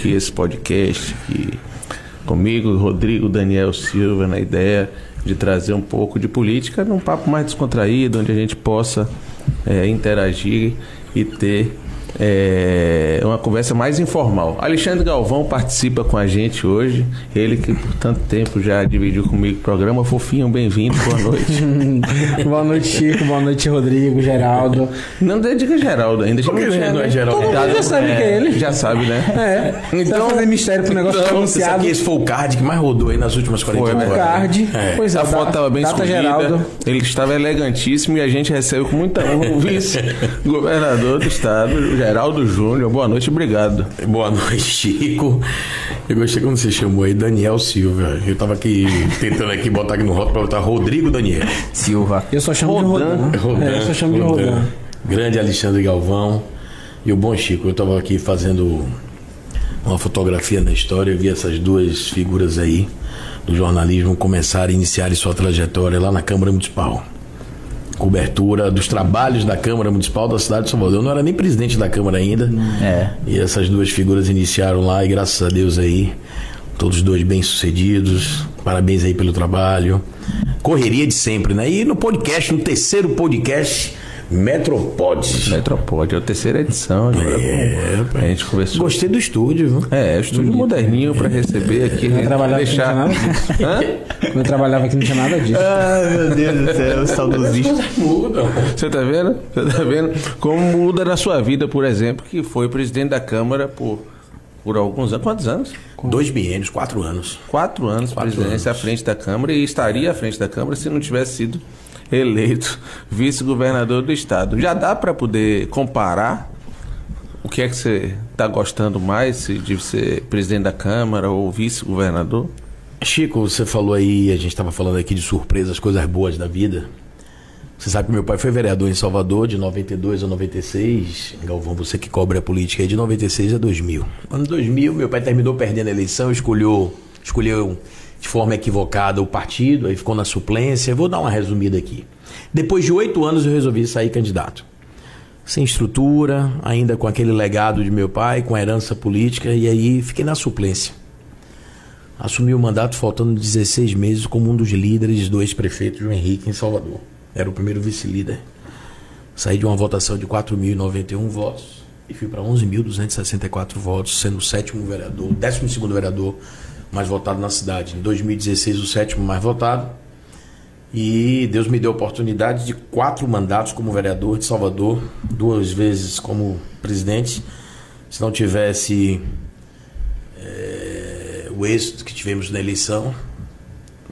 aqui esse podcast aqui comigo, Rodrigo Daniel Silva, na ideia de trazer um pouco de política num papo mais descontraído, onde a gente possa é, interagir e ter é uma conversa mais informal. Alexandre Galvão participa com a gente hoje. Ele que por tanto tempo já dividiu comigo o programa. Fofinho, bem-vindo, boa noite. boa noite, Chico. Boa noite, Rodrigo, Geraldo. Não diga Geraldo ainda. Por que não é Geraldo? Todo mundo já sabe é, que é ele. Já sabe, né? É. Então, fazer mistério pro negócio não, anunciado. Esse foi o card que mais rodou aí nas últimas 40 horas. Foi o card. É. Pois é, a foto estava bem escondida. Geraldo. Ele estava elegantíssimo e a gente recebeu com muita honra o vice-governador do estado, Geraldo Júnior. Júnior, boa noite, obrigado. Boa noite, Chico. Eu gostei quando você chamou aí Daniel Silva. Eu tava aqui tentando aqui botar aqui no rótulo para botar Rodrigo Daniel Silva. Eu só chamo Rodan. de Rodan. Rodan. É, eu só chamo Rodan. de Rodan. Grande Alexandre Galvão. E o bom Chico, eu tava aqui fazendo uma fotografia na história, eu vi essas duas figuras aí do jornalismo começarem a iniciar sua trajetória lá na Câmara Municipal cobertura dos trabalhos da Câmara Municipal da cidade de Salvador. Eu não era nem presidente da Câmara ainda. É. E essas duas figuras iniciaram lá e graças a Deus aí, todos dois bem sucedidos. Parabéns aí pelo trabalho. Correria de sempre, né? E no podcast, no terceiro podcast, Metropod. Metropod, é a terceira edição. É, a gente conversou. Gostei do estúdio, viu? É, o estúdio moderninho para receber aqui. Eu trabalhava deixar... aqui não tinha nada disso. Quando eu trabalhava aqui não tinha nada disso. Ai, meu Deus do céu, saudosista. Você tá vendo? Você tá vendo? Como muda na sua vida, por exemplo, que foi presidente da Câmara por, por alguns anos. Quantos anos? Dois biênios, quatro anos. Quatro anos, quatro presidência anos. à frente da Câmara e estaria à frente da Câmara se não tivesse sido eleito vice-governador do estado. Já dá para poder comparar o que é que você está gostando mais de ser presidente da Câmara ou vice-governador? Chico, você falou aí, a gente estava falando aqui de surpresas, coisas boas da vida. Você sabe que meu pai foi vereador em Salvador de 92 a 96. Galvão, você que cobre a política aí de 96 a 2000. Ano 2000, meu pai terminou perdendo a eleição, escolheu, escolheu de forma equivocada o partido, aí ficou na suplência. Vou dar uma resumida aqui. Depois de oito anos eu resolvi sair candidato. Sem estrutura, ainda com aquele legado de meu pai, com a herança política, e aí fiquei na suplência. Assumi o mandato faltando 16 meses como um dos líderes do ex-prefeito João Henrique em Salvador. Era o primeiro vice-líder. Saí de uma votação de 4.091 votos e fui para 11.264 votos, sendo o sétimo vereador, décimo segundo vereador mais votado na cidade. Em 2016, o sétimo mais votado. E Deus me deu a oportunidade de quatro mandatos como vereador de Salvador, duas vezes como presidente. Se não tivesse é, o êxito que tivemos na eleição,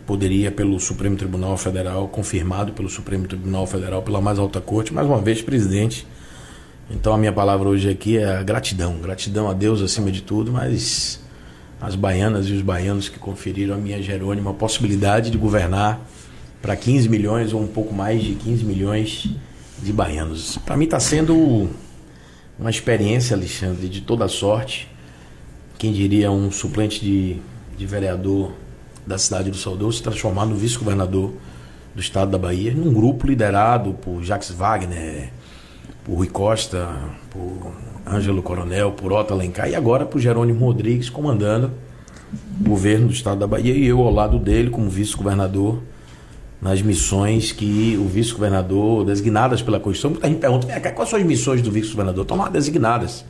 poderia, pelo Supremo Tribunal Federal, confirmado pelo Supremo Tribunal Federal, pela mais alta corte, mais uma vez presidente. Então a minha palavra hoje aqui é gratidão. Gratidão a Deus acima de tudo, mas as baianas e os baianos que conferiram a minha Jerônima a possibilidade de governar para 15 milhões ou um pouco mais de 15 milhões de baianos. Para mim está sendo uma experiência, Alexandre, de toda sorte. Quem diria um suplente de, de vereador da cidade do Salvador se transformar no vice-governador do estado da Bahia, num grupo liderado por Jacques Wagner, por Rui Costa, por Ângelo Coronel, por Otto Alencar e agora por Jerônimo Rodrigues comandando o governo do estado da Bahia e eu ao lado dele como vice-governador nas missões que o vice-governador, designadas pela Constituição. Muita gente pergunta, quais são as missões do vice-governador? Estão lá designadas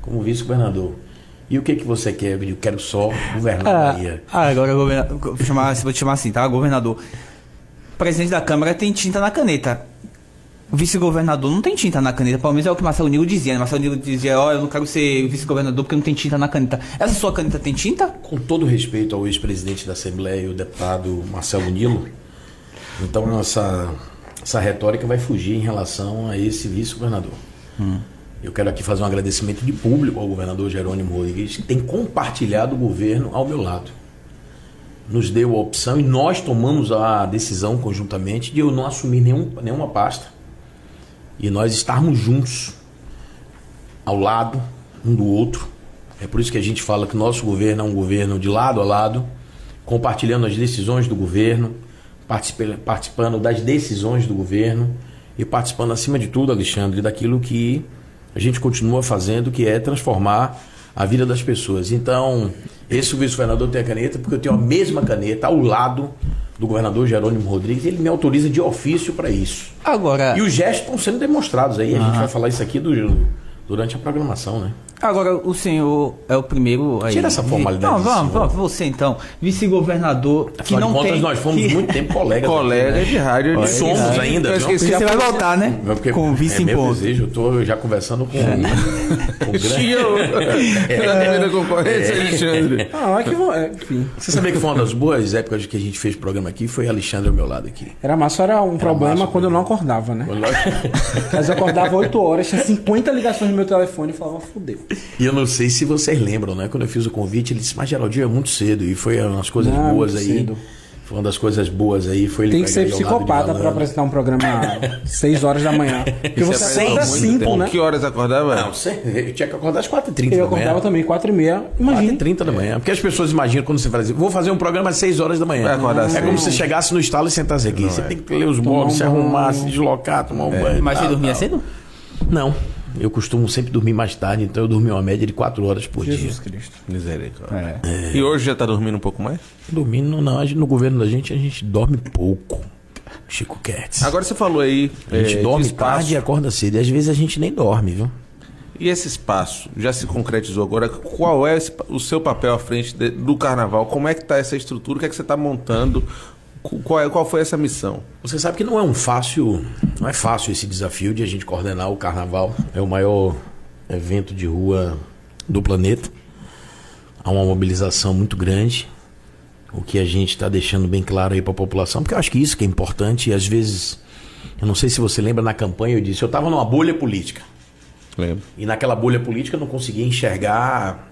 como vice-governador. E o que que você quer? Eu quero só governar ah, a Bahia. Ah, agora governador, vou, chamar, vou te chamar assim, tá? Governador. O presidente da Câmara tem tinta na caneta. Vice-governador não tem tinta na caneta, pelo menos é o que Marcelo Nilo dizia. Né? Marcelo Nilo dizia, ó, oh, eu não quero ser vice-governador porque não tem tinta na caneta. Essa sua caneta tem tinta? Com todo respeito ao ex-presidente da Assembleia, o deputado Marcelo Nilo, então essa, essa retórica vai fugir em relação a esse vice-governador. Hum. Eu quero aqui fazer um agradecimento de público ao governador Jerônimo Rodrigues, que tem compartilhado o governo ao meu lado. Nos deu a opção e nós tomamos a decisão conjuntamente de eu não assumir nenhum, nenhuma pasta e nós estarmos juntos, ao lado um do outro. É por isso que a gente fala que nosso governo é um governo de lado a lado, compartilhando as decisões do governo, participando das decisões do governo e participando, acima de tudo, Alexandre, daquilo que a gente continua fazendo, que é transformar a vida das pessoas. Então, esse vice-governador tem a caneta porque eu tenho a mesma caneta ao lado do governador Jerônimo Rodrigues, ele me autoriza de ofício para isso. Agora. E os gestos estão sendo demonstrados aí. A gente vai falar isso aqui do, durante a programação, né? Agora, o senhor é o primeiro aí. Tira essa formalidade Não, vamos, vamos, você então. Vice-governador que Afinal não de contas, tem. nós fomos que... muito tempo colegas. Colega aqui, de rádio. De- somos de- ainda, Eu esqueci você vai voltar, né? Porque Com vice é em meu ponto. desejo, eu tô já conversando com, com o grande... Na devida concorrência, Alexandre. Ah, é que vou- é, enfim. Você sabia que foi uma das boas épocas que a gente fez programa aqui? Foi Alexandre ao meu lado aqui. Era massa, só era um problema massa, quando eu não acordava, né? Mas eu acordava 8 horas, tinha 50 ligações no meu telefone e falava, fudeu. E eu não sei se vocês lembram, né? Quando eu fiz o convite, ele disse, mas Geraldinho é muito cedo. E foi uma das coisas Não, boas muito aí. cedo. Foi uma das coisas boas aí. Foi ele Tem que ser psicopata pra malandro. apresentar um programa às 6 horas da manhã. Porque você Isso é acorda muito 5, bom. né? Que horas acordava? Não, sei, eu tinha que acordar às 4h30 Eu da manhã. acordava também 4 e meia. Imagina. 4h30 da manhã. Porque as pessoas imaginam quando você fala assim, vou fazer um programa às 6 horas da manhã. Vai acordar é como se você chegasse no estalo e sentasse aqui. você tem que ler os blogs, um se arrumar, se deslocar, tomar um banho. Mas você tal, dormia tal. cedo? Não. Eu costumo sempre dormir mais tarde, então eu dormi uma média de 4 horas por Jesus dia. Cristo. Misericórdia. É. E hoje já tá dormindo um pouco mais? Dormindo, não, a gente- no governo da gente, a gente dorme pouco. Chico Kertz. Agora você falou aí. A gente é, dorme tarde e acorda cedo. E às vezes a gente nem dorme, viu? E esse espaço já se concretizou agora? Qual é esse- o seu papel à frente de- do carnaval? Como é que está essa estrutura? O que é que você está montando? Qu- Qual, é- qual foi essa missão? Você sabe que não é um fácil, não é fácil esse desafio de a gente coordenar o carnaval. É o maior evento de rua do planeta. Há uma mobilização muito grande. O que a gente está deixando bem claro aí para a população, porque eu acho que isso que é importante. E às vezes, eu não sei se você lembra na campanha, eu disse, eu estava numa bolha política. Lembro. E naquela bolha política eu não conseguia enxergar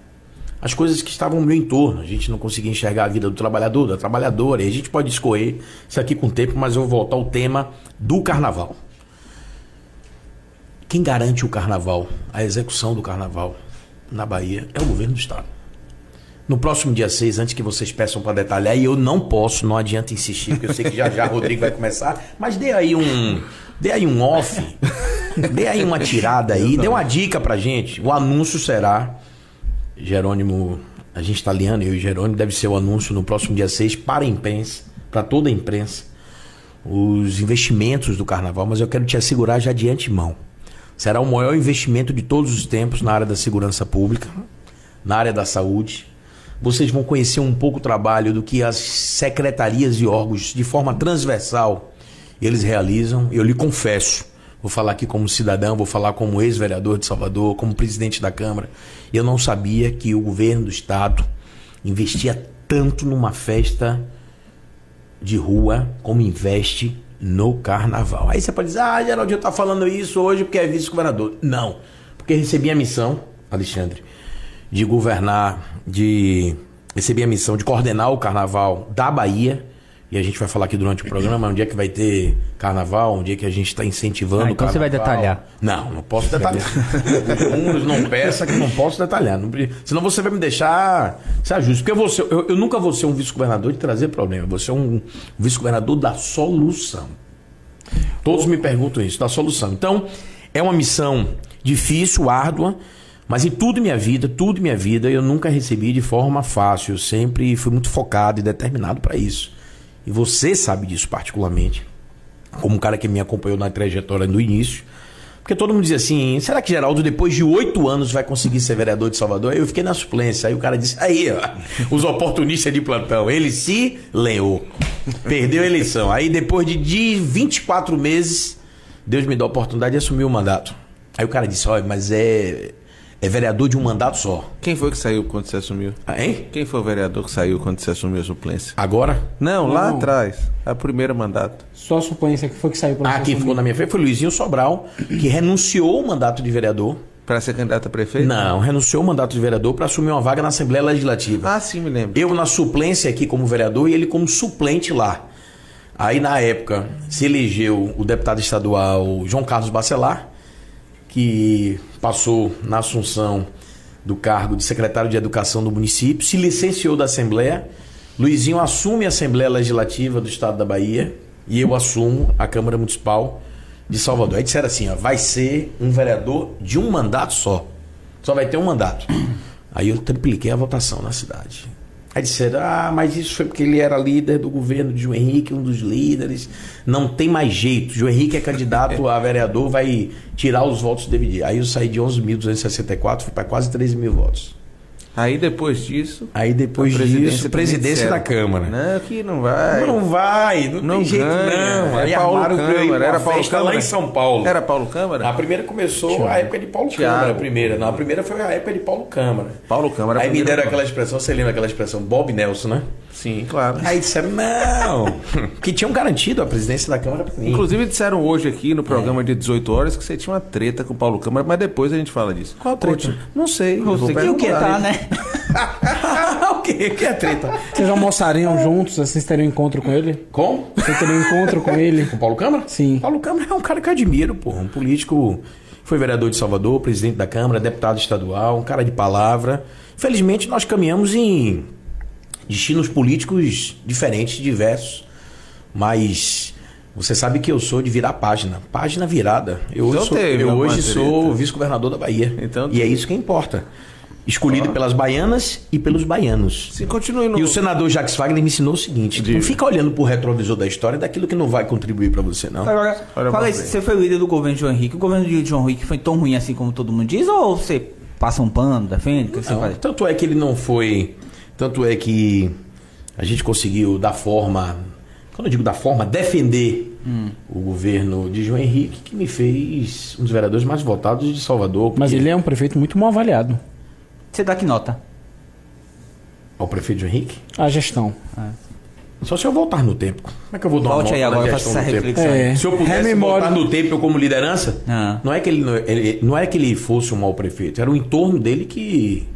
as coisas que estavam no meu entorno. A gente não conseguia enxergar a vida do trabalhador, da trabalhadora. E a gente pode escorrer isso aqui com o tempo, mas eu vou voltar ao tema do carnaval. Quem garante o carnaval, a execução do carnaval na Bahia é o governo do Estado. No próximo dia 6, antes que vocês peçam para detalhar, e eu não posso, não adianta insistir, porque eu sei que já já o Rodrigo vai começar, mas dê aí um, dê aí um off, dê aí uma tirada aí, dê uma dica pra gente. O anúncio será Jerônimo, a gente está alinhando, eu e Jerônimo, deve ser o anúncio no próximo dia 6 para a imprensa, para toda a imprensa, os investimentos do carnaval, mas eu quero te assegurar já de antemão. Será o maior investimento de todos os tempos na área da segurança pública, na área da saúde. Vocês vão conhecer um pouco o trabalho do que as secretarias e órgãos, de forma transversal, eles realizam. Eu lhe confesso, vou falar aqui como cidadão, vou falar como ex-vereador de Salvador, como presidente da Câmara. Eu não sabia que o governo do Estado investia tanto numa festa de rua como investe no carnaval. Aí você pode dizer, ah, Geraldinho tá falando isso hoje porque é vice-governador. Não, porque recebi a missão, Alexandre, de governar, de recebi a missão de coordenar o carnaval da Bahia. E a gente vai falar aqui durante o programa onde é que vai ter carnaval, onde é que a gente está incentivando Ah, o então você carnaval. vai detalhar. Não, não posso detalhar. Números não peça que não posso detalhar. Não senão você vai me deixar ser ajuste. Porque eu, vou ser- eu, eu nunca vou ser um vice-governador de trazer problema. Vou ser um vice-governador da solução. Todos me perguntam isso, da solução. Então, é uma missão difícil, árdua, mas em tudo em minha vida, tudo em minha vida, eu nunca recebi de forma fácil. Eu sempre fui muito focado e determinado para isso. E você sabe disso particularmente, como um cara que me acompanhou na trajetória do início. Porque todo mundo dizia assim: será que Geraldo, depois de oito anos, vai conseguir ser vereador de Salvador? Aí eu fiquei na suplência. Aí o cara disse: aí, ó, os oportunistas de plantão. Ele se leou. Perdeu a eleição. Aí depois de, de 24 meses, Deus me dá a oportunidade de assumir o mandato. Aí o cara disse: olha, mas é, é vereador de um mandato só. Quem foi que saiu quando você assumiu? Ah, Hein? Quem foi o vereador que saiu quando você assumiu a suplência? Agora? Não, lá Não. atrás. A primeira mandato. Só a suplência que foi que saiu Ah, você quem ficou na minha frente foi Luizinho Sobral, que renunciou o mandato de vereador. Para ser candidato a prefeito? Não, renunciou o mandato de vereador para assumir uma vaga na Assembleia Legislativa. Ah, sim, me lembro. Eu na suplência aqui como vereador e ele como suplente lá. Aí na época se elegeu o deputado estadual João Carlos Bacelar, que passou na assunção do cargo de secretário de Educação do município, se licenciou da Assembleia. Luizinho assume a Assembleia Legislativa do Estado da Bahia e eu assumo a Câmara Municipal de Salvador. Aí disseram assim: ó, vai ser um vereador de um mandato só. Só vai ter um mandato. Aí eu tripliquei a votação na cidade. Aí disseram, ah, mas isso foi porque ele era líder do governo de João Henrique, um dos líderes. Não tem mais jeito. João Henrique é candidato a vereador, vai tirar os votos do. Aí eu saí de 11.264, fui para quase 13 mil votos. Aí depois disso. Aí depois presidência disso, presidência disseram, da Câmara. Não, que não vai. Não vai, não, Não tem jeito ganha. não. É Aí Paulo Câmara, era Paulo festa lá Câmara? em São Paulo. Era Paulo Câmara? A primeira começou a época de Paulo Thiago. Câmara, a primeira. Não, a primeira foi a época de Paulo Câmara. Paulo Câmara. Aí me deram nome. aquela expressão, você lembra aquela expressão, Bob Nelson, né? Sim, claro. Aí disseram, não, que tinham garantido a presidência da Câmara pra mim. Inclusive disseram hoje aqui no programa de 18 horas que você tinha uma treta com o Paulo Câmara, mas depois a gente fala disso. Qual treta? Não sei. Você que o que tá, né? o quê? Que é treta? Vocês almoçariam juntos? Vocês teriam um encontro com ele? Com? Você teria um encontro com ele? Com Paulo Câmara? Sim. Paulo Câmara é um cara que eu admiro, pô. Um político. Foi vereador de Salvador, presidente da Câmara, deputado estadual, um cara de palavra. Infelizmente, nós caminhamos em destinos políticos diferentes, diversos. Mas você sabe que eu sou de virar página. Página virada. Eu, Então sou- teve eu hoje treta. sou vice-governador da Bahia. Então e é isso que importa. Escolhido pelas baianas e pelos baianos. Sim, continue no. E o senador Jacques Wagner me ensinou o seguinte: Diga. não fica olhando pro retrovisor da história daquilo que não vai contribuir pra você, não. Agora, Olha fala aí, você foi líder do governo de João Henrique. O governo de João Henrique foi tão ruim assim como todo mundo diz? Ou você passa um pano, defende? O que você Não, faz? tanto é que ele não foi. Tanto é que a gente conseguiu, da forma. Quando eu digo da forma, defender Hum. o governo de João Henrique, que me fez um dos vereadores mais votados de Salvador. Mas ele é um prefeito muito mal avaliado. Você dá que nota? Ao prefeito João Henrique? A gestão. Só se eu voltar no tempo. Como é que eu vou dar uma Volte aí nota na agora, faça essa reflexão. É. Se eu pudesse Rememore. voltar no tempo eu como liderança, Ah. não, é que ele, não- ele- não é que ele fosse um mau prefeito, era o entorno dele que.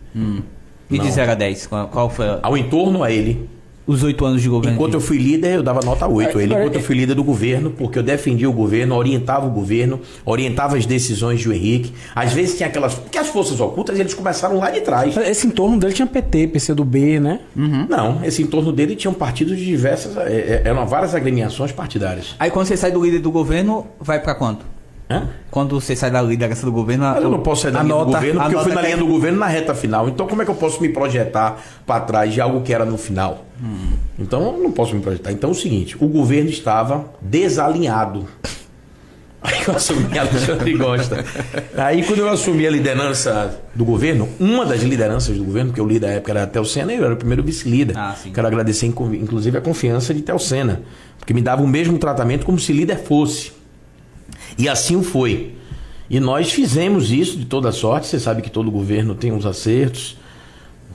E Não. de 0 a 10, qual, qual foi a- Ao entorno a ele. os oito anos de governo? Enquanto eu fui líder, eu dava nota 8 a ele. Enquanto eu fui líder do governo, porque eu defendia o governo, orientava o governo, orientava as decisões de Henrique. Às vezes tinha aquelas. Porque as forças ocultas, eles começaram lá de trás. Esse entorno dele tinha PT, PCdoB, né? Não, esse entorno dele tinha um partido de diversas. é, é, eram várias agremiações partidárias. Aí quando você sai do líder do governo, vai pra quanto? Hã? Quando você sai da liderança do governo... Mas eu não posso sair da linha do governo porque eu fui na linha que- do governo na reta final. Então como é que eu posso me projetar para trás de algo que era no final? Então eu não posso me projetar. Então é o seguinte, o governo estava desalinhado. Aí eu assumi a Alexandre Gosta. Aí quando eu assumi a liderança do governo, uma das lideranças do governo, porque o líder da época era Tel Sena, eu era o primeiro vice-líder. Ah. Quero agradecer inclu- inclusive a confiança de Tel Sena, porque me dava o mesmo tratamento como se líder fosse. E assim foi. E nós fizemos isso de toda sorte. Você sabe que todo governo tem uns acertos,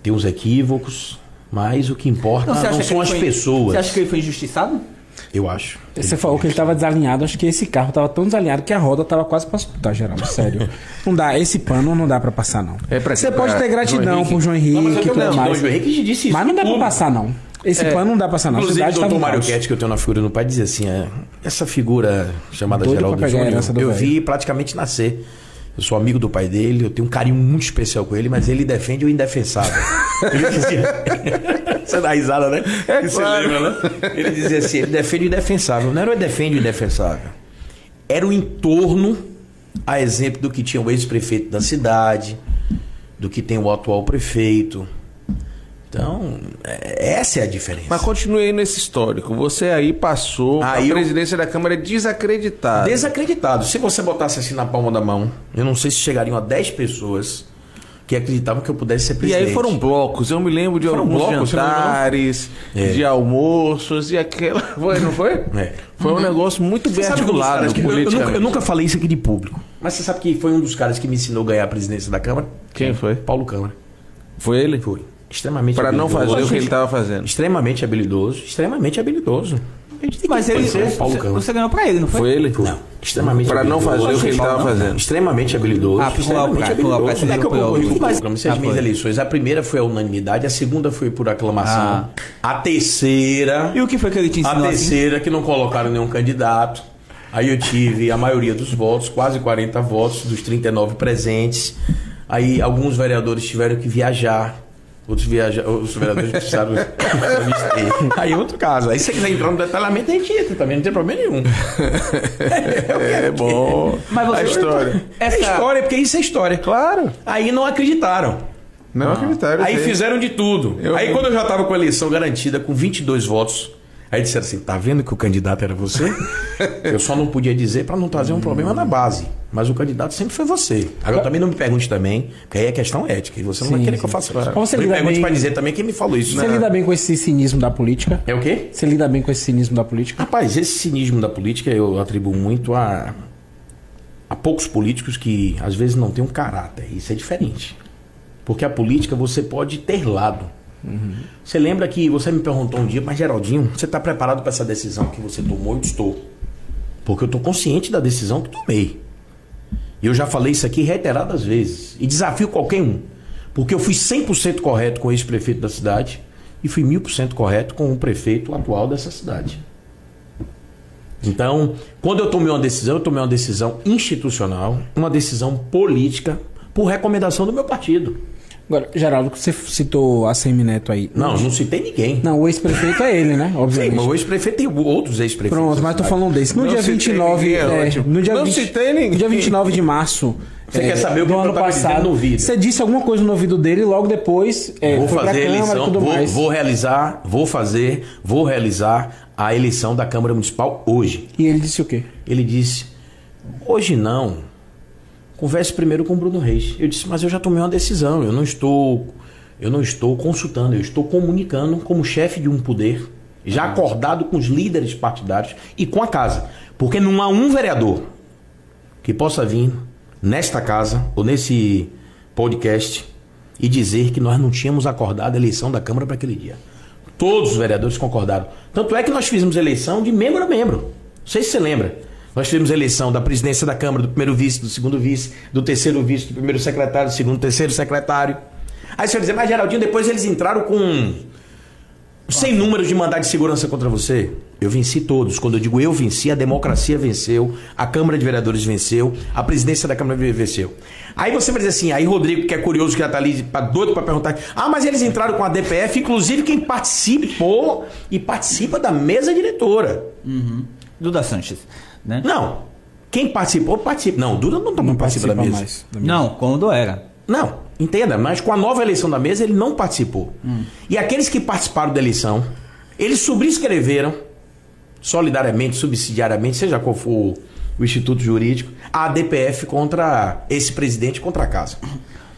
tem uns equívocos, mas o que importa não, que são ele as foi- pessoas. Você acha que ele foi injustiçado? Eu acho. Você falou que ele estava desalinhado. Acho que esse carro estava tão desalinhado que a roda estava quase para disputar, Geraldo. Sério. Não dá. Esse pano não dá para passar, não. É pra- Você pra pode ter João gratidão Henrique. por João Henrique Não, e tudo mais. João Henrique disse isso Mas não dá para passar, não. Esse É. pano não dá para passar, não. A Inclusive, o tá doutor no Mário. Cat, que eu tenho na figura do pai, dizia assim: é, essa figura chamada Doido Geraldo pra Júnior, eu velho. vi praticamente nascer. Eu sou amigo do pai dele, eu tenho um carinho muito especial com ele, mas ele defende o indefensável. Ele dizia. Você dá risada, né? É Você claro. lembra, né? Ele dizia assim: ele defende o indefensável. Não era o defende o indefensável. Era o entorno, a exemplo do que tinha o ex-prefeito da cidade, do que tem o atual prefeito. Então, é- essa é a diferença. Mas continue aí nesse histórico. Você aí passou a eu- presidência da Câmara desacreditada. Desacreditado. Se você botasse assim na palma da mão, eu não sei se chegariam a 10 pessoas que acreditavam que eu pudesse ser E presidente. aí foram blocos. Eu me lembro de Foram alguns blocos, jantares, É. de almoços e aquela. Foi, não foi? É. Foi um negócio muito bem articulado que- eu, eu nunca, eu nunca falei isso aqui de público. Mas você sabe que foi um dos caras que me ensinou a ganhar a presidência da Câmara? Quem foi? Paulo Câmara. Foi ele? Foi. Extremamente Para não fazer o que ele estava fazendo. Extremamente habilidoso. Extremamente habilidoso. A Mas ele, você, ganhou pra ele, não foi? Foi ele? Não, extremamente Para não fazer o que ele estava não, fazendo. Extremamente habilidoso. Ah, extremamente pra- pra habilidoso. Como é que eu decidir vou o correr programa. Como se as Ah, minhas eleições. A primeira foi a unanimidade, a segunda foi por aclamação. Ah. A terceira. E o que foi que ele te A ensinou assim? terceira que não colocaram nenhum candidato. Aí eu tive a maioria dos votos, quase 40 votos dos 39 presentes. Aí alguns vereadores tiveram que viajar. Outros, viaja... outros vereadores precisaram. Aí é outro caso. Aí se você quiser entrar no detalhamento, a gente entra também, não tem problema nenhum. É bom. Mas você- A história. É Essa- história, porque isso é história. Claro. Aí não acreditaram. Não é critério. Aí esse. fizeram de tudo. Eu- Aí quando eu já tava com a eleição garantida, com 22 votos, aí disseram assim, tá vendo que o candidato era você? eu só não podia dizer para não trazer um problema na base. Mas o candidato sempre foi você. Agora também não me pergunte também, porque aí é questão ética. E você não vai Sim, querer que eu sim. faça. Mas você me pergunte bem- pra dizer também quem me falou isso. Você né? lida bem com esse cinismo da política? É o quê? Você lida bem com esse cinismo da política? Rapaz, esse cinismo da política eu atribuo muito a, a poucos políticos que às vezes não têm um caráter. Isso é diferente. Porque a política você pode ter lado. Você lembra que você me perguntou um dia, mas Geraldinho, você está preparado para essa decisão que você tomou? Eu estou. Porque eu estou consciente da decisão que tomei. E eu já falei isso aqui reiteradas vezes. E desafio qualquer um. Porque eu fui 100% correto com o ex-prefeito da cidade e fui 1000% correto com o prefeito atual dessa cidade. Então, quando eu tomei uma decisão, eu tomei uma decisão institucional, uma decisão política, por recomendação do meu partido. Agora, Geraldo, você citou a Semineto aí. Não, não citei ninguém. Não, o ex-prefeito é ele, né? Sim, Obviamente. mas o ex-prefeito tem outros ex-prefeitos. Pronto, mas tô falando desse. No Não dia citei 29, ninguém, é é, no dia Não 20 citei ninguém. no dia 29 de março Você é, quer saber o que do eu ano passado, no vídeo? você disse alguma coisa no ouvido dele e logo depois é, Vou foi pra fazer a Câmara eleição, vou, mais. vou realizar, vou fazer, vou realizar a eleição da Câmara Municipal hoje. E ele disse o quê? Ele disse: Hoje não. Converse primeiro com o Bruno Reis. Eu disse: Mas eu já tomei uma decisão. Eu não estou, eu não estou consultando. Eu estou comunicando como chefe de um poder, já acordado com os líderes partidários e com a casa, porque não há um vereador que possa vir nesta casa ou nesse podcast e dizer que nós não tínhamos acordado a eleição da Câmara para aquele dia. Todos os vereadores concordaram. Tanto é que nós fizemos eleição de membro a membro. Não sei se você lembra. Nós fizemos eleição da presidência da Câmara, do primeiro vice, do segundo vice, do terceiro vice, do primeiro secretário, do segundo, terceiro secretário. Aí você vai dizer, mas Geraldinho, depois eles entraram com sem números de mandado de segurança contra você. Eu venci todos. Quando eu digo eu venci, a democracia venceu, a Câmara de Vereadores venceu, a presidência da Câmara venceu. Aí você vai dizer assim, aí Rodrigo, que é curioso, que já tá ali pra- doido para perguntar, ah, mas eles entraram com a DPF, inclusive quem participou e participa da mesa diretora. Duda Sanches, né? Não. Quem participou, participa. Não, o Duda não, não participa da mesa. mais. da mesa. Não, quando era. Não, entenda, mas com a nova eleição da mesa ele não participou. E aqueles que participaram da eleição, eles subscreveram, solidariamente, subsidiariamente, seja qual for o instituto jurídico, a DPF contra esse presidente contra a casa.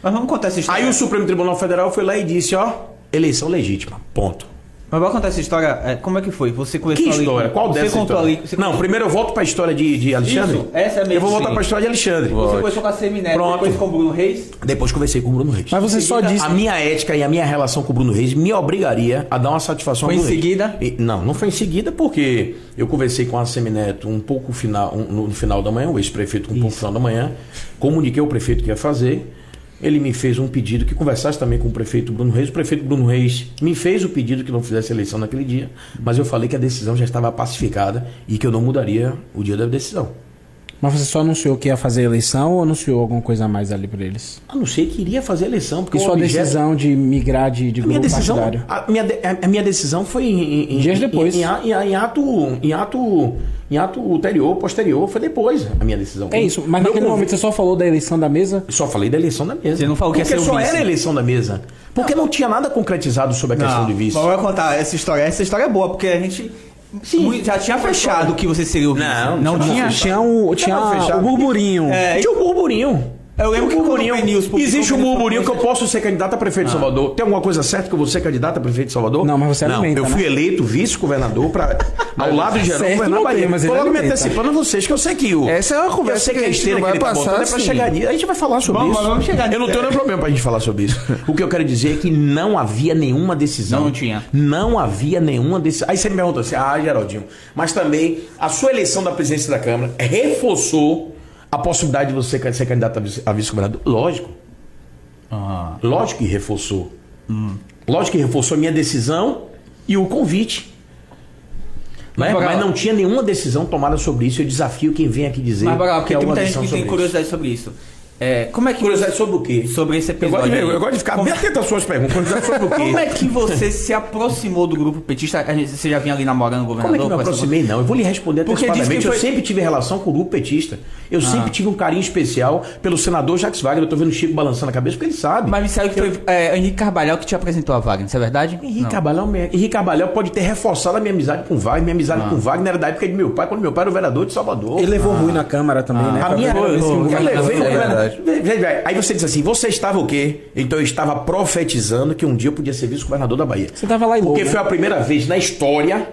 Mas vamos contar essa história. Aí o Supremo Tribunal Federal foi lá e disse, ó, eleição legítima, ponto. Mas vamos contar essa história. é, como é que foi? Você Que conversou ali história? com- Qual você dessa contou história? ali. Você Não, primeiro eu volto para a história de, de Alexandre. Isso, essa é a minha Eu vou voltar para a história de Alexandre. Você conversou com a Semineto, Pronto. depois com o Bruno Reis. Depois conversei com o Bruno Reis. Mas você só disse. A minha ética e a minha relação com o Bruno Reis me obrigaria a dar uma satisfação Foi ao em Bruno Reis. seguida? E- não, não foi em seguida porque eu conversei com a Semineto um pouco final, um- no final da manhã, o ex-prefeito um pouco no final da manhã, comuniquei ao prefeito que ia fazer. Ele me fez um pedido que conversasse também com o prefeito Bruno Reis. O prefeito Bruno Reis me fez o pedido que não fizesse eleição naquele dia, mas eu falei que a decisão já estava pacificada e que eu não mudaria o dia da decisão. Mas você só anunciou que ia fazer eleição ou anunciou alguma coisa a mais ali pra eles? A não ser que iria fazer eleição, porque E sua objeto- decisão de migrar de, de A minha grupo decisão, partidário? a minha, de- a minha decisão foi em, em- Dias depois. Em, em- em ato, em ato, em ato ulterior, posterior, foi depois a minha decisão. É isso, mas naquele momento você só falou da eleição da mesa? Só falei da eleição da mesa. Você não falou que ia Porque ser o só vice. era a eleição da mesa. Porque não tinha nada concretizado sobre a questão de vice. Mas Vamos contar essa história. Essa história é boa, porque a gente Sim, já tinha fechado que você seria o. Não, não não tinha. Tinha, um, tinha fechado. o burburinho. É, Tinha um burburinho. Eu lembro um que burburinho. o News publicou Existe um aquela burburinho que eu posso ser candidato a prefeito de Salvador. Tem alguma coisa certa que eu vou ser candidato a prefeito de Salvador? Não, mas você alimenta, Eu fui né? eleito vice-governador para ao lado de Geraldo não tem, Bahia. mas Tô logo me antecipando a vocês que eu sei que o Essa é uma conversa eu sei que que a gente esteira não que vai ele tá botando é pra assim. chegar nisso. A gente vai falar sobre Vamos, isso. vamos chegar Eu não nisso. tenho nenhum problema pra gente falar sobre isso. O que eu quero dizer é que não havia nenhuma decisão. Não tinha. Não havia nenhuma decisão. Aí você me pergunta assim, ah, Geraldinho, mas também a sua eleição da presidência da Câmara reforçou a possibilidade de você ser candidato a vice- a vice-governador? Lógico. Ah. Lógico que reforçou. Lógico que reforçou a minha decisão e o convite. Né? Mas, Mas, Braga- não tinha nenhuma decisão tomada sobre isso. Eu desafio quem vem aqui dizer Mas, Braga, porque que é tem muita gente que tem sobre isso. curiosidade sobre isso. É, como é que Curiosidade sobre o quê? sobre esse Eu gosto, episódio? de, eu gosto de ficar Como- bem atento às suas perguntas. Curiosidade sobre o quê? Como é que você se aproximou do grupo petista? A gente- Você já vinha ali namorando o Como é governador? que eu me aproximei? Não, eu vou lhe responder Porque antecipadamente. disse que Eu foi- sempre tive relação com o grupo petista. Eu sempre tive um carinho especial pelo senador Jacques Wagner. Eu tô vendo o Chico balançando a cabeça porque ele sabe. Mas me disseram que foi é, Henrique Carvalhal que te apresentou a Wagner, isso é verdade? Henrique Não. Carvalhal, me- Henrique Carvalhal pode ter reforçado a minha amizade com o Wagner. Minha amizade com o Wagner era da época de meu pai, quando meu pai era o vereador de Salvador. Ele levou ruim na Câmara também, né? A minha foi, foi, foi. Eu levei Aí você diz assim: você estava o quê? Então eu estava profetizando que um dia eu podia ser vice-governador da Bahia. Você tava lá em Porque Lobo, foi né? a primeira vez na história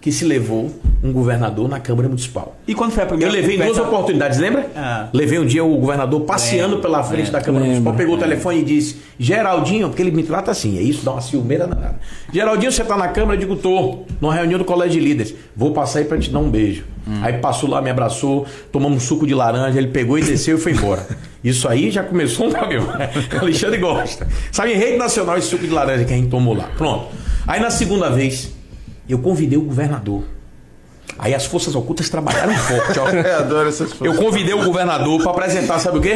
que se levou um governador na Câmara Municipal. E quando foi a Eu primeira levei em duas conversa- oportunidades, lembra? Ah. Levei um dia o governador passeando pela frente da Câmara Municipal, Lembro. pegou o telefone e disse: Geraldinho, porque ele me trata assim, é isso, dá uma ciumeira danada. Geraldinho, você tá na Câmara? Eu digo: tô, numa reunião do Colégio de Líderes. Vou passar aí pra te dar um beijo. Aí passou lá, me abraçou, tomamos um suco de laranja, ele pegou e desceu e foi embora. Isso aí já começou um programa. Alexandre gosta. Sabe, rede nacional esse suco de laranja que a gente tomou lá. Pronto. Aí na segunda vez, eu convidei o governador. Aí as forças ocultas trabalharam forte, ó. Eu adoro essas Eu convidei o governador para apresentar, sabe o quê?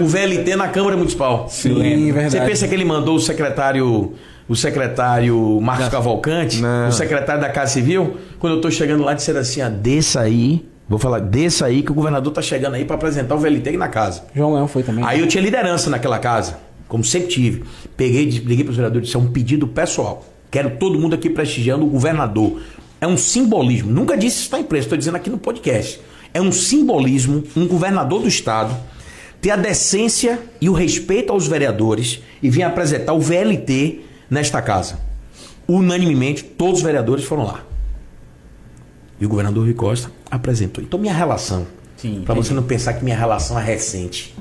O VLT na Câmara Municipal. Sim, verdade. Você pensa que ele mandou o secretário, o secretário Marcos Cavalcante, Não. o secretário da Casa Civil? Quando eu tô chegando lá, disseram assim: ah, desça aí, vou falar, desça aí que o governador tá chegando aí para apresentar o VLT na casa. João Leão foi também. Aí eu tinha liderança naquela casa, como sempre tive. Peguei, liguei para os vereadores disse: é um pedido pessoal. Quero todo mundo aqui prestigiando o governador. É um simbolismo. Nunca disse isso na imprensa, estou dizendo aqui no podcast. É um simbolismo, um governador do estado ter a decência e o respeito aos vereadores e vir apresentar o VLT nesta casa. Unanimemente, todos os vereadores foram lá. E o governador Rui Costa apresentou. Então, minha relação, para você não pensar que minha relação é recente.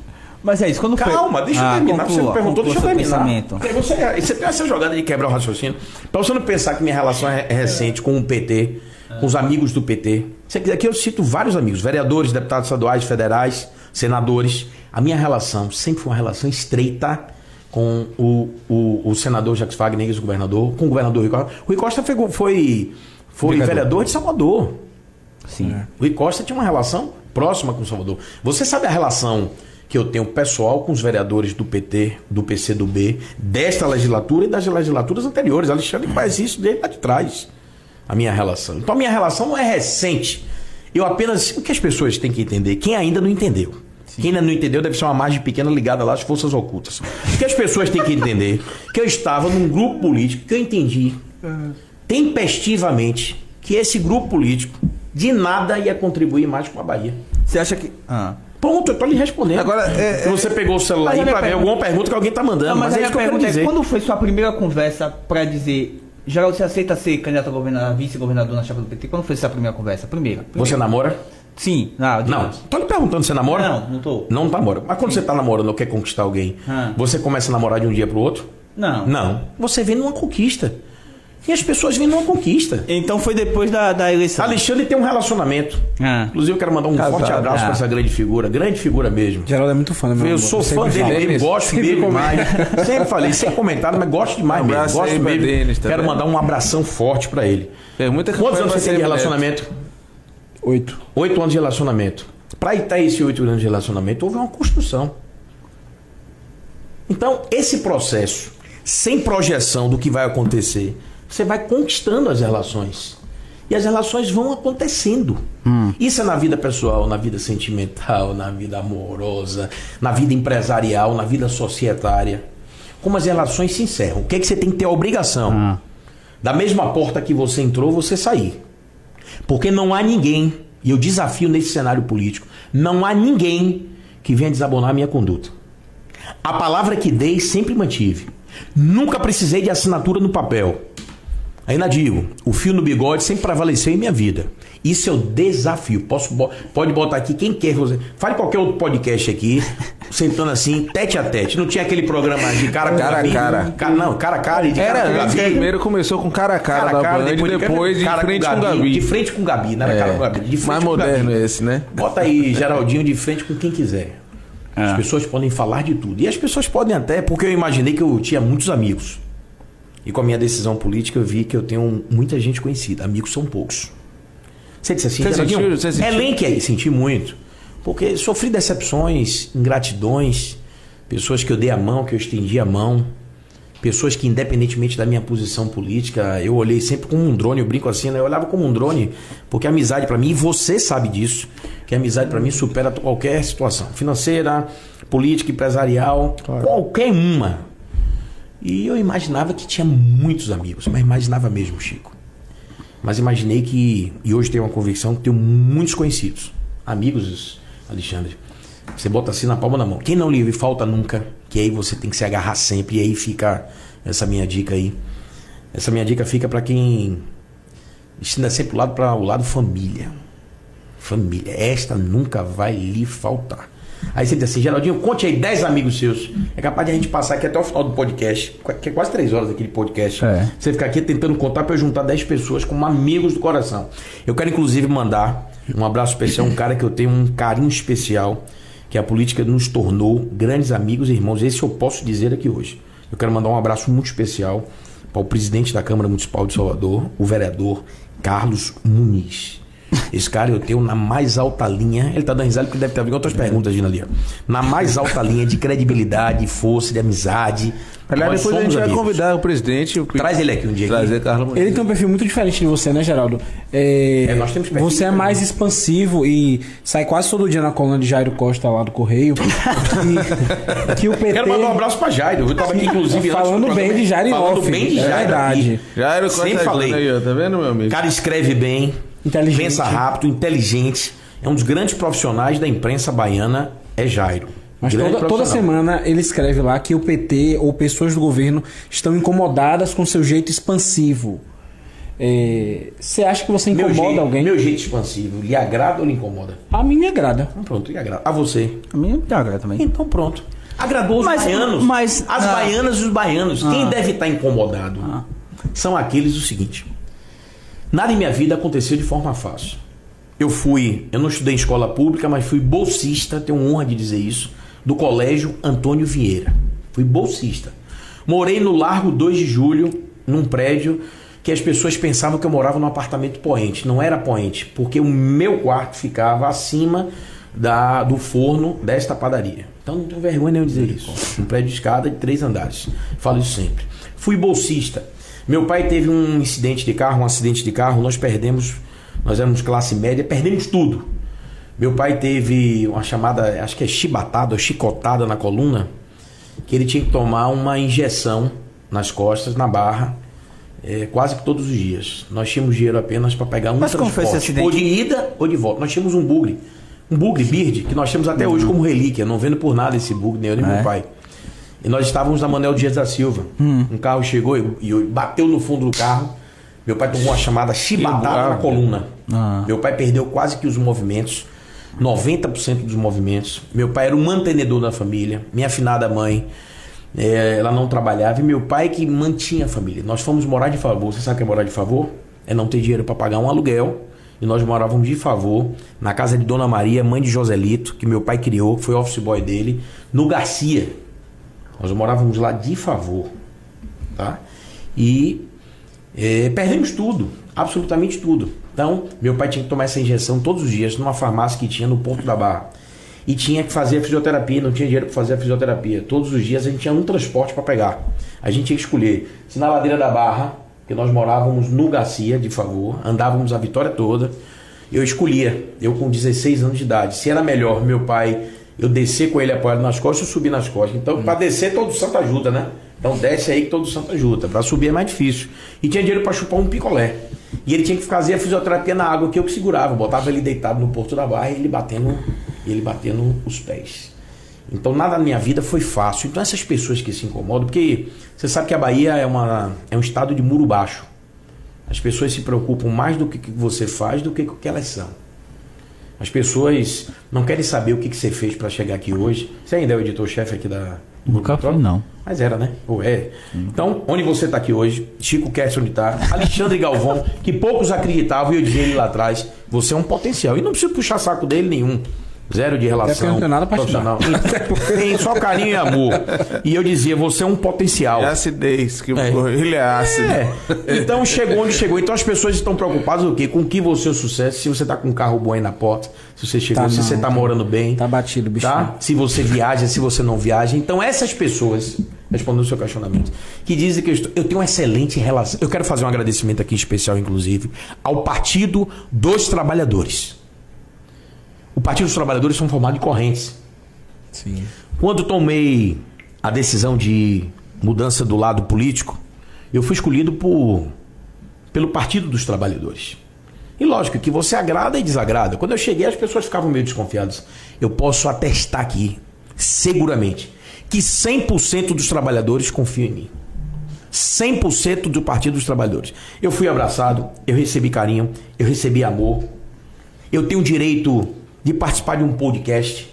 Mas é isso, quando foi... Calma, deixa eu Ah, terminar. você conclua, me perguntou, deixa eu terminar. pensamento. Porque Você, você tem essa jogada de quebrar o raciocínio. Pra você não pensar que minha relação é é recente com o PT, com os amigos do PT. Você aqui eu cito vários amigos, vereadores, deputados estaduais, federais, senadores. A minha relação sempre foi uma relação estreita com o, o, o senador Jacques Wagner, ex-governador, com o governador Rui Costa. Rui Costa foi, foi, foi Vereador. vereador de Salvador. Sim. Rui Costa tinha uma relação próxima com Salvador. Você sabe a relação que eu tenho pessoal com os vereadores do PT, do PCdoB, desta legislatura e das legislaturas anteriores. Alexandre faz isso desde lá de trás. A minha relação. Então a minha relação não é recente. Eu apenas. O que as pessoas têm que entender? Quem ainda não entendeu. Quem ainda não entendeu deve ser uma margem pequena ligada lá às forças ocultas. O que as pessoas têm que entender? Que eu estava num grupo político que eu entendi tempestivamente que esse grupo político de nada ia contribuir mais com a Bahia. Você acha que... Ah. Pronto, eu tô lhe respondendo. Agora, é- Se você pegou o celular aí a minha pra ver alguma pergunta que alguém tá mandando, Não, mas, mas é a isso que minha eu quero pergunta dizer. é, quando foi sua primeira conversa pra dizer... Geraldo, você aceita ser candidato a governador, vice-governador na chapa do PT? Quando foi sua primeira conversa? Primeira. Você Primeira. namora? Sim. Ah, Não. Tô lhe perguntando, você namora? Não, não tô. Não namora. Mas quando você tá namorando ou quer conquistar alguém, Ah. você começa a namorar de um dia pro outro? Não. Não. Você vem numa conquista. E as pessoas vêm numa conquista. Então foi depois da, da eleição. Alexandre tem um relacionamento. Ah. Inclusive, eu quero mandar um Casado. forte abraço Ah. pra essa grande figura. Grande figura mesmo. Geraldo é muito fã do meu Eu amor. sou fã dele, mesmo, gosto Sempre dele demais. Sempre falei, sem comentário, mas gosto demais Um mesmo. Gosto mesmo. Tá Quero mandar um abração forte pra ele. É muita Quantos anos você tem de relacionamento? Oito. Oito anos de relacionamento. Pra estar esse oito anos de relacionamento, houve uma construção. Então, esse processo, sem projeção do que vai acontecer, você vai conquistando as relações. E as relações vão acontecendo. Isso é na vida pessoal, na vida sentimental, na vida amorosa, na vida empresarial, na vida societária. Como as relações se encerram. O que, é que você tem que ter a obrigação? Da mesma porta que você entrou, você sair. Porque não há ninguém, e eu desafio nesse cenário político, não há ninguém que venha desabonar a minha conduta. A palavra que dei sempre mantive. Nunca precisei de assinatura no papel. Ainda digo, o fio no bigode sempre prevaleceu em minha vida. Isso é o desafio. Posso, pode botar aqui quem quer. Você, fale qualquer outro podcast aqui, sentando assim, tete a tete. Não tinha aquele programa de cara Cara a Gabi? cara. Ca- não, cara a cara e de cara com Era antes, Gabi. primeiro começou com cara a cara, da Band, depois, de cara frente com o Gabi. De frente com o Gabi, não era É, cara com o Gabi. De frente mais com o Gabi. moderno esse, né? Bota aí, Geraldinho, de frente com quem quiser. As pessoas podem falar de tudo. E as pessoas podem até, porque eu imaginei que eu tinha muitos amigos. E com a minha decisão política eu vi que eu tenho muita gente conhecida. Amigos são poucos. Você disse assim, Você sentiu- você sentiu? elenque aí, senti muito. Porque sofri decepções, ingratidões, pessoas que eu dei a mão, que eu estendi a mão, pessoas que, independentemente da minha posição política, eu olhei sempre como um drone, eu brinco assim, né? Eu olhava como um drone, porque a amizade para mim, e você sabe disso, que a amizade para mim supera qualquer situação financeira, política, empresarial, qualquer uma. E eu imaginava que tinha muitos amigos, mas imaginava mesmo, Chico. Mas imaginei que, e hoje tenho uma convicção, que tenho muitos conhecidos, amigos, Alexandre. Você bota assim na palma da mão. Quem não lhe falta nunca, que aí você tem que se agarrar sempre, e aí fica essa minha dica aí. Essa minha dica fica para quem destina sempre o lado para o lado família. Família, esta nunca vai lhe faltar. Aí você diz assim, Geraldinho, conte aí 10 amigos seus. É capaz de a gente passar aqui até o final do podcast, que é quase 3 horas aquele podcast. É. Você ficar aqui tentando contar para eu juntar 10 pessoas como amigos do coração. Eu quero inclusive mandar um abraço especial, um cara que eu tenho um carinho especial, que a política nos tornou grandes amigos e irmãos. Esse eu posso dizer aqui hoje. Eu quero mandar um abraço muito especial para o presidente da Câmara Municipal de Salvador, o vereador Carlos Muniz. Esse cara eu tenho na mais alta linha. Ele tá dando risada porque deve ter vindo outras perguntas vindo ali. ó. Na mais alta linha de credibilidade, força, de amizade. Aliás, Nós depois a gente somos vai amigos. convidar o presidente. o- Traz ele aqui um dia. Trazer. Carlos Muniz. Ele tem um perfil muito diferente de você, né, Geraldo? É, É, nós temos perfil você é mais expansivo e sai quase todo dia na coluna de Jairo Costa lá do Correio. que, que o PT. Quero mandar um abraço pra Jairo. Eu tava aqui, inclusive, Falando bem de Jairo Falando off, bem de é Jairo. verdade. aqui. Jairo Costa Sempre falei. Aí, ó, tá vendo, meu amigo? O cara escreve bem, Inteligente. pensa rápido, inteligente. É um dos grandes profissionais da imprensa baiana, é Jairo. Mas toda, toda semana ele escreve lá que o PT ou pessoas do governo estão incomodadas com seu jeito expansivo. É, Você acha que você Meu incomoda jeito, alguém? meu jeito expansivo, lhe agrada ou lhe incomoda? A mim me agrada. Então pronto, lhe agrada. A você? A minha me agrada também. Então pronto. Agradou os Mas- baianos. mas- as ah. baianas e os baianos. Quem Ah. deve estar incomodado são aqueles do seguinte. Nada em minha vida aconteceu de forma fácil. Eu fui, eu não estudei em escola pública, mas fui bolsista, tenho honra de dizer isso, do colégio Antônio Vieira. Fui bolsista. Morei no Largo 2 de Julho, num prédio que as pessoas pensavam que eu morava num apartamento poente. Não era poente, porque o meu quarto ficava acima da, do forno desta padaria. Então não tenho vergonha nenhum de dizer isso. Um prédio de escada de três andares. Falo isso sempre. Fui bolsista. Meu pai teve um incidente de carro, um acidente de carro, nós perdemos, nós éramos classe média, perdemos tudo. Meu pai teve uma chamada, acho que é chibatada ou chicotada na coluna, que ele tinha que tomar uma injeção nas costas, na barra, eh, quase que todos os dias. Nós tínhamos dinheiro apenas para pegar um Mas como foi esse transporte, acidente? ou de ida ou de volta. Nós tínhamos um bugre, um bugre Bird, que nós temos até hoje como relíquia, não vendo por nada esse bugre, nem eu nem É? meu pai. E nós estávamos na Manuel Dias da Silva. Um carro chegou e, e bateu no fundo do carro. Meu pai tomou uma chamada chibatada na coluna. Ah. Meu pai perdeu quase que os movimentos, 90% dos movimentos. Meu pai era um mantenedor da família. Minha afinada mãe, eh, ela não trabalhava. E meu pai que mantinha a família. Nós fomos morar de favor. Você sabe o que é morar de favor? É não ter dinheiro para pagar um aluguel. E nós morávamos de favor na casa de Dona Maria, mãe de Joselito, que meu pai criou, que foi office boy dele, no Garcia. Nós morávamos lá de favor, tá? E eh, perdemos tudo, absolutamente tudo. Então, meu pai tinha que tomar essa injeção todos os dias numa farmácia que tinha no Porto da Barra. E tinha que fazer a fisioterapia, não tinha dinheiro para fazer a fisioterapia. Todos os dias a gente tinha um transporte para pegar. A gente tinha que escolher se na ladeira da Barra, que nós morávamos no Garcia, de favor, andávamos a vitória toda. Eu escolhia, eu com 16 anos de idade, se era melhor meu pai eu descer com ele apoiado nas costas ou subir nas costas. Então, para descer, todo santo ajuda, né? Então, desce aí que todo santo ajuda. Para subir é mais difícil. E tinha dinheiro para chupar um picolé. E ele tinha que fazer a fisioterapia na água que eu que segurava. Eu botava ele deitado no porto da barra e ele batendo, ele batendo os pés. Então, nada na minha vida foi fácil. Então, essas pessoas que se incomodam, porque você sabe que a Bahia é, uma, é um estado de muro baixo. As pessoas se preocupam mais do que que você faz do que com o que elas são. As pessoas não querem saber o que, que você fez para chegar aqui hoje. Você ainda é o editor-chefe aqui da. Nunca fui, não. Mas era, né? Ou é. Então, onde você está aqui hoje, Chico Kessler onde está, Alexandre Galvão, que poucos acreditavam, e eu dizia ele lá atrás, você é um potencial. E não preciso puxar saco dele nenhum. Zero de relação não tenho nada profissional. Tem só carinho e amor. E eu dizia, você é um potencial. É acidez, que É. ele é ácido. É. Então chegou onde chegou. Então as pessoas estão preocupadas o quê? Com que você é o sucesso, se você tá com um carro bom aí na porta, se você chegou, Tá se não, você tá tá- morando bem. Tá batido, bicho. Tá? Se você viaja, se você não viaja. Então essas pessoas, respondendo o seu questionamento, que dizem que eu, estou, eu tenho uma excelente relação. Eu quero fazer um agradecimento aqui especial, inclusive, ao Partido dos Trabalhadores. O Partido dos Trabalhadores são formados de correntes. Sim. Quando tomei a decisão de mudança do lado político, eu fui escolhido por, pelo Partido dos Trabalhadores. E lógico que você agrada e desagrada. Quando eu cheguei, as pessoas ficavam meio desconfiadas. Eu posso atestar aqui, seguramente, que 100% dos trabalhadores confiam em mim. 100% do Partido dos Trabalhadores. Eu fui abraçado, eu recebi carinho, eu recebi amor. Eu tenho direito de participar de um podcast.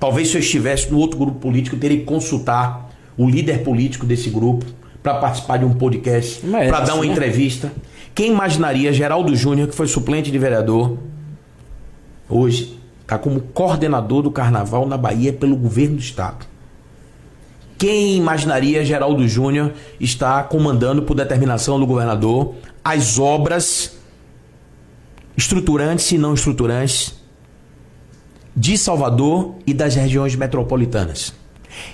Talvez se eu estivesse no outro grupo político, eu teria que consultar o líder político desse grupo para participar de um podcast, é para dar uma né? entrevista. Quem imaginaria Geraldo Júnior, que foi suplente de vereador, hoje está como coordenador do carnaval na Bahia pelo governo do estado? Quem imaginaria Geraldo Júnior está comandando, por determinação do governador, as obras estruturantes e não estruturantes de Salvador e das regiões metropolitanas?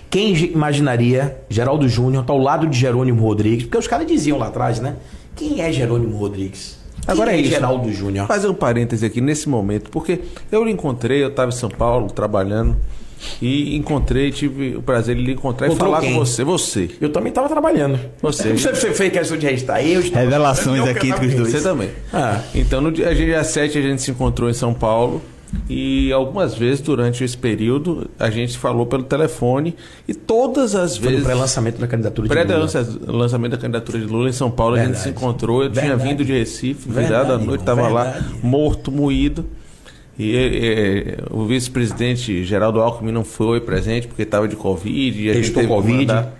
Quem imaginaria Geraldo Júnior estar ao lado de Jerônimo Rodrigues? Porque os caras diziam lá atrás, né? Quem é Jerônimo Rodrigues? Quem Agora é isso. Geraldo Júnior. fazer um parêntese aqui nesse momento, porque eu lhe encontrei, eu estava em São Paulo trabalhando e encontrei, tive o prazer de lhe encontrar Encontrou e falar quem? com você. Você. Eu também estava trabalhando. Você. Você você fez questão de registrar. Eu estava- Revelações aqui entre os dois. Você também. Ah. Então, no dia, dia 7 a gente se encontrou em São Paulo e algumas vezes durante esse período a gente falou pelo telefone e todas as Foi vezes. pré-lançamento da candidatura de Lula. Pré-lançamento da candidatura de Lula em São Paulo, a gente Verdade. se encontrou. Eu tinha Verdade. vindo de Recife, Verdade, virado à noite, estava lá verdade. morto, moído. E eh, o vice-presidente Geraldo Alckmin não foi presente porque estava de Covid. E a gente Testou teve que Covid. mandar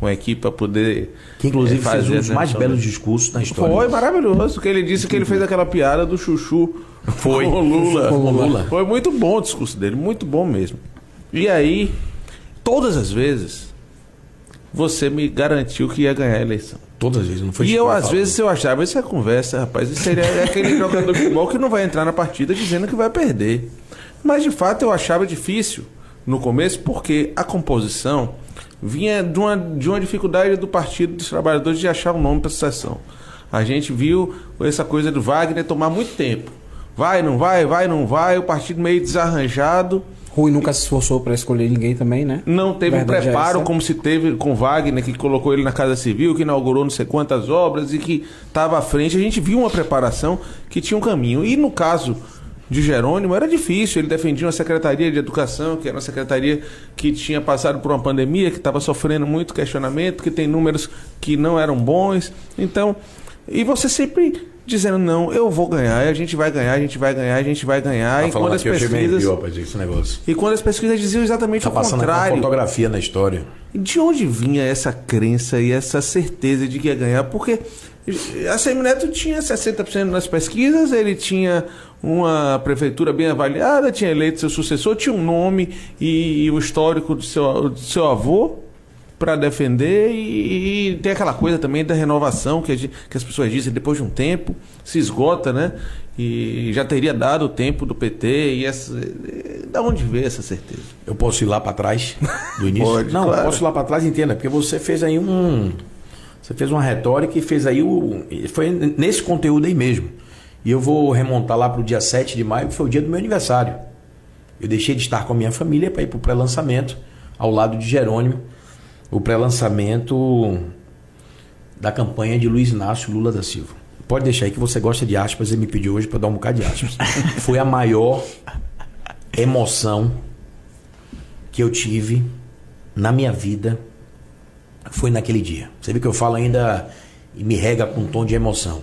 uma equipe para poder. Que inclusive eh, fazer fez um dos a mais belos discursos da história. Foi maravilhoso, que ele disse que ele fez aquela piada do chuchu Foi. com o Lula. Com o Lula. Foi muito bom o discurso dele, muito bom mesmo. E aí, todas as vezes, você me garantiu que ia ganhar a eleição. Todas as vezes, não foi e eu, às vezes, eu achava, isso é conversa, rapaz. Isso seria é aquele jogador de futebol que não vai entrar na partida dizendo que vai perder. Mas, de fato, eu achava difícil no começo, porque a composição vinha de uma, de uma dificuldade do Partido dos Trabalhadores de achar um nome para sucessão. A gente viu essa coisa do Wagner tomar muito tempo. Vai, não vai, vai, não vai, o partido meio desarranjado. Rui nunca se esforçou pra escolher ninguém também, né? Não teve um Verdade é preparo essa. como se teve com Wagner, que colocou ele na Casa Civil, que inaugurou não sei quantas obras e que estava à frente. A gente viu uma preparação que tinha um caminho. E no caso de Jerônimo era difícil. Ele defendia uma secretaria de educação, que era uma secretaria que tinha passado por uma pandemia, que estava sofrendo muito questionamento, que tem números que não eram bons. Então, e você sempre dizendo, não, eu vou ganhar, a gente vai ganhar, a gente vai ganhar, a gente vai ganhar. Tá e falando quando as pesquisas. esse negócio. E quando as pesquisas diziam exatamente Tá o aqui uma contrário. fotografia na história. De onde vinha essa crença e essa certeza de que ia ganhar? Porque a Semineto tinha 60% nas pesquisas, ele tinha uma prefeitura bem avaliada, tinha eleito seu sucessor, tinha um nome e, e o histórico do seu, do seu avô para defender e, e tem aquela coisa também da renovação que, gente- que as pessoas dizem depois de um tempo se esgota, né? E já teria dado o tempo do PT e essa, da onde veio essa certeza? Eu posso ir lá para trás do início? Pode, não, claro. eu posso ir lá para trás, entenda, porque você fez aí um. Você fez uma retórica e fez aí o. Foi nesse conteúdo aí mesmo. E eu vou remontar lá para o dia 7 de maio, que foi o dia do meu aniversário. Eu deixei de estar com a minha família para ir para o pré-lançamento, ao lado de Jerônimo, o pré-lançamento da campanha de Luiz Inácio Lula da Silva. Pode deixar aí que você gosta de aspas e me pediu hoje para dar um bocado de aspas. Foi a maior emoção que eu tive na minha vida foi naquele dia. Você vê que eu falo ainda e me rega com um tom de emoção.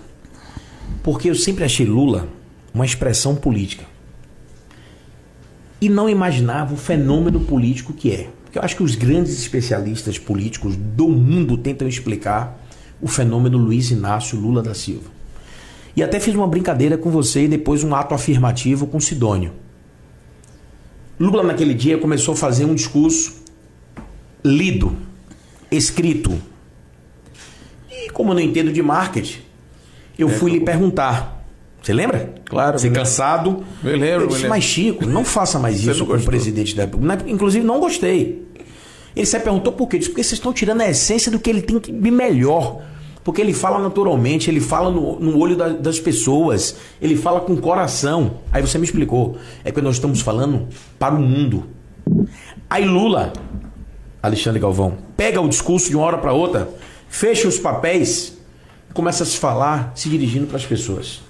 Porque eu sempre achei Lula uma expressão política. E não imaginava o fenômeno político que é. Porque eu acho que os grandes especialistas políticos do mundo tentam explicar o fenômeno Luiz Inácio Lula da Silva. E até fiz uma brincadeira com você e depois um ato afirmativo com Sidônio. Lula naquele dia começou a fazer um discurso lido, escrito. E como eu não entendo de marketing, eu fui lhe perguntar. Você lembra? Claro, Você cansado. Eu lembro, Eu disse, lembro. mas Chico, não faça mais Você isso com o presidente da República. Inclusive, não gostei. Ele se perguntou por quê? Eu Disse, porque vocês estão tirando a essência do que ele tem de melhor. Porque ele fala naturalmente, ele fala no, no olho da- das pessoas, ele fala com o coração. Aí você me explicou. É que nós estamos falando para o mundo. Aí Lula, Alexandre Galvão, pega o discurso de uma hora para outra, fecha os papéis, começa a se falar, se dirigindo para as pessoas.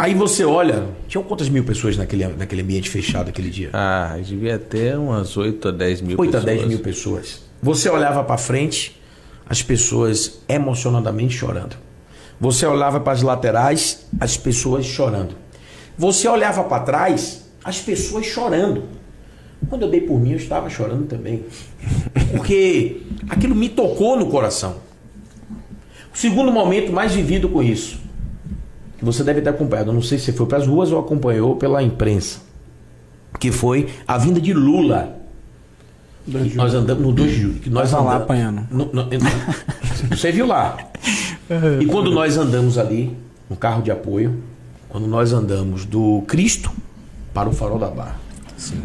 Aí você olha, tinham quantas mil pessoas naquele, naquele ambiente fechado aquele dia? Ah, devia ter umas 8 a 10 mil 8 a pessoas. 10 mil pessoas. Você olhava para frente, as pessoas emocionadamente chorando. Você olhava para as laterais, as pessoas chorando. Você olhava para trás, as pessoas chorando. Quando eu dei por mim, eu estava chorando também. Porque aquilo me tocou no coração. O segundo momento mais vivido com isso, que você deve ter acompanhado, eu não sei se você foi para as ruas ou acompanhou pela imprensa, que foi a vinda de Lula que nós andamos no 2 de julho. Que nós lá apanhando. No- no- você viu lá. E quando nós andamos ali, no carro de apoio, quando nós andamos do Cristo para o farol da Barra.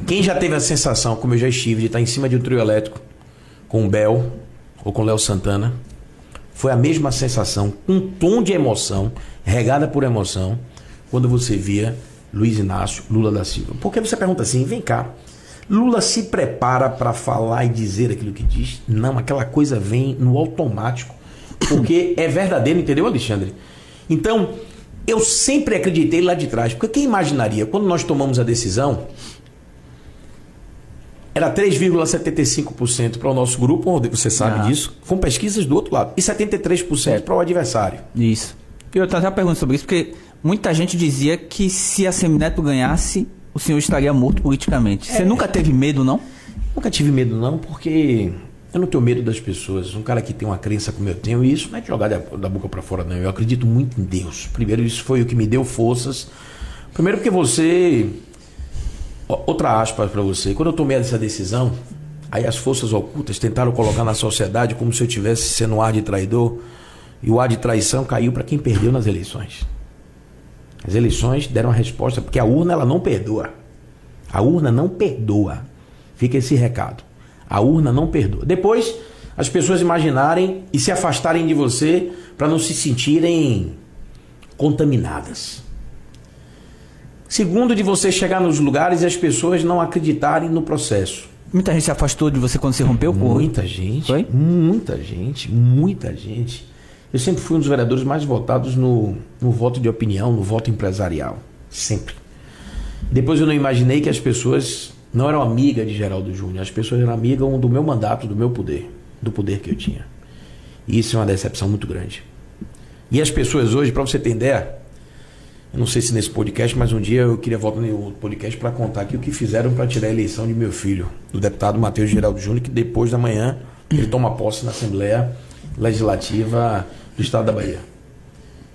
Quem já teve a sensação, como eu já estive, de estar em cima de um trio elétrico com o Bel ou com o Léo Santana, foi a mesma sensação, um tom de emoção, regada por emoção, quando você via Luiz Inácio Lula da Silva. Porque você pergunta assim, vem cá, Lula se prepara para falar e dizer aquilo que diz? Não, aquela coisa vem no automático, porque é verdadeiro, entendeu, Alexandre? Então, eu sempre acreditei lá de trás, porque quem imaginaria, quando nós tomamos a decisão, era 3,75% para o nosso grupo, você sabe Ah. disso, com pesquisas do outro lado, e 73% para o adversário. Isso. Eu até pergunto sobre isso, porque muita gente dizia que se a Semineto ganhasse, o senhor estaria morto politicamente. Você nunca teve medo, não? Nunca tive medo, não, porque eu não tenho medo das pessoas. Um cara que tem uma crença como eu tenho, e isso não é de jogar da, da boca para fora, não. Eu acredito muito em Deus. Primeiro, isso foi o que me deu forças. Primeiro, porque você. Outra aspa para você. Quando eu tomei essa decisão, aí as forças ocultas tentaram colocar na sociedade como se eu tivesse sendo um ar de traidor. E o ar de traição caiu para quem perdeu nas eleições. As eleições deram a resposta, porque a urna ela não perdoa. A urna não perdoa. Fica esse recado. A urna não perdoa. Depois, as pessoas imaginarem e se afastarem de você para não se sentirem contaminadas. Segundo, de você chegar nos lugares e as pessoas não acreditarem no processo. Muita gente se afastou de você quando você rompeu com Muita gente. Foi? Muita gente. Muita gente. Eu sempre fui um dos vereadores mais votados no, no voto de opinião, no voto empresarial. Sempre. Depois eu não imaginei que as pessoas não eram amigas de Geraldo Júnior. As pessoas eram amigas do meu mandato, do meu poder. Do poder que eu tinha. E isso é uma decepção muito grande. E as pessoas hoje, para você ter ideia, eu não sei se nesse podcast, mas um dia eu queria voltar no podcast para contar aqui o que fizeram para tirar a eleição de meu filho, do deputado Matheus Geraldo Júnior, que depois da manhã ele toma posse na Assembleia Legislativa do Estado da Bahia.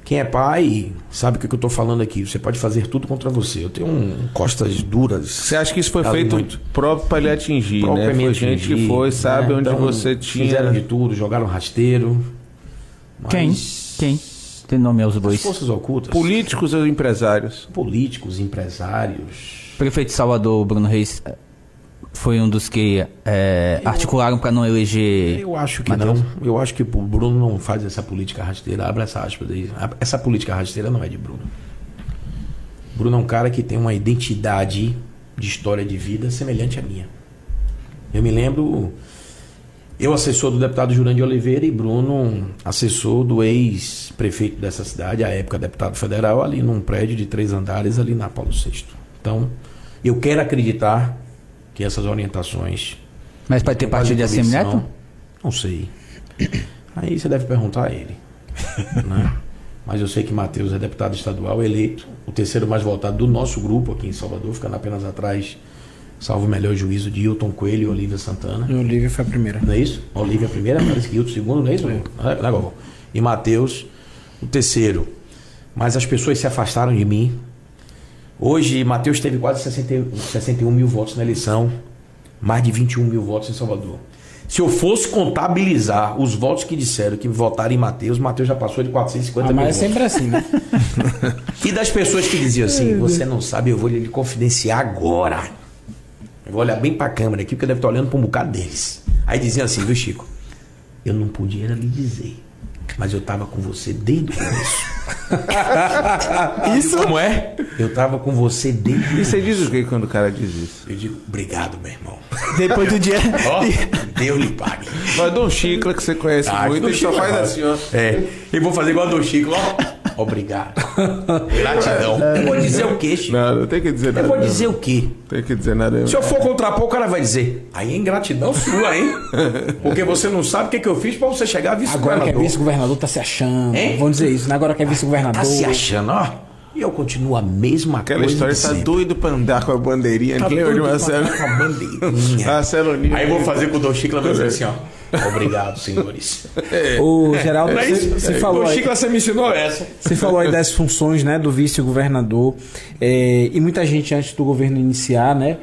Quem é pai sabe o que eu estou falando aqui. Você pode fazer tudo contra você. Eu tenho um, costas duras. Você acha que isso foi feito muito. próprio para lhe atingir, né? Foi Propriamente gente que foi, sabe né? onde Então, você tinha. Fizeram de tudo, jogaram rasteiro. Quem? Mas Quem? Tem nome aos As bois. forças ocultas. Políticos ou empresários? políticos, empresários. Prefeito de Salvador, Bruno Reis, foi um dos que eh, articularam para não eleger. Eu acho que Matheus? não. Eu acho que o Bruno não faz essa política rasteira. Abre essa aspas aí. Essa política rasteira não é de Bruno. Bruno é um cara que tem uma identidade de história de vida semelhante à minha. Eu me lembro. Eu assessor do deputado Jurandir Oliveira e Bruno assessor do ex-prefeito dessa cidade, à época deputado federal, ali num prédio de três andares ali na Paulo VI. Então, eu quero acreditar que essas orientações Mas para ter partido de. Assemineto? Não sei. Aí você deve perguntar a ele. né? Mas eu sei que Matheus é deputado estadual eleito, o terceiro mais votado do nosso grupo aqui em Salvador, ficando apenas atrás, salvo o melhor juízo, de Hilton Coelho e Olívia Santana. E Olivia foi a primeira. Não é isso? Olívia a primeira, parece que Hilton segundo, não é isso? Né, Galvão? E Matheus o terceiro. Mas as pessoas se afastaram de mim. Hoje, Matheus teve quase 60, 61 mil votos na eleição, mais de 21 mil votos em Salvador. Se eu fosse contabilizar os votos que disseram que votaram em Matheus, Matheus já passou de 450 Ah, mil mas é votos. sempre assim, né? E das pessoas que diziam assim, você não sabe, eu vou lhe confidenciar agora. Eu vou olhar bem pra câmera aqui, porque eu deve estar olhando pra um bocado deles. Aí diziam assim, viu, Chico? Eu não podia lhe dizer, mas eu tava com você desde o começo. Isso? Como é? Eu tava com você desde o E começo. você diz o que quando o cara diz isso? Eu digo, obrigado, meu irmão. Depois do dia. Ó, Deus lhe pague. Mas Dom Chicla, que você conhece Ah, muito, Dom ele só faz ó. assim, ó. É, eu vou fazer igual a do Chico, ó. Obrigado. Gratidão. Eu vou dizer o quê, Chico? Não, não tem que dizer nada. Eu vou não. dizer o quê? Tem que dizer nada. Se eu for contrapor, o cara vai dizer, aí é ingratidão sua, hein? Porque você não sabe o que, que eu fiz pra você chegar a Agora que é vice-governador. vice-governador tá se achando. Hein? Vamos dizer isso, né? Agora que é vice-governador. Tá se achando, ó. E eu continuo a mesma Aquela coisa. história de tá doido pra andar com a bandeirinha. Tá lembra de pra Marcelo? com a bandeirinha. Marcelo Nino. Aí eu vou fazer com o Dom Chicla, vai dizer assim, ó. Obrigado, senhores. O Geraldo, é você, você falou Dom aí, Chicla, você me ensinou essa. você falou aí das funções né, do vice-governador. é, e muita gente antes do governo iniciar, né?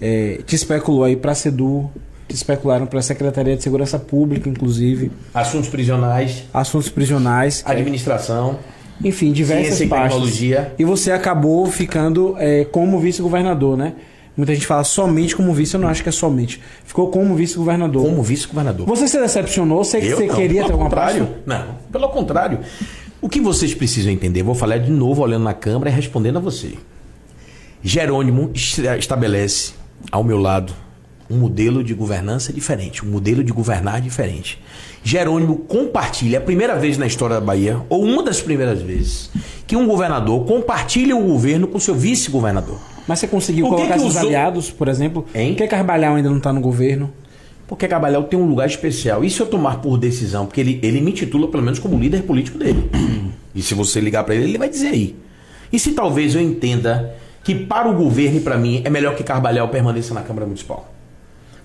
é, te especulou aí para a SEDU, te especularam para a Secretaria de Segurança Pública, inclusive, Assuntos prisionais, assuntos prisionais. é, administração. Enfim, diversas Ciência e pastas. tecnologia. E você acabou ficando é, como vice-governador, né? Muita gente fala somente como vice, eu não acho que é somente. Ficou como vice-governador. Como vice-governador. Você se decepcionou? Você, Eu você não, queria ter alguma contrário. pasta? Não, pelo contrário. O que vocês precisam entender, vou falar de novo olhando na câmera e respondendo a você. Jerônimo est- estabelece ao meu lado um modelo de governança diferente, um modelo de governar diferente. Jerônimo compartilha, é a primeira vez na história da Bahia, ou uma das primeiras vezes, que um governador compartilha o governo com seu vice-governador. Mas você conseguiu Por que colocar que seus usou- aliados, por exemplo? Hein? Por que Carvalhal ainda não está no governo? Porque Cabalhal tem um lugar especial. E se eu tomar por decisão? Porque ele, ele me titula pelo menos como líder político dele. e se você ligar para ele, ele vai dizer aí. E se talvez eu entenda que para o governo e para mim é melhor que Carvalhal permaneça na Câmara Municipal?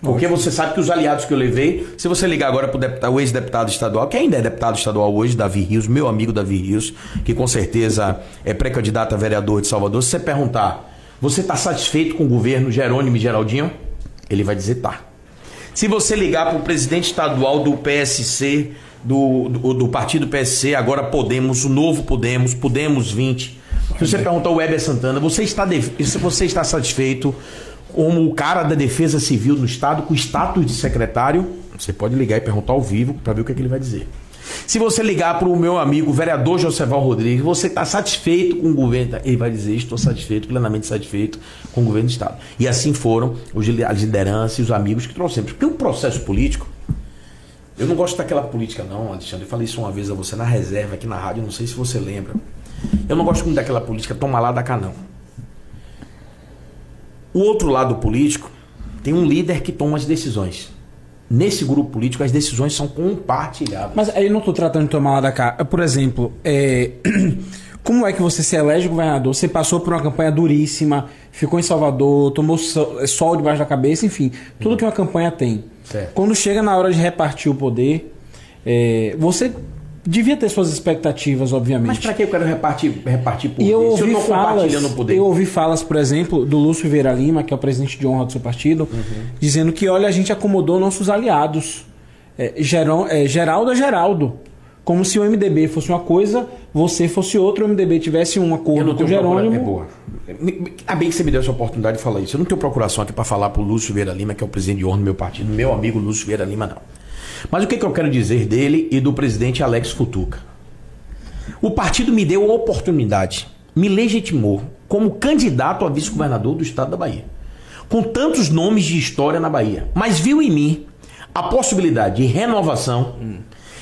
Porque você sabe que os aliados que eu levei, se você ligar agora para o ex-deputado estadual, que ainda é deputado estadual hoje, Davi Rios, meu amigo Davi Rios, que com certeza é pré-candidato a vereador de Salvador, se você perguntar, você está satisfeito com o governo Jerônimo e Geraldinho? Ele vai dizer tá. Se você ligar para o presidente estadual do PSC, do, do, do partido PSC, agora Podemos, o novo Podemos, Podemos 20. Se você perguntar ao Weber Santana, você está, de- se você está satisfeito como o cara da defesa civil no estado com status de secretário? Você pode ligar e perguntar ao vivo para ver o que, é que ele vai dizer. Se você ligar para o meu amigo vereador Joseval Rodrigues, você está satisfeito com o governo? Ele vai dizer: Estou satisfeito, plenamente satisfeito com o governo do Estado. E assim foram os as lideranças e os amigos que trouxemos. Porque o processo político. Eu não gosto daquela política, não, Alexandre. Eu falei isso uma vez a você na reserva aqui na rádio, não sei se você lembra. Eu não gosto muito daquela política toma lá, da cá, não. O outro lado político tem um líder que toma as decisões. Nesse grupo político, as decisões são compartilhadas. Mas aí eu não estou tratando de tomar lá da cá. Por exemplo, é, como é que você se elege governador? Você passou por uma campanha duríssima, ficou em Salvador, tomou sol, sol debaixo da cabeça, enfim, tudo que uma campanha tem. Certo. Quando chega na hora de repartir o poder, é, você devia ter suas expectativas, obviamente. Mas para que eu quero repartir, repartir poder? Eu se eu ouvi falas, o poder? eu ouvi falas, por exemplo, do Lúcio Vieira Lima, que é o presidente de honra do seu partido, dizendo que, olha, a gente acomodou nossos aliados. É, Geron- é, Geraldo é Geraldo. Como se o MDB fosse uma coisa, você fosse outra, o MDB tivesse um acordo com o Jerônimo. É boa. Ainda bem que você me deu essa oportunidade de falar isso. Eu não tenho procuração aqui para falar pro Lúcio Vieira Lima, que é o presidente de honra do meu partido, meu amigo Lúcio Vieira Lima, não. Mas o que, que eu quero dizer dele e do presidente Alex Futuca? O partido me deu a oportunidade, me legitimou como candidato a vice-governador do estado da Bahia. Com tantos nomes de história na Bahia. Mas viu em mim a possibilidade de renovação,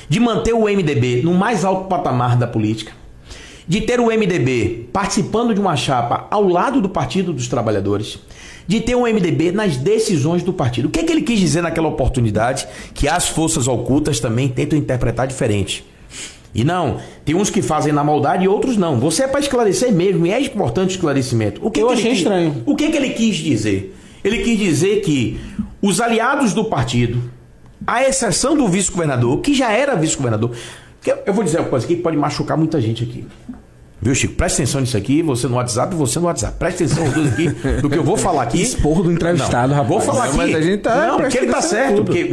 de manter o MDB no mais alto patamar da política, de ter o MDB participando de uma chapa ao lado do Partido dos Trabalhadores, de ter o MDB nas decisões do partido. O que, é que ele quis dizer naquela oportunidade que as forças ocultas também tentam interpretar diferente? E não, tem uns que fazem na maldade e outros não. Você é para esclarecer mesmo, e é importante o esclarecimento. O que Eu que ele achei quis- estranho. O que, que ele quis dizer? Ele quis dizer que os aliados do partido, à exceção do vice-governador, que já era vice-governador, eu vou dizer uma coisa aqui que pode machucar muita gente aqui. Viu, Chico? Presta atenção nisso aqui, você no WhatsApp você no WhatsApp. Presta atenção os dois aqui do que eu vou falar aqui. Esporro do entrevistado, não, rapaz. Vou falar aqui. mas a gente tá não, porque ele tá certo. tudo. Porque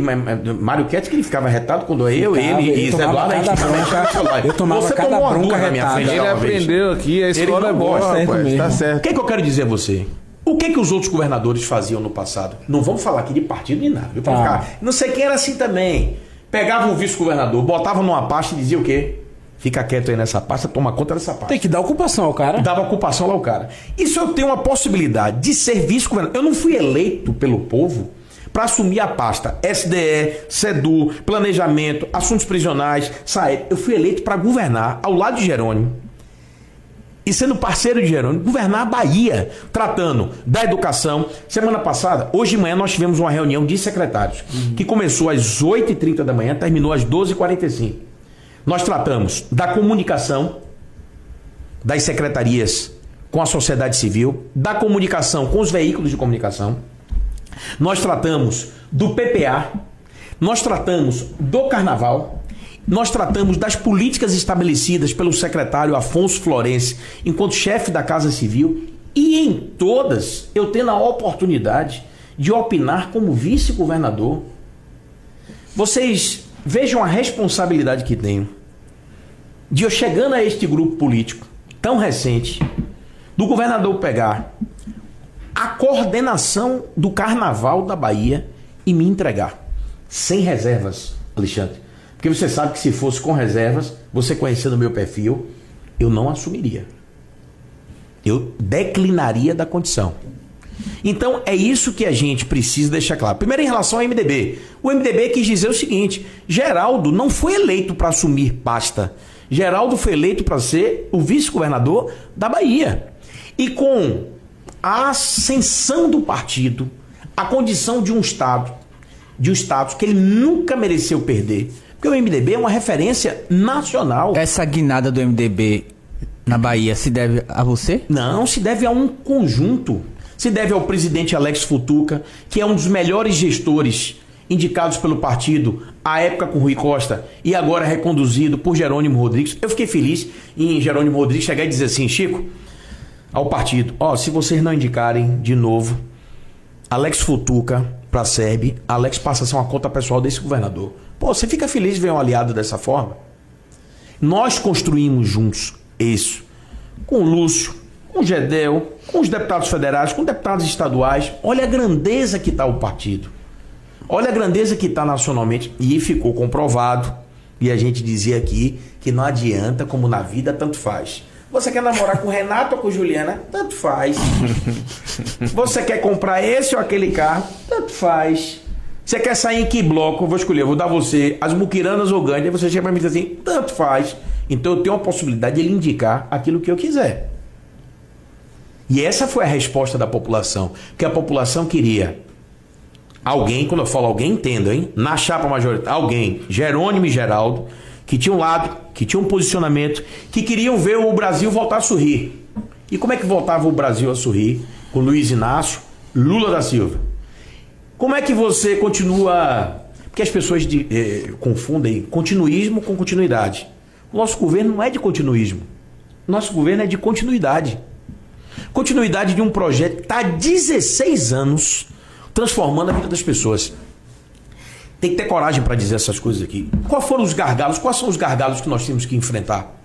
Mário Quete que ele ficava retado quando eu, Ficava, ele e Zé tomava Eduardo, a gente bronca. Eu tomava Você cada bronca na minha frente Ele aprendeu aqui, a escola é boa, gosta, certo rapaz. mesmo. Tá O certo. que, que eu quero dizer a você? O que, que os outros governadores faziam no passado? Não vamos falar aqui de partido nem nada. Viu? Tá. ficar- Não sei quem era assim também. Pegavam um vice-governador, botavam numa pasta e dizia o quê? Fica quieto aí nessa pasta, toma conta dessa pasta. Tem que dar ocupação ao cara. Dava ocupação lá ao cara. E se eu tenho uma possibilidade de ser vice-governador? Eu não fui eleito pelo povo para assumir a pasta SDE, SEDU, Planejamento, Assuntos Prisionais, SAE. Eu fui eleito para governar ao lado de Jerônimo e sendo parceiro de Jerônimo, governar a Bahia, tratando da educação. Semana passada, hoje de manhã, nós tivemos uma reunião de secretários, que começou às 8h30 da manhã, terminou às 12h45. Nós tratamos da comunicação, das secretarias com a sociedade civil, da comunicação com os veículos de comunicação. Nós tratamos do PPA, nós tratamos do carnaval, nós tratamos das políticas estabelecidas pelo secretário Afonso Florense enquanto chefe da Casa Civil e em todas eu tendo a oportunidade de opinar como vice-governador. Vocês vejam a responsabilidade que tenho de eu chegando a este grupo político tão recente, do governador pegar a coordenação do carnaval da Bahia e me entregar. Sem reservas, Alexandre. Porque você sabe que se fosse com reservas, você conhecendo o meu perfil, eu não assumiria. Eu declinaria da condição. Então é isso que a gente precisa deixar claro. Primeiro, em relação ao MDB. O MDB quis dizer o seguinte: Geraldo não foi eleito para assumir pasta. Geraldo foi eleito para ser o vice-governador da Bahia. E com a ascensão do partido, a condição de um Estado, de um status que ele nunca mereceu perder. Porque o MDB é uma referência nacional. Essa guinada do MDB na Bahia se deve a você? Não, se deve a um conjunto. Se deve ao presidente Alex Futuca, que é um dos melhores gestores indicados pelo partido à época com Rui Costa e agora reconduzido por Jerônimo Rodrigues. Eu fiquei feliz em Jerônimo Rodrigues chegar e dizer assim, Chico, ao partido, ó, se vocês não indicarem de novo Alex Futuca para a SEB, Alex passa a ser uma conta pessoal desse governador. Pô, você fica feliz de ver um aliado dessa forma? Nós construímos juntos isso. Com o Lúcio, com o Gedel, com os deputados federais, com deputados estaduais. Olha a grandeza que está o partido. Olha a grandeza que está nacionalmente. E ficou comprovado. E a gente dizia aqui que não adianta, como na vida, tanto faz. Você quer namorar com o Renato ou com Juliana? Tanto faz. Você quer comprar esse ou aquele carro? Tanto faz. Você quer sair em que bloco? Eu vou escolher, eu vou dar você as muquiranas ou Gandhi. Você chega pra mim e diz assim: tanto faz. Então eu tenho a possibilidade de ele indicar aquilo que eu quiser. E essa foi a resposta da população. Que a população queria alguém, quando eu falo alguém, entendo, hein? Na chapa majoritária, alguém, Jerônimo e Geraldo, que tinha um lado, que tinha um posicionamento, que queriam ver o Brasil voltar a sorrir. E como é que voltava o Brasil a sorrir? Com Luiz Inácio, Lula da Silva. Como é que você continua. Porque as pessoas de- eh, confundem continuismo com continuidade. O nosso governo não é de continuismo. Nosso governo é de continuidade. Continuidade de um projeto que está há 16 anos transformando a vida das pessoas. Tem que ter coragem para dizer essas coisas aqui. Quais foram os gargalos? Quais são os gargalos que nós temos que enfrentar?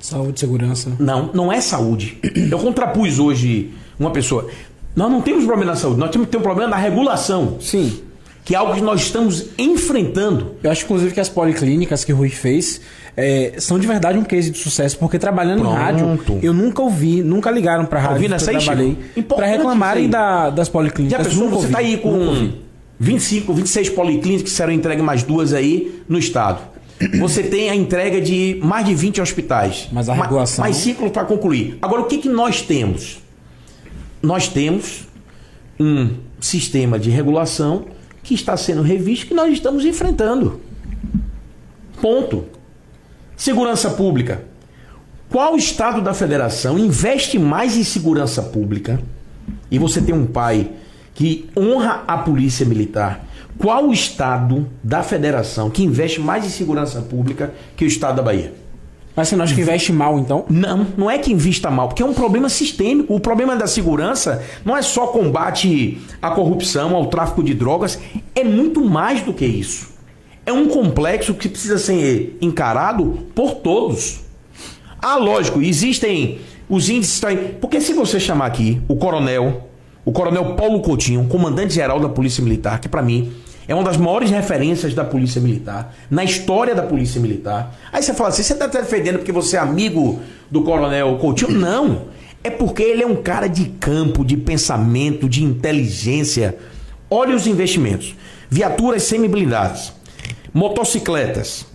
Saúde, segurança. Não, não é saúde. Eu contrapus hoje uma pessoa. Nós não temos problema na saúde, nós temos que ter um problema na regulação, Sim. que é algo que nós estamos enfrentando. Eu acho, inclusive, que as policlínicas que o Rui fez é, são de verdade um case de sucesso, porque trabalhando Pronto. em rádio, eu nunca ouvi, nunca ligaram pra rádio que nessa eu trabalhei pra reclamarem da- das Já policlínicas. pensou, Nunca você ouvi, está aí com ouvi. 25, 26 policlínicas que serão entregues mais duas aí no estado. Você tem a entrega de mais de 20 hospitais. Mas a regulação- Mais ciclos para concluir. Agora, o que, que nós temos? Nós temos um sistema de regulação que está sendo revisto que nós estamos enfrentando. Ponto. Segurança pública. Qual estado da federação investe mais em segurança pública? E você tem um pai que honra a polícia militar. Qual o estado da federação que investe mais em segurança pública que o estado da Bahia? Mas você não acha que investe mal, então? Não, não é que invista mal, porque é um problema sistêmico. O problema da segurança não é só combate à corrupção, ao tráfico de drogas, é muito mais do que isso. É um complexo que precisa ser encarado por todos. Ah, lógico, existem os índices. Porque se você chamar aqui o coronel, o coronel Paulo Coutinho, comandante-geral da Polícia Militar, que para mim é uma das maiores referências da Polícia Militar, na história da Polícia Militar. Aí você fala assim: você está defendendo porque você é amigo do Coronel Coutinho? Não. É porque ele é um cara de campo, de pensamento, de inteligência. Olha os investimentos: viaturas semi-blindadas, motocicletas,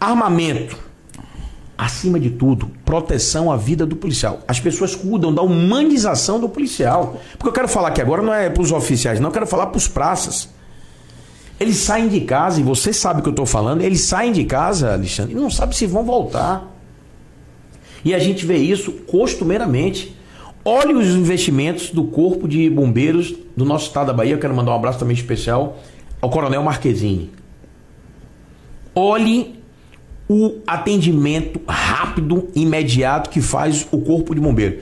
armamento. Acima de tudo, proteção à vida do policial. As pessoas cuidam da humanização do policial. Porque eu quero falar aqui agora não é para os oficiais, não, eu quero falar para os praças. Eles saem de casa, e você sabe o que eu estou falando, eles saem de casa, Alexandre, e não sabem se vão voltar. E a gente vê isso costumeiramente. Olhe os investimentos do Corpo de Bombeiros do nosso estado da Bahia. Eu quero mandar um abraço também especial ao Coronel Marquezine. Olhe o atendimento rápido, imediato que faz o Corpo de Bombeiro.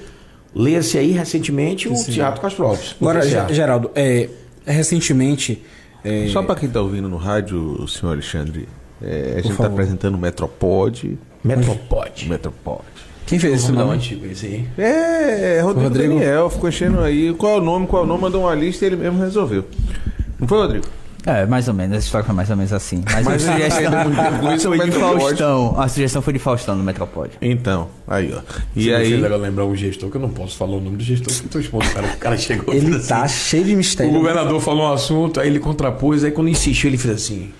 Leia-se aí recentemente o Sim. Teatro Castro Alves. O Agora, acha? Geraldo, é, recentemente. é, Só para quem está ouvindo no rádio, senhor Alexandre, é, a gente está apresentando o Metropod. Metropod. Metropod. quem fez esse nome? antigo esse aí. É, Rodrigo, Rodrigo? Daniel ficou enchendo aí. Qual é o nome, qual é o nome, mandou uma lista e ele mesmo resolveu. Não foi, Rodrigo? É, mais ou menos. Essa história foi mais ou menos assim. Mas, Mas a sugestão é o foi de. Faustão. A sugestão foi de Faustão no Metropod. Então, aí, ó. E E aí. legal lembrar um gestor, que eu não posso falar o nome do gestor, que eu tô expondo o cara. O cara chegou Ele fez tá assim. cheio de O mistério. governador falou um assunto, aí ele contrapôs, aí quando insistiu, ele fez assim.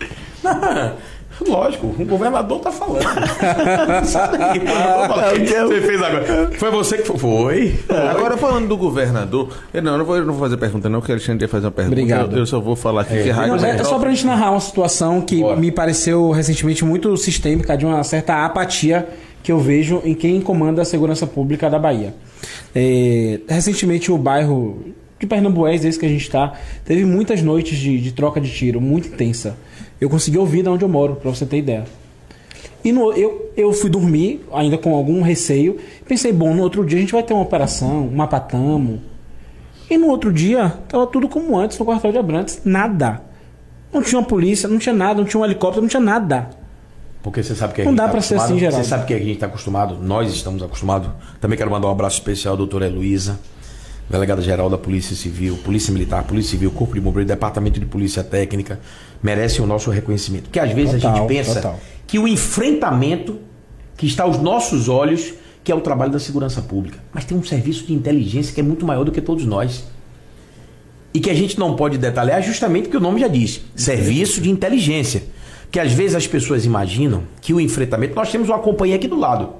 Lógico, o governador tá falando. O que você fez agora? Foi você que foi? Foi. Agora falando do governador, eu não, eu não vou, eu não vou fazer pergunta, não, porque o Alexandre ia fazer uma pergunta. Obrigado. Eu, eu só vou falar aqui que Não, é, é Metrópole- só pra gente narrar uma situação que Bora. me pareceu recentemente muito sistêmica, de uma certa apatia que eu vejo em quem comanda a segurança pública da Bahia. É, recentemente o bairro de Pernambués, esse que a gente está, teve muitas noites de, de troca de tiro, muito intensa. Eu consegui ouvir de onde eu moro, pra você ter ideia. E no- eu, eu fui dormir, ainda com algum receio. Pensei, bom, no outro dia a gente vai ter uma operação, um mapatamo. E no outro dia, tava tudo como antes no quartel de Abrantes. Nada. Não tinha uma polícia, não tinha nada, não tinha um helicóptero, não tinha nada. Porque você sabe que a Não dá tá pra ser assim, Geraldo. Você sabe que a gente está acostumado, nós estamos acostumados. Também quero mandar um abraço especial à doutora Heloísa, delegada geral da Polícia Civil, Polícia Militar, Polícia Civil, Corpo de Bombeiro, Departamento de Polícia Técnica, merecem o nosso reconhecimento. Porque às vezes a Total, gente pensa total. que o enfrentamento que está aos nossos olhos, que é o trabalho da segurança pública. Mas tem um serviço de inteligência que é muito maior do que todos nós. E que a gente não pode detalhar justamente porque o nome já diz: serviço de inteligência. Que às vezes as pessoas imaginam que o enfrentamento. Nós temos uma companhia aqui do lado.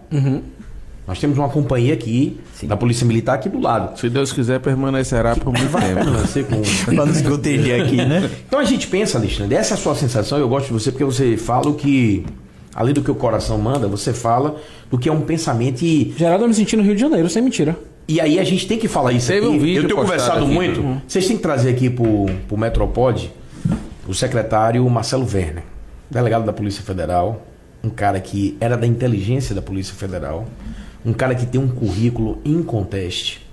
Nós temos uma companhia aqui, da Polícia Militar aqui do lado. Se Deus quiser, permanecerá por muito tempo. Você com- Pra nos proteger aqui, né? Então a gente pensa, Alexandre, essa é a sua sensação. Eu gosto de você porque você fala o que, além do que o coração manda, você fala do que é um pensamento e Geraldo, eu me senti no Rio de Janeiro, sem mentira. E aí a gente tem que falar isso Teve aqui. um vídeo Eu tenho conversado aqui. muito. Vocês têm que trazer aqui pro, pro Metropod o secretário Marcelo Werner, delegado da Polícia Federal, um cara que era da inteligência da Polícia Federal, um cara que tem um currículo inconteste.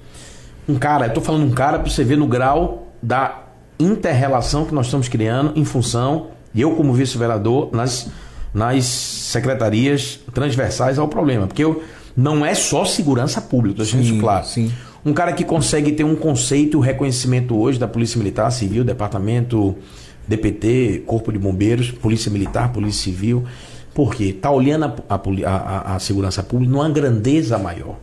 Um cara, eu tô falando um cara para você ver no grau da inter-relação que nós estamos criando em função, e eu como vice-vereador, nas, nas secretarias transversais ao problema. Porque eu, não é só segurança pública, deixando isso claro. sim. Um cara que consegue ter um conceito e o reconhecimento hoje da Polícia Militar, Civil, Departamento DPT, Corpo de Bombeiros, Polícia Militar, Polícia Civil. Por quê? Está olhando a, a a- a- segurança pública numa grandeza maior.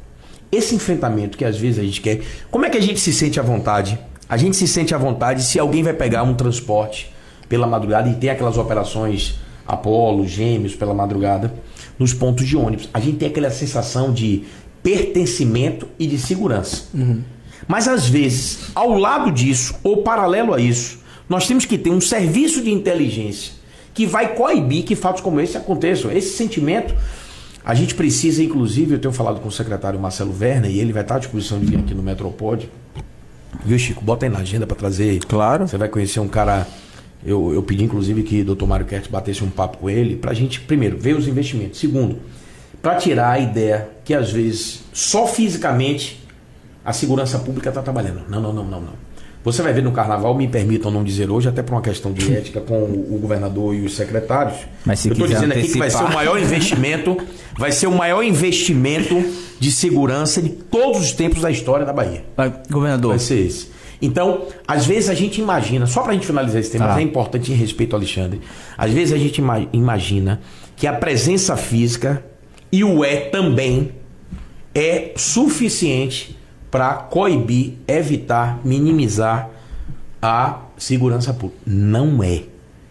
Esse enfrentamento que às vezes a gente quer. Como é que a gente se sente à vontade? A gente se sente à vontade se alguém vai pegar um transporte pela madrugada e tem aquelas operações Apolo, Gêmeos pela madrugada, nos pontos de ônibus. A gente tem aquela sensação de pertencimento e de segurança. Mas às vezes, ao lado disso, ou paralelo a isso, nós temos que ter um serviço de inteligência que vai coibir que fatos como esse aconteçam. Esse sentimento, a gente precisa, inclusive, eu tenho falado com o secretário Marcelo Werner e ele vai estar à disposição de vir aqui no Metropod. Viu, Chico? Bota aí na agenda para trazer. Claro. Você vai conhecer um cara. Eu, eu pedi, inclusive, que o Dr. Mário Kertz batesse um papo com ele para a gente, primeiro, ver os investimentos. Segundo, para tirar a ideia que às vezes só fisicamente a segurança pública está trabalhando. Não, não, não, não, não. Você vai ver no carnaval, me permitam não dizer hoje, até por uma questão de ética com o governador e os secretários. Mas se Eu estou dizendo aqui que vai ser o antecipar. maior investimento, vai ser o maior investimento de segurança de todos os tempos da história da Bahia. Vai, Governador, Vai ser esse. Então, às vezes a gente imagina, só para a gente finalizar esse tema, Tá. mas é importante em respeito ao Alexandre, às vezes a gente ima- imagina que a presença física, e o é também, é suficiente para coibir, evitar, minimizar a segurança pública. Não é.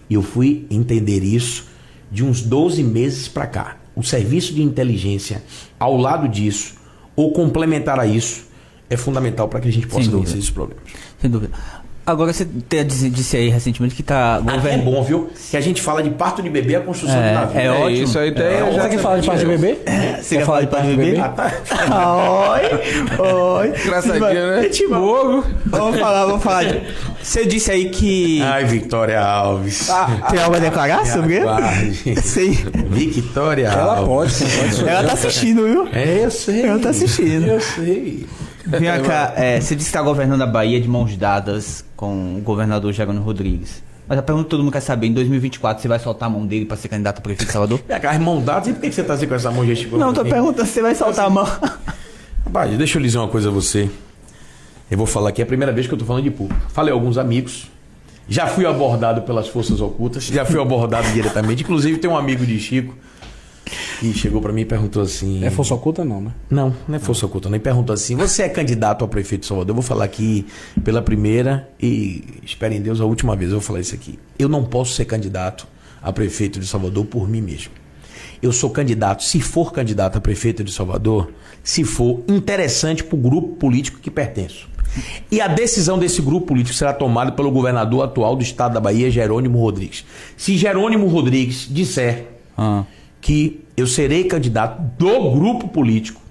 E eu fui entender isso de uns 12 meses para cá. O serviço de inteligência, ao lado disso, ou complementar a isso, é fundamental para que a gente possa vencer esses problemas. sem dúvida. Agora você te- disse, aí recentemente que tá Até é govern... bom, viu? Que a gente fala de parto de bebê, a construção É, de navio. é É ótimo. isso aí, tem. É, já Você quer falar de parte de bebê? Você quer falar de parte de bebê? Ah, tá. Oi, oi. Engraçadinho, né? Gente boa. Vamos falar, vamos falar. de- Você disse aí que. Ai, Victoria Alves. Tem algo a declarar sobre ele? Sim. Victoria Ela Alves. pode, sim, pode. Ela tá assistindo, viu? É, eu sei. Ela tá assistindo. Eu sei. Vem cá, é, você disse que está governando a Bahia de mãos dadas com o governador Jerônimo Rodrigues. Mas a pergunta que todo mundo quer saber, em 2024 você vai soltar a mão dele para ser candidato a prefeito de Salvador? Minha cara, mão dada, e por que você tá assim com essa mão gesticulando? Não, tô assim? perguntando se você vai soltar a mão. Rapaz, deixa eu lhe dizer uma coisa a você. Eu vou falar aqui, é a primeira vez que eu tô falando de público. Falei a alguns amigos. Já fui abordado pelas forças ocultas, já fui abordado diretamente. Inclusive, tem um amigo de Chico que chegou pra mim e perguntou assim. É força oculta, não, né? Não, não é força oculta, nem perguntou assim: você é candidato a prefeito de Salvador? Eu vou falar aqui pela primeira e espere em Deus a última vez eu vou falar isso aqui. Eu não posso ser candidato a prefeito de Salvador por mim mesmo. Eu sou candidato, se for candidato a prefeito de Salvador, se for interessante para o grupo político que pertenço. E a decisão desse grupo político será tomada pelo governador atual do estado da Bahia, Jerônimo Rodrigues. Se Jerônimo Rodrigues disser Ah. Que eu serei candidato do grupo político,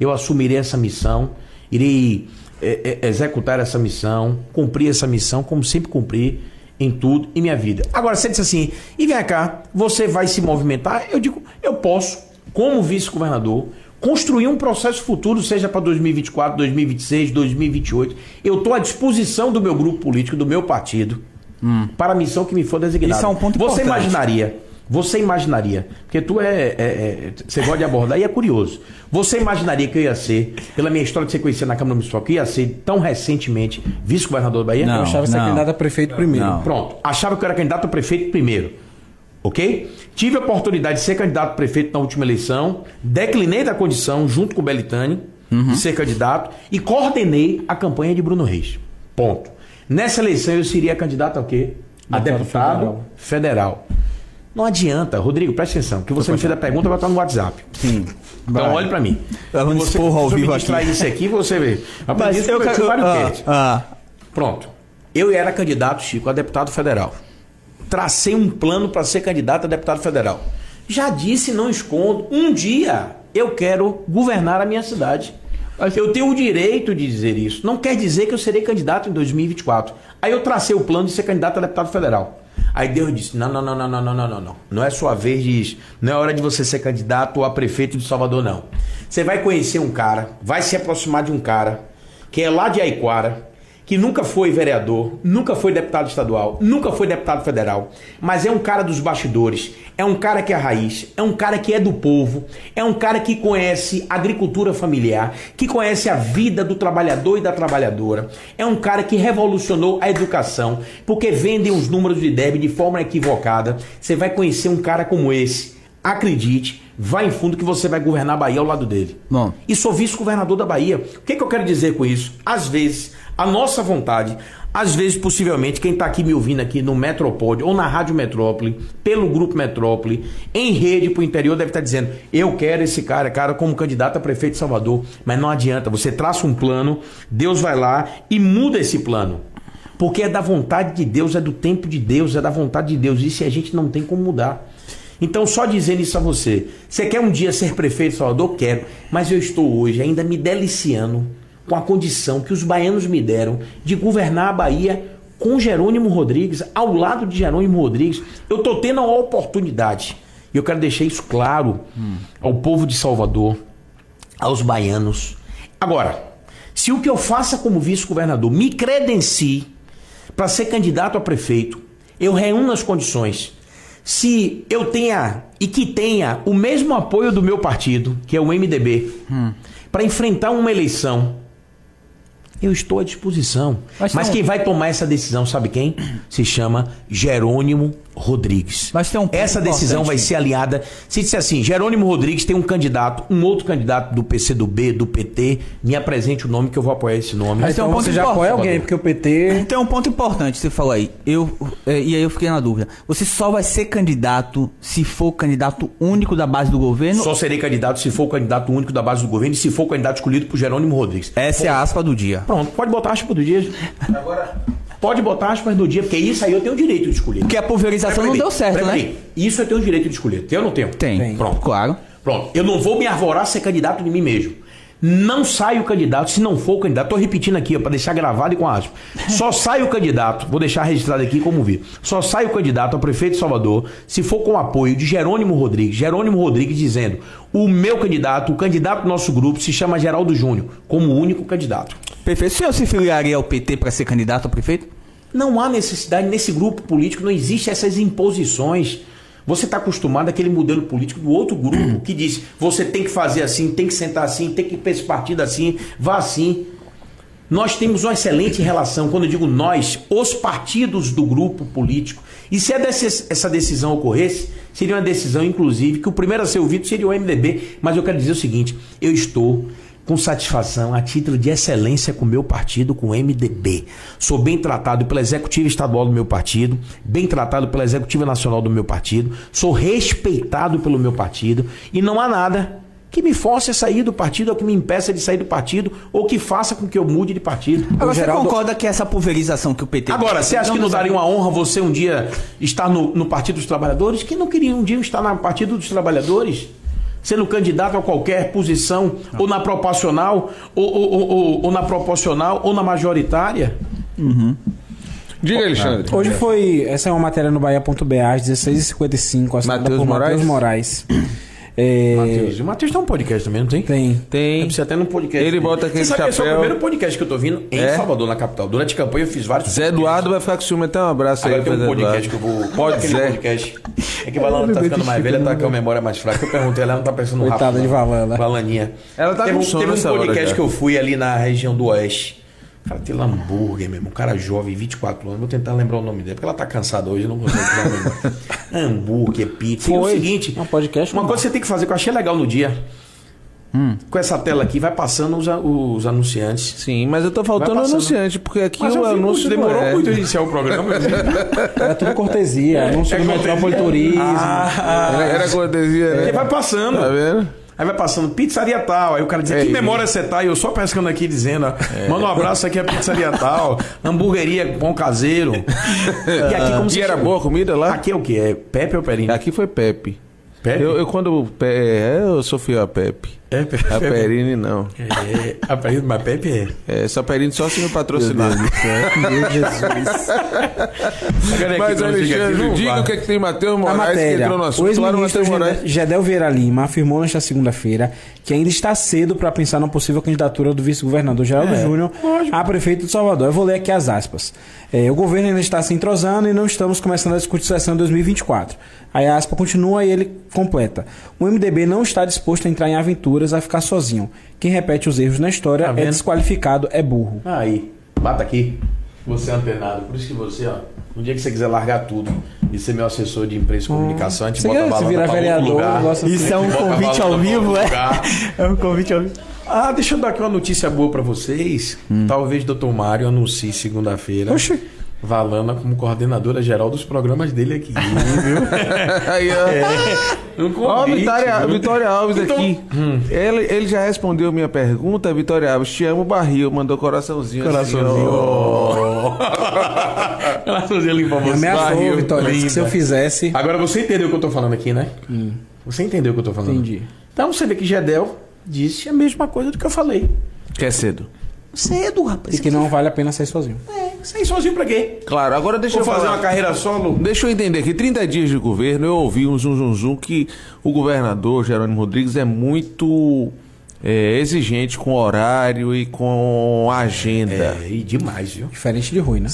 eu assumirei essa missão, irei é, é, executar essa missão, cumprir essa missão, como sempre cumpri em tudo em minha vida. Agora, você disse assim, e vem cá, você vai se movimentar? Eu digo, eu posso, como vice-governador, construir um processo futuro, seja para 2024, 2026, 2028. Eu estou à disposição do meu grupo político, do meu partido, para a missão que me for designada. Isso é um ponto Você importante. imaginaria, você imaginaria, porque tu é, é- é- você gosta de abordar e é curioso. Você imaginaria que eu ia ser, pela minha história de ser conhecido na Câmara Municipal, que eu ia ser tão recentemente vice-governador da Bahia? Não. Eu achava que você candidato a prefeito primeiro. Não. Pronto. Achava que eu era candidato a prefeito primeiro. Ok? Tive a oportunidade de ser candidato a prefeito na última eleição, declinei da condição, junto com o Belitani, de ser candidato, e coordenei a campanha de Bruno Reis. Ponto. Nessa eleição eu seria candidato a quê? A Deputado deputado federal. Não adianta, Rodrigo, presta atenção, que você me fez a pergunta, vai estar no WhatsApp. Sim. Então olhe pra mim. Vamos você, expor ao vivo aqui. isso aqui, você vê. Aprendi isso eu quero. Mário Ah, ah. Pronto. Eu era candidato, Chico, a deputado federal. Tracei um plano para ser candidato a deputado federal. Já disse, não escondo, um dia eu quero governar a minha cidade. Eu tenho o direito de dizer isso. Não quer dizer que eu serei candidato em 2024. Aí eu tracei o plano de ser candidato a deputado federal. Aí Deus disse: não, não, não, não, não, não, não, não, não. É sua vez de. Não é hora de você ser candidato a prefeito de Salvador, não. Você vai conhecer um cara, vai se aproximar de um cara que é lá de Aiquara, que nunca foi vereador, nunca foi deputado estadual, nunca foi deputado federal, mas é um cara dos bastidores, é um cara que é raiz, é um cara que é do povo, é um cara que conhece agricultura familiar, que conhece a vida do trabalhador e da trabalhadora, é um cara que revolucionou a educação, porque vendem os números de débito de forma equivocada. Você vai conhecer um cara como esse. Acredite, vai em fundo que você vai governar a Bahia ao lado dele. Bom. E sou vice-governador da Bahia. O que, que eu quero dizer com isso? Às vezes, a nossa vontade, às vezes, possivelmente, quem está aqui me ouvindo aqui no Metropod ou na Rádio Metrópole, pelo Grupo Metrópole, em rede para o interior, deve estar dizendo: eu quero esse cara, cara, como candidato a prefeito de Salvador. Mas não adianta, você traça um plano, Deus vai lá e muda esse plano. Porque é da vontade de Deus, é do tempo de Deus, é da vontade de Deus. Isso a gente não tem como mudar. Então, só dizendo isso a você. Você quer um dia ser prefeito de Salvador? Quero. Mas eu estou hoje ainda me deliciando com a condição que os baianos me deram de governar a Bahia com Jerônimo Rodrigues, ao lado de Jerônimo Rodrigues. Eu estou tendo a oportunidade E eu quero deixar isso claro ao povo de Salvador, aos baianos. Agora, se o que eu faça como vice-governador me credencie para ser candidato a prefeito, eu reúno as condições. Se eu tenha e que tenha o mesmo apoio do meu partido, que é o MDB, para enfrentar uma eleição, eu estou à disposição. Mas Mas, quem vai tomar essa decisão, sabe quem? Se chama Jerônimo Rodrigues. Mas tem um ponto essa decisão vai ser aliada. Se disser assim, Jerônimo Rodrigues tem um candidato, um outro candidato do PCdoB, do PT, me apresente o nome que eu vou apoiar esse nome. Mas tem um então ponto você já apoia importante. alguém, porque o PT. Tem um ponto importante que você falou aí. Eu, é, e aí eu fiquei na dúvida. Você só vai ser candidato se for candidato único da base do governo? Só serei candidato se for o candidato único da base do governo e se for o candidato escolhido por Jerônimo Rodrigues. Essa é a aspa do dia. Pronto, pode botar aspas do dia. Agora, pode botar aspas do dia, porque isso aí eu tenho o direito de escolher. Porque a pulverização não deu certo, né? Isso eu tenho o direito de escolher. Tem ou não tenho? Tem. Tem. Pronto. Claro. Pronto. Eu não vou me arvorar a ser candidato de mim mesmo. Não sai o candidato se não for o candidato. Tô repetindo aqui, para deixar gravado e com aspas. Só sai o candidato, vou deixar registrado aqui como vi. Só sai o candidato a prefeito de Salvador se for com o apoio de Jerônimo Rodrigues. Jerônimo Rodrigues dizendo: "O meu candidato, o candidato do nosso grupo se chama Geraldo Júnior, como único candidato". Perfeito. O senhor se filiaria ao PT para ser candidato a prefeito? Não há necessidade nesse grupo político, não existe essas imposições. Você está acostumado àquele modelo político do outro grupo que diz você tem que fazer assim, tem que sentar assim, tem que ir para esse partido assim, vá assim. Nós temos uma excelente relação, quando eu digo nós, os partidos do grupo político. E se essa decisão ocorresse, seria uma decisão, inclusive, que o primeiro a ser ouvido seria o MDB. Mas eu quero dizer o seguinte: eu estou com satisfação, a título de excelência com o meu partido, com o MDB. Sou bem tratado pela executiva estadual do meu partido, bem tratado pela executiva nacional do meu partido, sou respeitado pelo meu partido e não há nada que me force a sair do partido ou que me impeça de sair do partido ou que faça com que eu mude de partido. Agora, você Geraldo- concorda que essa pulverização que o PT... Agora, você acha que não daria uma honra você um dia estar no, no Partido dos Trabalhadores? Quem não queria um dia estar no Partido dos Trabalhadores? Sendo candidato a qualquer posição, ou na proporcional, ou, ou- ou- ou- ou na proporcional, ou na majoritária? Diga, Alexandre. Hoje foi. Essa é uma matéria no Bahia.ba, às 16h55, assinada Matheus por Matheus Moraes? É, Matheus. O Matheus tem um podcast também, não tem? Tem. Tem. Você até no podcast. Ele bota aquele Você sabe que esse é o chapéu. primeiro podcast que eu tô vindo em É? Salvador, na capital. Durante a campanha eu fiz vários. Zé Eduardo vai ficar com ciúme até um abraço Agora aí tem pra um podcast que eu Eduardo. vou. Pode Zé. podcast. É que Valana tá ficando mais velha, tá com a memória mais fraca. Eu perguntei, ela não tá pensando no Coitada rápido. de. Valana. Valaninha. Ela tá teve, com um- sono Teve um podcast que eu fui ali na região do Oeste. O cara tem hambúrguer, meu irmão. Um cara jovem, 24 anos. Vou tentar lembrar o nome dele, porque ela tá cansada hoje, eu não consigo lembrar o nome dele. hambúrguer, pizza. E o Foi. seguinte: É um podcast uma coisa que você tem que fazer que eu achei legal no dia. Com essa tela aqui, vai passando os, a- os anunciantes. Sim, mas eu tô faltando anunciante, porque aqui Mas o anúncio muito, demorou é. muito a iniciar o programa. Era tudo cortesia. Anúncio É do cortesia? Metrópole Turismo. Era, era cortesia, né? Porque vai passando. Tá vendo? Aí vai passando pizzaria tal. Aí o cara diz: É, Que e- memória você tá? E eu só pescando aqui dizendo: ó, Manda um abraço aqui a pizzaria tal. Hamburgueria pão caseiro. e aqui como E era chegou? boa a comida lá? Aqui é o quê? É Pepe ou Perino? Aqui foi Pepe. Pepe? Eu, eu quando. É, eu fiel a Pepe. É Pepe. A Perini não. É, a Perino, mas Pepe é. É, só Perini só se me patrocinar. Meu Jesus. É Mas, Alexandre, diga o que, é que tem Matheus A Moraes que matéria. entrou no O assunto. Ex-ministro Matheus Moraes. Gedel- Vieira Lima afirmou nesta segunda-feira que ainda está cedo para pensar na possível candidatura do vice-governador Geraldo É, Júnior a prefeito de Salvador. Eu vou ler aqui as aspas. É, o governo ainda está se entrosando e não estamos começando a discutir sucessão em 2024. Aí a aspa continua e ele completa. O MDB não está disposto a entrar em aventuras a ficar sozinho. Quem repete os erros na história Tá é desqualificado, é burro. Aí, bata aqui. Você é antenado. Por isso que você, ó, no dia que você quiser largar tudo e ser meu assessor de imprensa e comunicação, a gente Você bota a balada outro vereador, lugar. Isso é um convite ao vivo, é? É um convite ao vivo. Ah, deixa eu dar aqui uma notícia boa pra vocês. Talvez Dr. Mário anuncie segunda-feira. Oxi. Valana como coordenadora geral dos programas dele aqui. Viu? Aí, ó. Um Ó, convite, Vitória, viu? Vitória Alves Então- aqui. Ele, ele já respondeu minha pergunta, Vitória Alves. Te amo, barril. Mandou coraçãozinho. Coraçãozinho. Assim, ó. Coraçãozinho ali pra Me você. ameaçou, Barril, Vitória, que se eu linda. fizesse... Agora você entendeu o que eu tô falando aqui, né? Você entendeu o que eu tô falando? Entendi. Então você vê que Gedel disse a mesma coisa do que eu falei. Que é cedo. Cedo, rapaz. E que não vale a pena sair sozinho. É, sair sozinho pra quê? Claro, agora deixa Vou eu fazer falar. uma carreira solo? Deixa eu entender aqui, 30 dias de governo, eu ouvi um zum zum zum que o governador Jerônimo Rodrigues é muito é, exigente com horário e com agenda. É, e demais, viu? Diferente de Rui, né?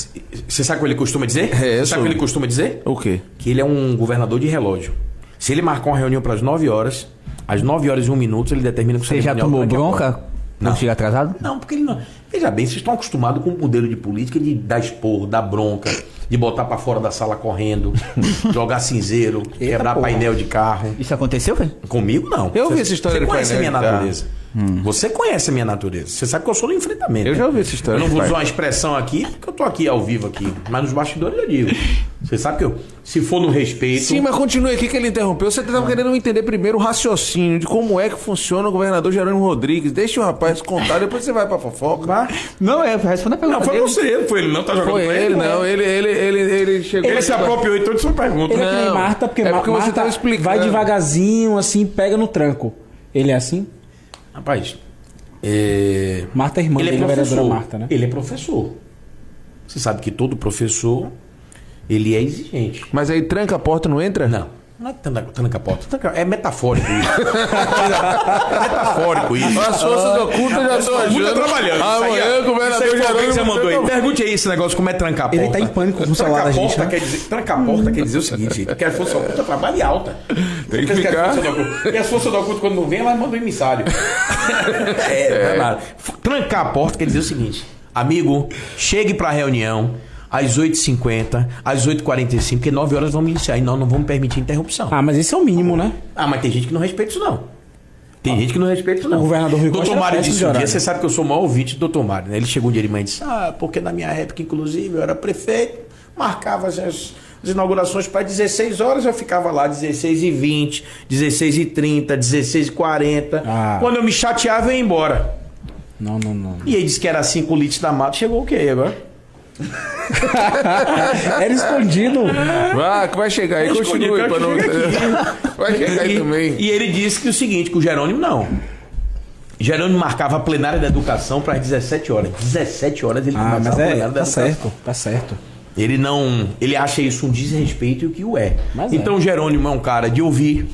Você sabe o que ele costuma dizer? É, eu Você sabe sou- o que ele costuma dizer? O quê? Que ele é um governador de relógio. Se ele marcar uma reunião para as 9 horas, às 9 horas e 1 minuto, ele determina que Você já tomou bronca? Não. Não. chega atrasado? Não, porque ele não. Veja bem, vocês estão acostumados com o modelo de política de dar esporro, dar bronca, de botar para fora da sala correndo, jogar cinzeiro, quebrar porra. painel de carro. Isso aconteceu, velho? Comigo, não. Eu ouvi Você- essa história Você conhece a minha de carro. Natureza. Você conhece a minha natureza. Você sabe que eu sou no enfrentamento. Eu né? já ouvi essa história Eu não vou usar uma expressão aqui, porque eu tô aqui ao vivo aqui. Mas nos bastidores eu digo. Você sabe que eu, se for no respeito. Sim, mas continue aqui que ele interrompeu. Você estava querendo entender primeiro o raciocínio de como é que funciona o governador Jerônimo Rodrigues. Deixa o rapaz contar, depois você vai pra fofoca. Não, é, responda a pergunta Não, foi dele. você, não foi ele, não. Tá jogando Foi ele, não. Ele, ele, ele, ele chegou. Ele se apropriou então de sua pergunta. Ele é que nem Não, Marta, porque, é porque você Marta tava explicando. vai devagarzinho, assim, pega no tranco. Ele é assim? Rapaz, é... Marta é irmã ele é dele, a professor. vereadora Marta, né? Ele é professor. Você sabe que todo professor, ele é exigente. Mas aí tranca a porta, não entra? Não. Não é tranca, tranca a porta. tranca- é metafórico isso. é metafórico isso. As forças ocultas já estão Muito ajudando. trabalhando. Amanhã o governador que você Jerônimo mandou aí. Pergunte aí esse negócio como é trancar a porta. Ele tá em pânico com o Trancar da a gente, porta né? quer dizer, trancar a porta quer dizer o seguinte, que a força oculta trabalha alta. Tem que ficar. é a força do oculto- E as forças do oculto quando não vem, elas mandam emissário. é, não é nada. Trancar a porta quer dizer o seguinte, amigo, chegue pra reunião às 8h50, às 8h45, porque 9 horas vamos iniciar e nós não vamos permitir interrupção. Ah, mas esse é o mínimo, né? Ah, mas tem gente que não respeita isso, não. Tem gente que não respeita isso, não. O governador Rui Doutor Mário disse um dia, você sabe que eu sou o maior ouvinte do doutor Mário, né? Ele chegou um dia de manhã e disse, ah, porque na minha época, inclusive, eu era prefeito, marcava as, as inaugurações para 16 horas, eu ficava lá 16 e 20, 16 e 30, 16 e 40. Ah. Quando eu me chateava, eu ia embora. Não, não, não. E ele disse que era 5 litros da mata, chegou o quê agora? Era escondido. Vai, que vai chegar aí, continue. pra não... Vai chegar aí e, também. e ele disse que o seguinte, que o Jerônimo não. Jerônimo marcava a plenária da educação para as 17 horas. 17 horas ele Ah, mas a é. plenária da Tá educação. certo, tá certo. Ele não. Ele acha isso um desrespeito e o que o é. Mas é. então Jerônimo é um cara de ouvir.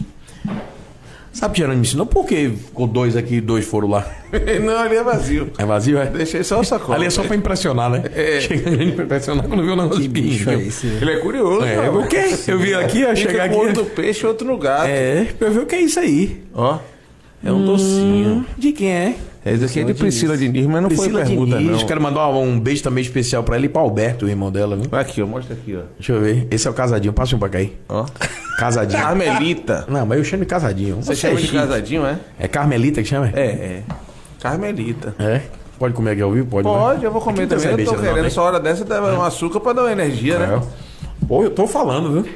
Sabe o que Jerônimo me ensinou? Por que ficou dois aqui e dois foram lá? Não, ali é vazio. É vazio, é? Deixei só o sacola. Ali é só pra impressionar, né? É. Chega ali pra impressionar quando viu o negócio bicho é esse? Ele é curioso. É, o quê? Eu vi aqui, eu Fica chegar aqui. outro peixe, outro no gato. É, pra eu ver o que é isso aí. Ó, é um docinho. De quem é? Esse aqui é de Priscila Diniz, mas não Priscila foi pergunta, Diniz. não. Quero mandar um beijo também especial pra ela e pra Alberto, o irmão dela, viu? Aqui, ó, mostra aqui, ó. Deixa eu ver. Esse é o casadinho. Passa um pra cá aí. Ó. Casadinho. Carmelita. Não, mas eu chamo de casadinho. Você é chama de chique. casadinho, é? É Carmelita que chama? É, é. Carmelita. É? Pode comer aqui ao vivo? Pode. Pode, né? eu vou comer Aqui não tem também. Eu tô não, querendo, né? essa hora dessa, dar um açúcar pra dar uma energia, né? É. Pô, eu tô falando, viu?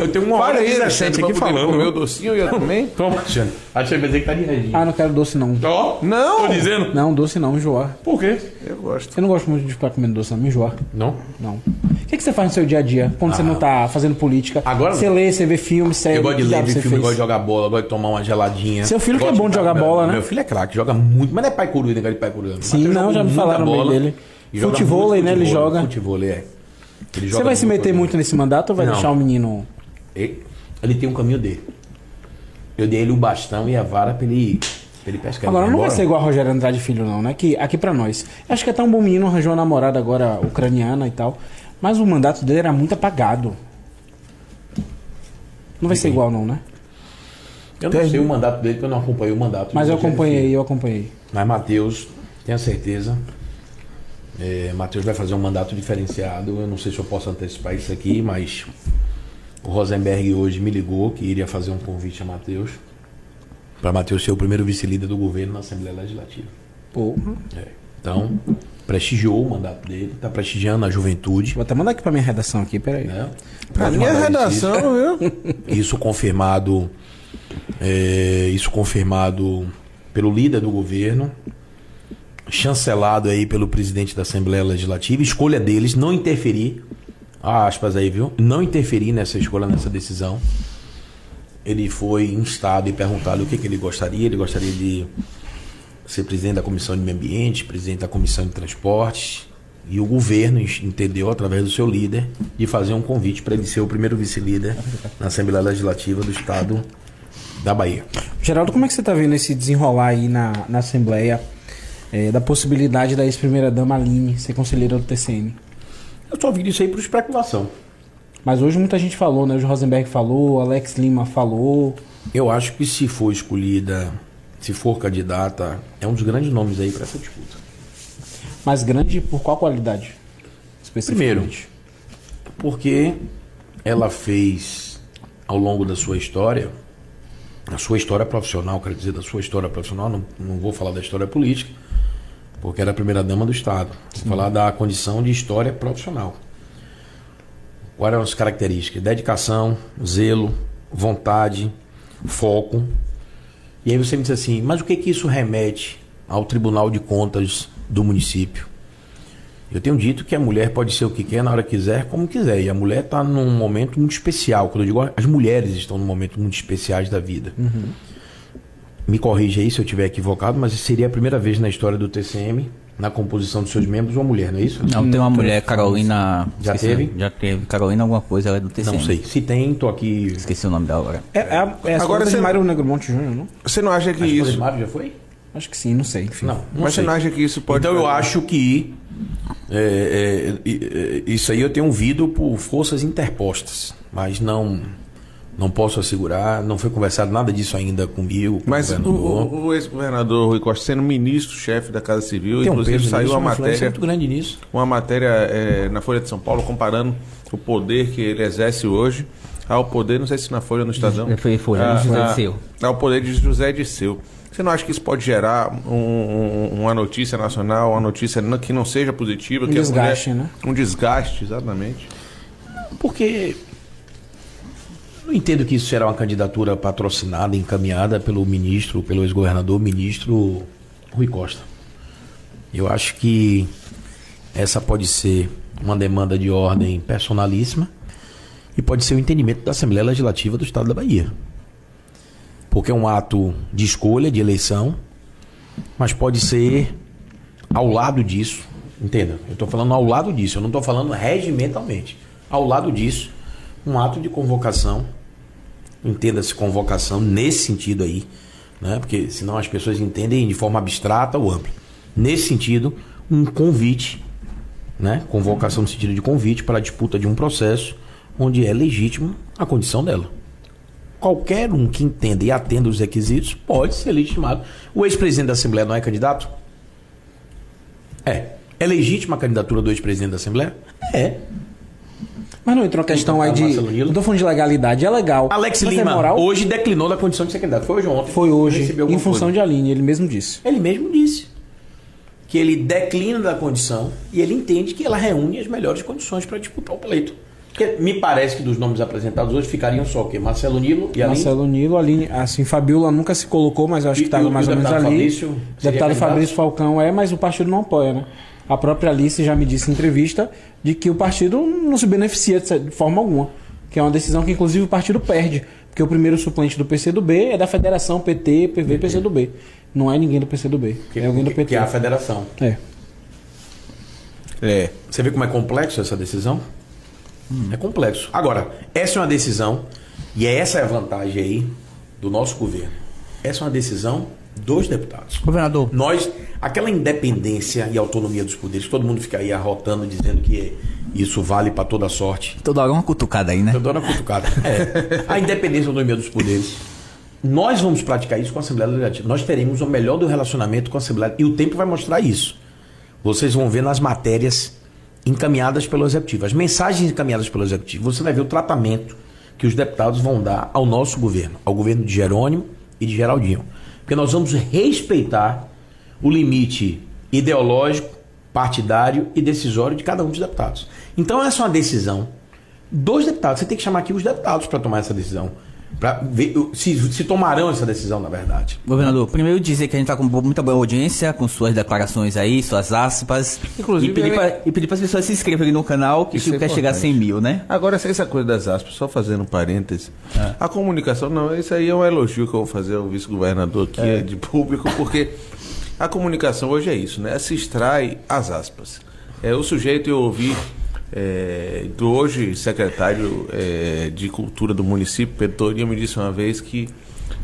Eu tenho uma hora e 17 Alexandre, aqui falando. comer o docinho e eu também. Toma, Alexandre. Dizer que tá de regime. Ah, não quero doce não. Ó, Não! tô dizendo. Não, doce não, enjoar. Por quê? Eu gosto. Eu não gosto muito de ficar comendo doce, não. Me enjoar. Não? Não. O que, que você faz no seu dia a dia? Quando você não tá fazendo política? Agora Você não. lê, você vê filme, série. Eu gosto de ler, ver filme, gosto de jogar bola, gosto de tomar uma geladinha. Seu filho que é bom de jogar bola, né? Meu filho é craque, joga muito. Mas não é pai coruja, negócio de pai coruja. Sim, não, já me falaram bem dele. joga Futevôlei, né, ele joga. Futevôlei, é. Ele Você vai se meter muito nesse mandato ou vai Não. deixar o menino. Ele, ele tem um caminho dele. Eu dei ele o bastão e a vara pra ele, pra ele pescar. Agora Ele não vai ser igual a Rogério Andrade Filho, não, né? Que aqui pra nós. Eu acho que até um bom menino arranjou uma namorada agora ucraniana e tal. Mas o mandato dele era muito apagado. Não vai ser igual, não, né? Eu não sei o mandato dele, porque eu não acompanhei o mandato. Mas do eu Rogério acompanhei, Filho. eu acompanhei. Mas Matheus, tenha certeza. É, Matheus vai fazer um mandato diferenciado. Eu não sei se eu posso antecipar isso aqui, mas o Rosenberg hoje me ligou que iria fazer um convite a Matheus. Para Matheus ser o primeiro vice-líder do governo na Assembleia Legislativa. É. Então, prestigiou o mandato dele, está prestigiando a juventude. vou até mandar aqui pra minha redação aqui, peraí. Né? Pode minha mandar isso. redação, viu? Isso confirmado, é, isso confirmado pelo líder do governo, chancelado aí pelo presidente da Assembleia Legislativa, escolha deles não interferir, ah, aspas aí, viu? Não interferir nessa escolha, nessa decisão. Ele foi instado e perguntado o que, que ele gostaria. Ele gostaria de ser presidente da Comissão de Meio Ambiente, presidente da Comissão de Transportes, e o governo entendeu, através do seu líder, de fazer um convite para ele ser o primeiro vice-líder na Assembleia Legislativa do Estado da Bahia. Geraldo, como é que você está vendo esse desenrolar aí na, na Assembleia é, da possibilidade da ex-primeira-dama Aline ser conselheira do TCM? Eu só vi isso aí por especulação. Mas hoje muita gente falou, né? O Rosenberg falou, Alex Lima falou. Eu acho que se for escolhida, se for candidata, é um dos grandes nomes aí para essa disputa. Mais grande por qual qualidade? Primeiro, porque ela fez ao longo da sua história, a sua história profissional, quero dizer, da sua história profissional, não, não vou falar da história política, porque era a primeira dama do Estado. Vou falar da condição de história profissional. Quais eram as características? Dedicação, zelo, vontade, foco. E aí você me diz assim, mas o que que isso remete ao Tribunal de Contas do município? Eu tenho dito que a mulher pode ser o que quer, na hora que quiser, como quiser. E a mulher está num momento muito especial. Quando eu digo as mulheres estão num momento muito especiais da vida. Uhum. Me corrija aí se eu estiver equivocado, mas seria a primeira vez na história do TCM, na composição dos seus membros, uma mulher, não é isso? Não, tem uma mulher, Carolina. Já esqueci- teve? Já teve. Carolina, alguma coisa, ela é do TCM. Não sei. Se tem, tô aqui. Esqueci o nome dela agora. É, é, é Agora você- Mário Negromonte Júnior, não? Você não acha que A esposa de isso. Mário já foi? Acho que sim, não sei. Enfim. Não, não Mas sei. você não acha que isso pode. Então eu acho que é, é, é, isso aí eu tenho ouvido por forças interpostas, mas não não posso assegurar, não foi conversado nada disso ainda comigo. com Mas o o, o- ex-governador Rui Costa, sendo ministro-chefe da Casa Civil, tem um inclusive peso saiu nisso, uma matéria, muito grande nisso. uma matéria é, na Folha de São Paulo comparando o poder que ele exerce hoje ao poder, não sei se na Folha ou no Estadão. Foi Folha, Ah, José ah, Disseu. Ao poder de José Disseu. Você não acha que isso pode gerar um- um- uma notícia nacional, uma notícia que não seja positiva? Um que a desgaste, mulher- né? Um desgaste, exatamente. Porque não entendo que isso será uma candidatura patrocinada, encaminhada pelo ministro, pelo ex-governador, ministro Rui Costa. Eu acho que essa pode ser uma demanda de ordem personalíssima e pode ser o entendimento da Assembleia Legislativa do Estado da Bahia. Porque é um ato de escolha, de eleição, mas pode ser ao lado disso, entenda? Eu estou falando ao lado disso, eu não estou falando regimentalmente. Ao lado disso, um ato de convocação, entenda-se convocação nesse sentido aí, né? porque senão as pessoas entendem de forma abstrata ou ampla. Nesse sentido, um convite, né? convocação no sentido de convite para a disputa de um processo onde é legítimo a condição dela. Qualquer um que entenda e atenda os requisitos pode ser legitimado. O ex-presidente da Assembleia não é candidato? É. É legítima a candidatura do ex-presidente da Assembleia? É. Mas não entrou a questão aí de. Marcelo Nilo. Não tô falando de legalidade, é legal. Alex Mas é Lima moral? hoje declinou da condição de ser candidato. Foi hoje ou ontem? Foi hoje, em função coisa. de Aline, ele mesmo disse. Ele mesmo disse que ele declina da condição e ele entende que ela reúne as melhores condições para disputar o pleito. Porque me parece que dos nomes apresentados hoje ficariam só o quê? Marcelo Nilo e Aline? Marcelo Nilo, Aline, assim, Fabiola nunca se colocou, mas eu acho E- que estava mais ou menos deputado ali. Fabrício deputado candidato? Fabrício Falcão é, mas o partido não apoia, né? A própria Alice já me disse em entrevista de que o partido não se beneficia de forma alguma. Que é uma decisão que, inclusive, o partido perde. Porque o primeiro suplente do PCdoB é da Federação PT, PV, PCdoB. Não é ninguém do PCdoB. Que, é alguém do PT. que é a federação. É. É. Você vê como é complexo essa decisão? É complexo. Agora, essa é uma decisão, e essa é a vantagem aí do nosso governo. Essa é uma decisão dos deputados. Governador, Nós, aquela independência e autonomia dos poderes, todo mundo fica aí arrotando, dizendo que isso vale para toda sorte. toda hora uma cutucada aí, né? Eu dou uma cutucada. É. A independência e a autonomia dos poderes. Nós vamos praticar isso com a Assembleia Legislativa. Nós teremos o melhor do relacionamento com a Assembleia. E o tempo vai mostrar isso. Vocês vão ver nas matérias encaminhadas pelo Executivo. As mensagens encaminhadas pelo Executivo. Você vai ver o tratamento que os deputados vão dar ao nosso governo. Ao governo de Jerônimo e de Geraldinho. Porque nós vamos respeitar o limite ideológico, partidário e decisório de cada um dos deputados. Então essa é uma decisão dos deputados. Você tem que chamar aqui os deputados para tomar essa decisão. Para ver se, se tomarão essa decisão, na verdade. Governador, primeiro dizer que a gente tá com muita boa audiência, com suas declarações aí, suas aspas. Inclusive, e pedir, ele- para as pessoas se inscreverem no canal, que Isso é quer chegar a importante. 100 mil, né? Agora, essa coisa das aspas, só fazendo um parêntese. A comunicação, não, isso aí é um elogio que eu vou fazer ao vice-governador aqui de público, porque A comunicação hoje é isso, né? Se extrai as aspas. É, o sujeito eu ouvi é, do hoje secretário é, de Cultura do município, Pedro Torinho, me disse uma vez que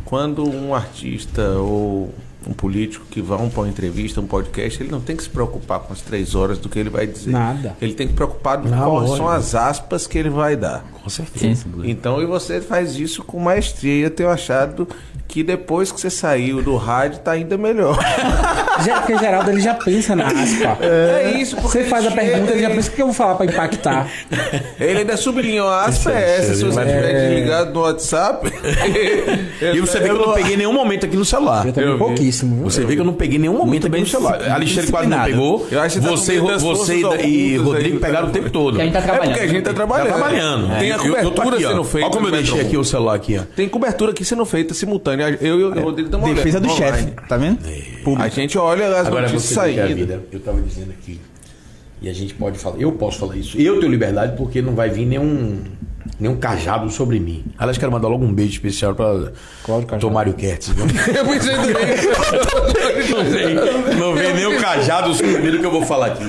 quando um artista ou um político que vá para uma entrevista, um podcast, ele não tem que se preocupar com as três horas do que ele vai dizer. Nada. Ele tem que se preocupar com quais são as aspas que ele vai dar. Com certeza. Então, e você faz isso com maestria. E eu tenho achado que depois que você saiu do rádio, tá ainda melhor. Já, porque Geraldo ele já pensa na aspa. É, isso, porque Você faz a ele pergunta, chega ele já pensa o que eu vou falar pra impactar. Ele ainda sublinhou a aspa é essa. Se você tiver desligado no WhatsApp. E você vê que eu não peguei nenhum momento aqui no celular. Eu também Eu pouquíssimo. viu? Você vê que eu não peguei nenhum momento aqui bem no celular. Alexandre quase não pegou. Eu acho que você tá Você, e, e Rodrigo aí, pegaram o tempo todo. Que a gente tá É porque trabalhando. a gente tá trabalhando. Tá trabalhando. Tem a Eu- eu tô cobertura aqui, sendo feita. Olha como eu deixei aqui o celular aqui, ó. Tem cobertura aqui sendo feita simultânea. Eu e o Rodrigo estamos Defesa do chefe, tá vendo? A gente olha as Agora notícias saindo. vida, eu estava dizendo aqui, e a gente pode falar, eu posso falar isso, eu tenho liberdade porque não vai vir nenhum, nenhum cajado sobre mim. Aliás, quero mandar logo um beijo especial para Tomário Kertz. Eu pensei também. Não vem, não vem nem o cajado sobre mim do que eu vou falar aqui.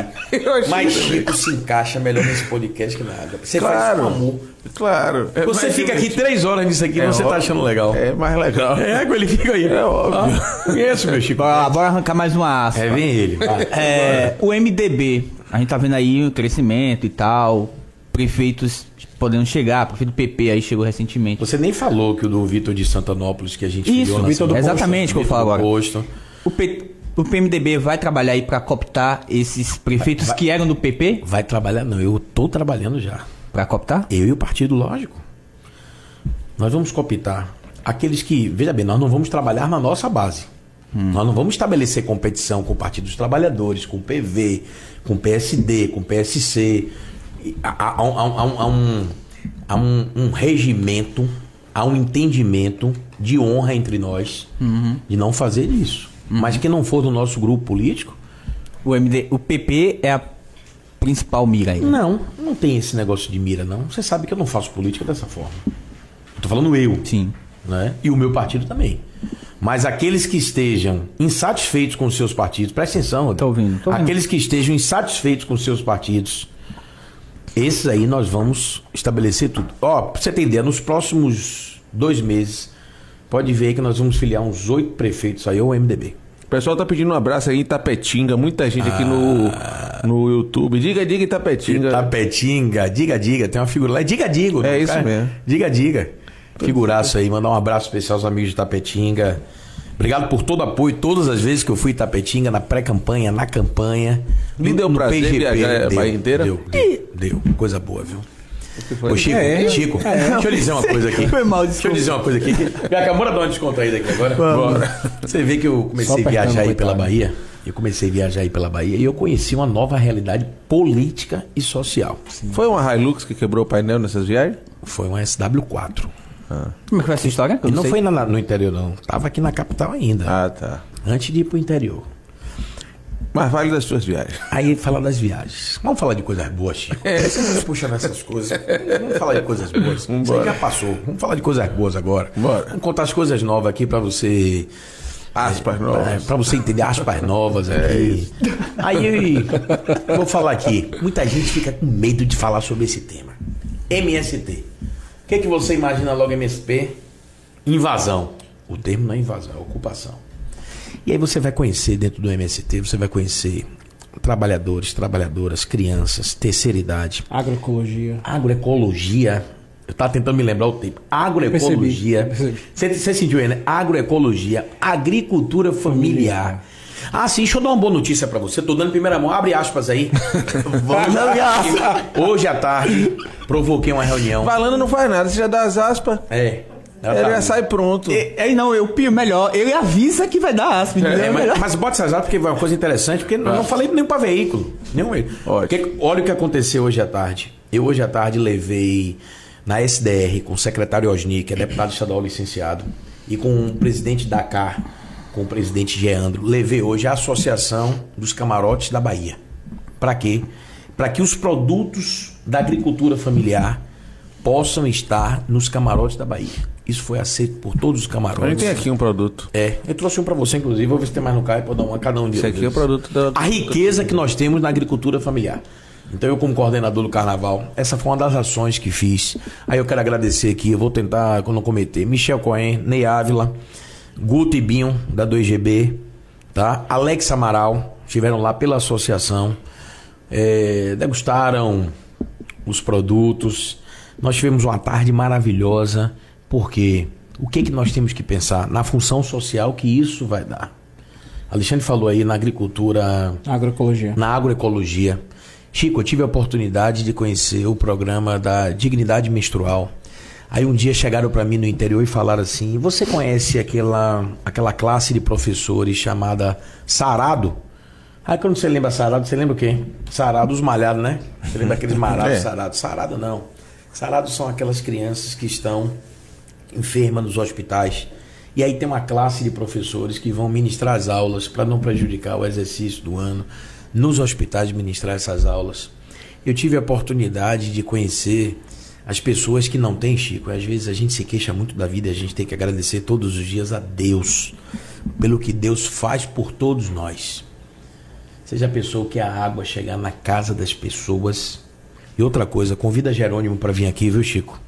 Mas. Chico se encaixa melhor nesse podcast que nada. Você faz Claro. com amor. Claro. É Você fica aqui três horas nisso aqui e É você tá óbvio. achando legal. É mais legal. É, ele fica aí. É óbvio. Ah, conheço, meu Chico. Bora, bora arrancar mais uma aspa. É, vem ele. É, o MDB, a gente tá vendo aí o crescimento e tal, prefeitos podendo chegar, prefeito do PP aí chegou recentemente. Você nem falou que o do Vitor de Santanópolis que a gente Isso, na Vitor do semana- Posto. Exatamente o que eu falo do agora. Posto. O, P- o PMDB vai trabalhar aí pra cooptar esses prefeitos que eram do PP? Vai trabalhar, não. Eu tô trabalhando já. Pra cooptar? Eu e o partido, lógico. Nós vamos cooptar aqueles que, veja bem, nós não vamos trabalhar na nossa base. Nós não vamos estabelecer competição com o Partido dos Trabalhadores, com o PV, com o PSD, com o PSC. Há, há- há um- há um, há um- um- regimento, há um entendimento de honra entre nós de não fazer isso. Mas que não for do nosso grupo político, O, MD, o PP é a principal mira aí. não, não tem esse negócio de mira, não. Você sabe que eu não faço política dessa forma. Eu tô falando eu. Sim. né? E o meu partido também. Mas aqueles que estejam insatisfeitos com os seus partidos, presta atenção, Rodrigo. Tô ouvindo, tô ouvindo. Aqueles que estejam insatisfeitos com os seus partidos, esses aí nós vamos estabelecer tudo. Ó, pra você ter ideia, nos próximos dois meses, pode ver que nós vamos filiar uns oito prefeitos aí ao MDB. O pessoal tá pedindo um abraço aí em Tapetinga. Muita gente aqui no, no YouTube. Diga, diga Itapetinga. Tapetinga, diga, diga, tem uma figura lá, diga, digo. É isso cara? mesmo. Diga, diga. Figuraço aí, mandar um abraço especial aos amigos de Tapetinga. Obrigado por todo o apoio, todas as vezes que eu fui em Tapetinga, na pré-campanha, na campanha. Lhe deu prazer viajar a Bahia inteira? Deu, deu, deu. Coisa boa, viu? Ô, Chico, É. Chico, deixa eu lhe dizer uma coisa aqui. Foi mal, Deixa eu lhe dizer uma coisa aqui. Acabou de dar uma descontraída aqui agora. Bora. Você vê que eu comecei a viajar aí pela Bahia. Eu comecei a viajar aí pela Bahia e eu conheci uma nova realidade política e social. Foi uma Hilux que quebrou o painel nessas viagens? Foi uma SW4. Como é que foi essa história? Eu não sei. foi na- no interior, não. Tava aqui na capital ainda. Ah, tá. Antes de ir pro interior. Mas vale das suas viagens. Aí falar das viagens. Vamos falar de coisas boas, Chico. Você não puxa nessas coisas. Vamos falar de coisas boas. Vambora. já passou. Vamos falar de coisas boas agora. Bora. Vamos contar as coisas novas aqui pra você. Aspas novas. É, pra você entender aspas novas aqui. Aí vou falar aqui. Muita gente fica com medo de falar sobre esse tema. MST. O que, que você imagina logo MSP? Invasão. O termo não é invasão, é ocupação. E aí você vai conhecer dentro do MST, você vai conhecer trabalhadores, trabalhadoras, crianças, terceira idade, Agroecologia. agroecologia. Eu estava tentando me lembrar o tempo. Agroecologia. Percebi, Você, você sentiu aí, né? Agroecologia, agricultura familiar. Ah, sim, deixa eu dar uma boa notícia pra você. Tô dando primeira mão, abre aspas aí. Vamos. Hoje à tarde, provoquei uma reunião. Falando não faz nada, você já dá as aspas, É. ele já sai pronto. É, é, não, eu pio melhor. Ele avisa que vai dar aspa. entendeu? É, É mas, mas bota essas datas porque vai uma coisa interessante, porque eu não falei nem para veículo. Nenhum. Porque, olha o que aconteceu hoje à tarde. Eu hoje à tarde levei na SDR com o secretário Osni, que é deputado estadual licenciado, e com o presidente da CAR, com o presidente Geandro, levei hoje a Associação dos Camarotes da Bahia. Para quê? Para que os produtos da agricultura familiar possam estar nos camarotes da Bahia. Isso foi aceito por todos os camarotes. gente tem aqui um produto. É, eu trouxe um pra você, inclusive. Vou ver se tem mais no carro pra dar um a cada um de Esse aqui é o produto da. a riqueza que nós temos na agricultura familiar. Então, eu, como coordenador do carnaval, essa foi uma das ações que fiz. Aí eu quero agradecer aqui, eu vou tentar não cometer. Michel Cohen, Ney Ávila, Guto e Binho, da 2GB, tá? Alex Amaral, estiveram lá pela associação, é, degustaram os produtos. Nós tivemos uma tarde maravilhosa, porque o que, que nós temos que pensar? Na função social que isso vai dar. Alexandre falou aí na agricultura Agroecologia. na agroecologia. Chico, eu tive a oportunidade de conhecer o programa da dignidade menstrual. Aí um dia chegaram para mim no interior e falaram assim: "Você conhece aquela aquela classe de professores chamada Sarado?" Aí quando você lembra Sarado, você lembra o quê? Sarado os malhados, né? Você lembra aqueles malhados É. Sarado? Sarado não. Sarado são aquelas crianças que estão enfermas nos hospitais. E aí tem uma classe de professores que vão ministrar as aulas para não prejudicar o exercício do ano nos hospitais ministrar essas aulas. Eu tive a oportunidade de conhecer as pessoas que não têm Chico. Às vezes a gente se queixa muito da vida e a gente tem que agradecer todos os dias a Deus pelo que Deus faz por todos nós. Você já pensou que a água chegar na casa das pessoas? E outra coisa, convida Jerônimo para vir aqui, viu, Chico?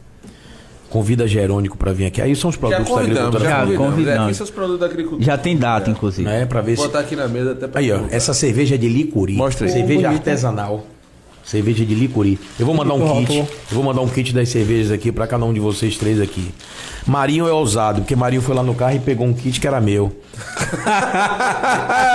Convida Jerônimo para vir aqui. Aí são os Já produtos da agricultura. já Já convidamos. convidamos. É, são os produtos da agricultura. Já tem data, inclusive. Né, para ver Vou se botar aqui na mesa até pra Aí, ó, essa cerveja é de licuri. Mostra aí. Cerveja artesanal. Cerveja de licuri. Eu vou mandar um kit. Eu vou mandar um kit das cervejas aqui pra cada um de vocês três aqui. Marinho é ousado, porque Marinho foi lá no carro e pegou um kit que era meu.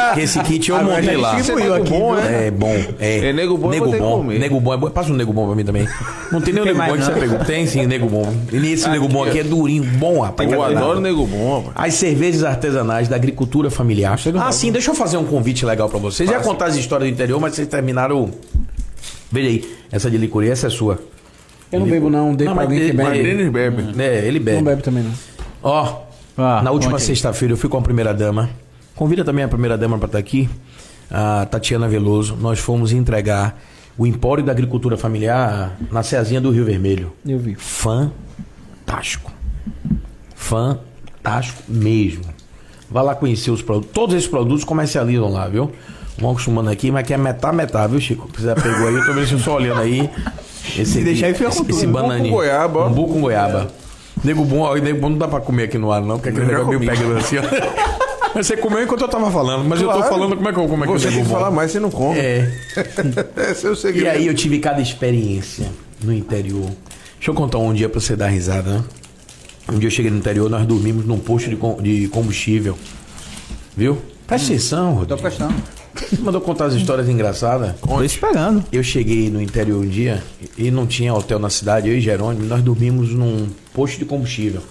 Porque esse kit eu montei lá. distribuiu aqui, viu? É bom. É, É nego bom, eu nego bom. Nego bom. é bom. Passa um nego bom pra mim também. Não tem nem o nego bom que você pegou. Tem sim, nego bom. E esse nego bom aqui é durinho, bom, rapaz. Eu adoro nego bom. As cervejas artesanais da agricultura familiar. Ah, sim, deixa eu fazer um convite legal pra vocês. Já contar as histórias do interior, mas vocês terminaram. Veja aí, essa de licor, essa é sua. Eu não bebo, não. Dei Não, pra alguém que bebe. Denis bebe. É, ele bebe. Não bebe também, não. Ó, Ah, na última sexta-feira eu fui com a primeira dama. Convida também a primeira dama para estar aqui, a Tatiana Veloso. Nós fomos entregar o Empório da Agricultura Familiar na Ceazinha do Rio Vermelho. Eu vi. Fantástico. Fantástico mesmo. Vá lá conhecer os produtos. Todos esses produtos comercializam lá, viu? Vão acostumando aqui, mas que é metade, metade, viu, Chico? Você já pegou aí, eu tô vendo só olhando aí. Esse, deixar aí, fica esse, esse bananinho. Um buco com goiaba, ó. Um buco com goiaba. Nego bom, ó, nego bom não dá pra comer aqui no ar, não, porque aquele negócio meio pega assim, ó. Mas você comeu enquanto eu tava falando, mas eu tô Claro. falando como é que eu como é que Você eu tem que bom. falar mais, você não come. É. Esse é o segredo. E aí eu tive cada experiência no interior. Deixa eu contar um dia pra você dar risada, né? Um dia eu cheguei no interior, nós dormimos num posto de, com- de combustível. Viu? Presta atenção, Tô Rodrigo. prestando. Você mandou contar as histórias engraçadas. Tô esperando. Eu cheguei no interior um dia e não tinha hotel na cidade, eu e Jerônimo, nós dormimos num posto de combustível.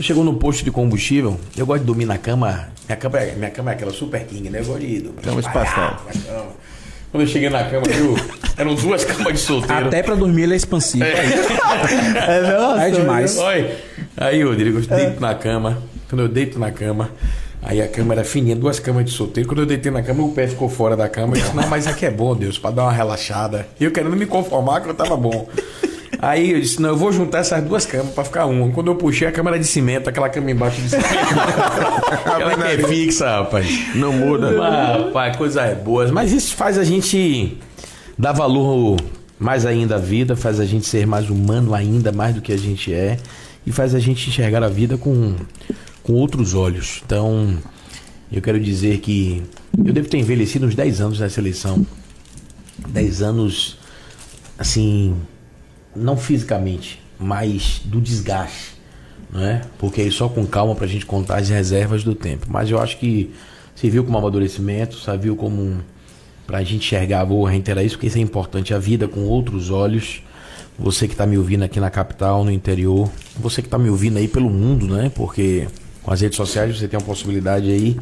Chegou no posto de combustível, eu gosto de dormir na cama. Minha cama é, minha cama é aquela super king, né? Eu gosto de dormir. Cama espacial. Quando eu cheguei na cama, viu? Eram duas camas de solteiro. Até pra dormir ele é expansivo. É, meu É demais. Olha, aí, Rodrigo, eu deito na cama. Quando eu deito na cama, aí a cama era fininha, duas camas de solteiro. Quando eu deitei na cama, o pé ficou fora da cama. Eu disse, não, mas aqui é bom, Deus, pra dar uma relaxada. E eu querendo me conformar que eu tava bom. Aí eu disse, não, eu vou juntar essas duas camas pra ficar uma. Quando eu puxei, a cama era de cimento, aquela cama embaixo de cimento. aquela que é fixa, rapaz. Não muda. Mas, rapaz, coisa é boa. Mas isso faz a gente dar valor mais ainda à vida, faz a gente ser mais humano ainda, mais do que a gente é. E faz a gente enxergar a vida com, com outros olhos. Então, eu quero dizer que eu devo ter envelhecido uns 10 anos nessa eleição. 10 anos, assim, não fisicamente, mas do desgaste não é? Porque aí só com calma pra gente contar as reservas do tempo. Mas eu acho que serviu como amadurecimento, serviu como um, pra gente enxergar, vou reiterar isso, porque isso é importante, a vida com outros olhos. Você que tá me ouvindo aqui na capital, no interior, você que tá me ouvindo aí pelo mundo, né? Porque com as redes sociais você tem a possibilidade aí,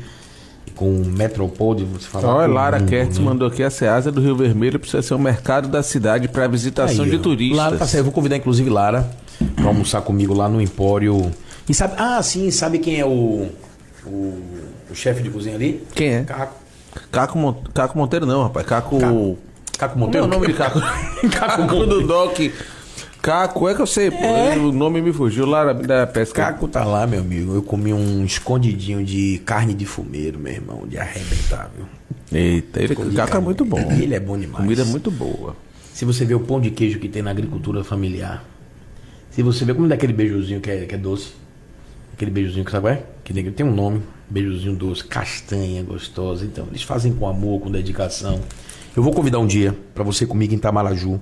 com o Metropol, de você falar. Olha, Lara Kertz né? mandou aqui a Ceasa do Rio Vermelho precisa ser o mercado da cidade para visitação Aí, de turistas. Lara tá certo. Eu vou convidar inclusive Lara pra almoçar comigo lá no Empório. E sabe, ah, sim, sabe quem é o o, o chefe de cozinha ali? Quem é? Caco. Caco, Mon- Caco Monteiro não, rapaz. Caco. Caco. Caco Como é Monteiro? o nome de Caco? Caco do Doc. Caco, é que eu sei, pô, o nome me fugiu lá da pesca. Caco tá lá, meu amigo. Eu comi um escondidinho de carne de fumeiro, meu irmão, de arrebentar, viu? Eita, ele, Caco é muito bom. Ele é bom demais. Comida é muito boa. Se você vê o pão de queijo que tem na agricultura familiar, se você vê como é daquele beijuzinho que é, que é doce, aquele beijuzinho que sabe qual é? Que tem, tem um nome, beijuzinho doce, castanha gostosa. Então, eles fazem com amor, com dedicação. Eu vou convidar um dia para você comigo em Itamaraju,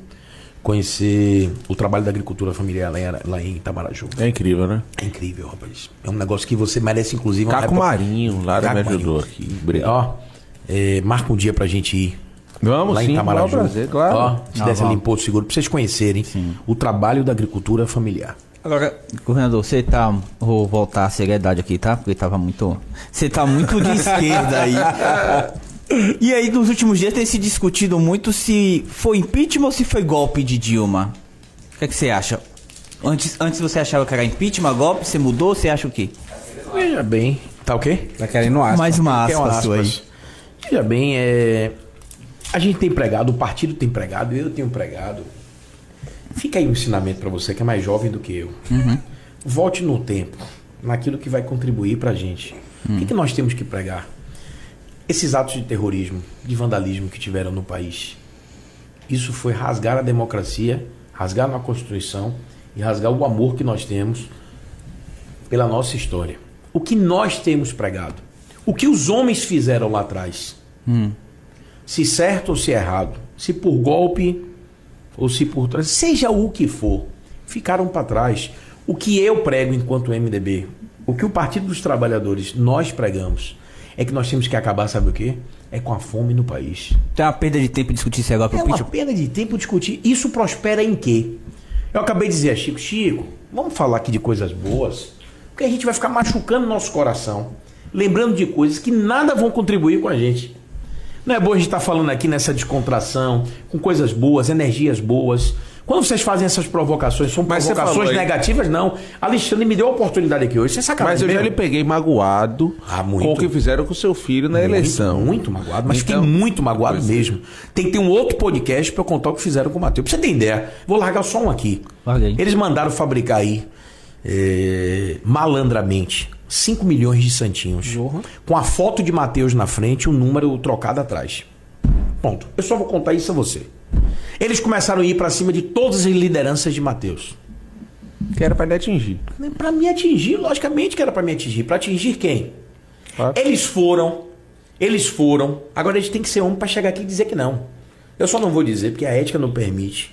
conhecer o trabalho da agricultura familiar lá em, lá em Itamaraju. É incrível, né? É incrível, rapaz. É um negócio que você merece, inclusive. Caco época- Marinho, me Caco ajudou Marinho. aqui. Obrigado. Ó, é, marca um dia pra gente ir. Vamos lá sim, em Itamaraju. prazer, claro. Ó, se Ah, desse ali vamos. em Porto Seguro, pra vocês conhecerem o trabalho da agricultura familiar. Agora, governador, você tá. Vou voltar à seriedade aqui, tá? Porque tava muito. Você tá muito de esquerda aí. E aí, nos últimos dias tem se discutido muito se foi impeachment ou se foi golpe de Dilma. O que, é que você acha? Antes, antes você achava que era impeachment, golpe, você mudou, você acha o quê? Veja bem. Tá o quê? Tá querendo aspa. Mais uma Quer aspa, uma sua aí. aspas? Veja bem, é... a gente tem pregado, o partido tem pregado, eu tenho pregado. Fica aí um ensinamento pra você que é mais jovem do que eu. Volte no tempo, naquilo que vai contribuir pra gente. O que, que nós temos que pregar? Esses atos de terrorismo, de vandalismo que tiveram no país. Isso foi rasgar a democracia, rasgar a Constituição e rasgar o amor que nós temos pela nossa história. O que nós temos pregado. O que os homens fizeram lá atrás. Se certo ou se errado. Se por golpe ou se por trás. Seja o que for. Ficaram para trás. O que eu prego enquanto MDB, o que o Partido dos Trabalhadores, nós pregamos, é que nós temos que acabar, sabe o quê? É com a fome no país. Tem uma perda de tempo discutir esse golpe É pro uma impeachment? pena de tempo discutir. Isso prospera em quê? Eu acabei de dizer a Chico, Chico, vamos falar aqui de coisas boas, porque a gente vai ficar machucando nosso coração, lembrando de coisas que nada vão contribuir com a gente. Não é bom a gente estar falando aqui nessa descontração, com coisas boas, energias boas. Quando vocês fazem essas provocações, são Mas provocações falou negativas, não. Alexandre me deu a oportunidade aqui hoje. Você sacanagem Mas eu já mesmo? lhe peguei magoado Ah, muito. com o que fizeram com seu filho na Muito, eleição. Muito magoado, mas Então- fiquei muito magoado Pois é. mesmo. Tem que ter um outro podcast pra eu contar o que fizeram com o Matheus. Pra você ter ideia, vou largar só um aqui. Larga aí. Eles mandaram fabricar aí, é, malandramente, 5 milhões de santinhos. Com a foto de Matheus na frente e o número trocado atrás. Ponto. Eu só vou contar isso a você. Eles começaram a ir pra cima de todas as lideranças de Matheus. Que era pra ele atingir. Pra me atingir, logicamente que era pra me atingir. Pra atingir quem? Claro. Eles foram, eles foram. Agora eles têm que ser homem pra chegar aqui e dizer que não. Eu só não vou dizer porque a ética não permite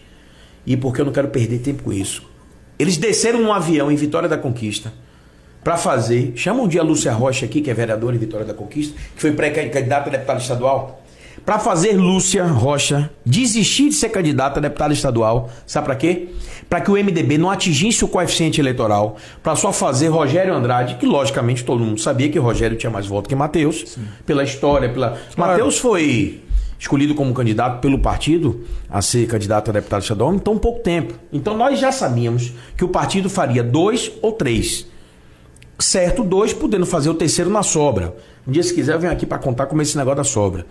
e porque eu não quero perder tempo com isso. Eles desceram num avião em Vitória da Conquista pra fazer. Chama um dia a Lúcia Rocha aqui, que é vereadora em Vitória da Conquista, que foi pré-candidata a deputada estadual, Pra fazer Lúcia Rocha desistir de ser candidata a deputada estadual. Sabe pra quê? Pra que o MDB não atingisse o coeficiente eleitoral, Pra só fazer Rogério Andrade, que logicamente todo mundo sabia que Rogério tinha mais voto que Matheus, pela história, pela Matheus foi escolhido como candidato pelo partido a ser candidato a deputado estadual em tão pouco tempo. Então nós já sabíamos que o partido faria dois ou três. Certo, dois podendo fazer o terceiro na sobra. Um dia, se quiser, eu venho aqui para contar como é esse negócio da sobra.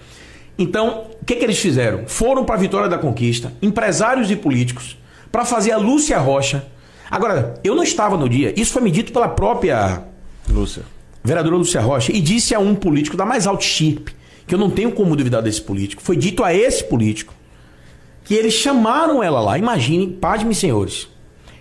Então, o que, que eles fizeram? Foram para a Vitória da Conquista, empresários e políticos, para fazer a Lúcia Rocha. Agora, eu não estava no dia, isso foi me dito pela própria Lúcia. vereadora Lúcia Rocha, e disse a um político da mais alta estirpe, que eu não tenho como duvidar desse político, foi dito a esse político, que eles chamaram ela lá, imaginem, pasmem senhores,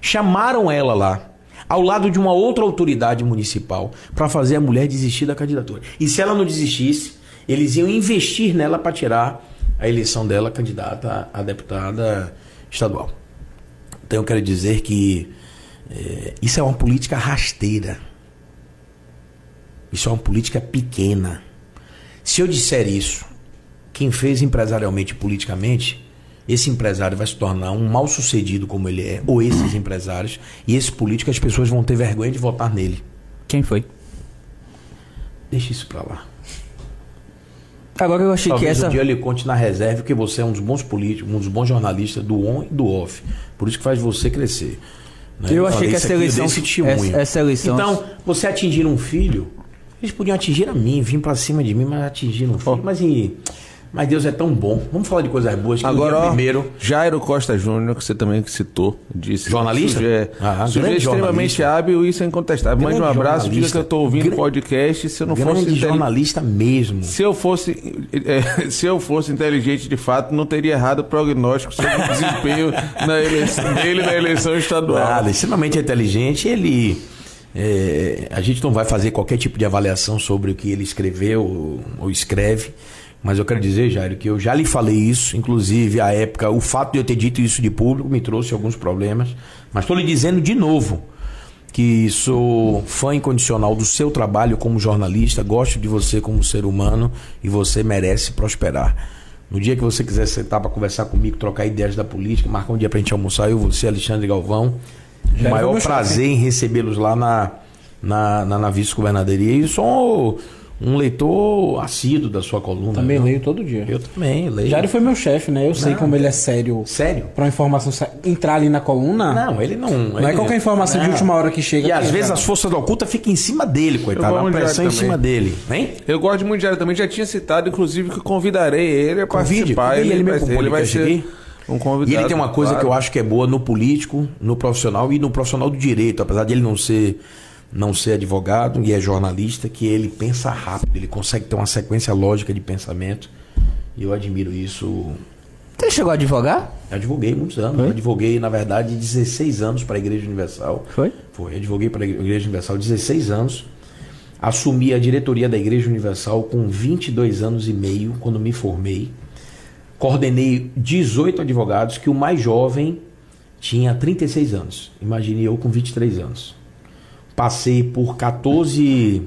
chamaram ela lá, ao lado de uma outra autoridade municipal, para fazer a mulher desistir da candidatura. E se ela não desistisse, eles iam investir nela para tirar a eleição dela candidata a deputada estadual. Então eu quero dizer que eh, isso é uma política rasteira. Isso é uma política pequena. Se eu disser isso, quem fez empresarialmente e politicamente, esse empresário vai se tornar um mal sucedido como ele é, ou esses empresários, e esse político as pessoas vão ter vergonha de votar nele. Quem foi? Deixa isso pra lá. Agora eu achei Talvez que essa. um dia ele conte na reserva que você é um dos bons políticos, um dos bons jornalistas do on e do off. Por isso que faz você crescer. né? Eu achei falei que essa eu eleição- essa- essa eleição- Então, você atingir um filho, eles podiam atingir a mim, vir pra cima de mim, mas atingiram um filho. Mas, e, Mas Deus é tão bom. Vamos falar de coisas boas. Que Agora, ó, primeiro. Jairo Costa Júnior, que você também citou, disse. Jornalista? Sujeito, Ah, sujeito extremamente jornalista. hábil, isso é incontestável. Mande um abraço, diga que eu tô ouvindo Gran- podcast. Se eu não grande fosse jornalista mesmo. Se eu fosse, eh, se eu fosse inteligente de fato, não teria errado o prognóstico sobre o desempenho na eleição, dele na eleição estadual. Nada, extremamente inteligente. Ele. é, a gente não vai fazer qualquer tipo de avaliação sobre o que ele escreveu ou, ou escreve. Mas eu quero dizer, Jairo, que eu já lhe falei isso. Inclusive, à época, o fato de eu ter dito isso de público me trouxe alguns problemas. Mas estou lhe dizendo de novo que sou fã incondicional do seu trabalho como jornalista, gosto de você como ser humano e você merece prosperar. No dia que você quiser sentar para conversar comigo, trocar ideias da política, marcar um dia para a gente almoçar, eu, você, Alexandre Galvão, o maior prazer em recebê-los lá na, na, na, na vice-governadoria. E sou um leitor assíduo da sua coluna. Também viu? leio todo dia. Eu também leio. Jário foi meu chefe, né? Eu sei Não. como ele é sério. Sério? Pra uma informação entrar ali na coluna. Não, ele não. Não ele- é qualquer informação de Não. última hora que chega. E às ele vezes as forças da oculta ficam em cima dele, coitado. A pressão em cima dele. Hein? Eu gosto muito de Jairo também, já tinha citado, inclusive, que convidarei ele a Convide, participar. convide ele vai, pro ele vai ser um convidado. E ele tem uma coisa claro. que eu acho que é boa no político, no profissional e no profissional do direito, apesar de ele não ser não ser advogado e é jornalista, que ele pensa rápido, ele consegue ter uma sequência lógica de pensamento. E eu admiro isso. Você chegou a advogar? Eu advoguei muitos anos. Eu advoguei, na verdade, 16 anos para a Igreja Universal. Foi? Foi, advoguei para a Igreja Universal 16 anos. Assumi a diretoria da Igreja Universal com 22 anos e meio, quando me formei. Coordenei 18 advogados, que o mais jovem tinha 36 anos. Imagine eu com 23 anos. Passei por 14,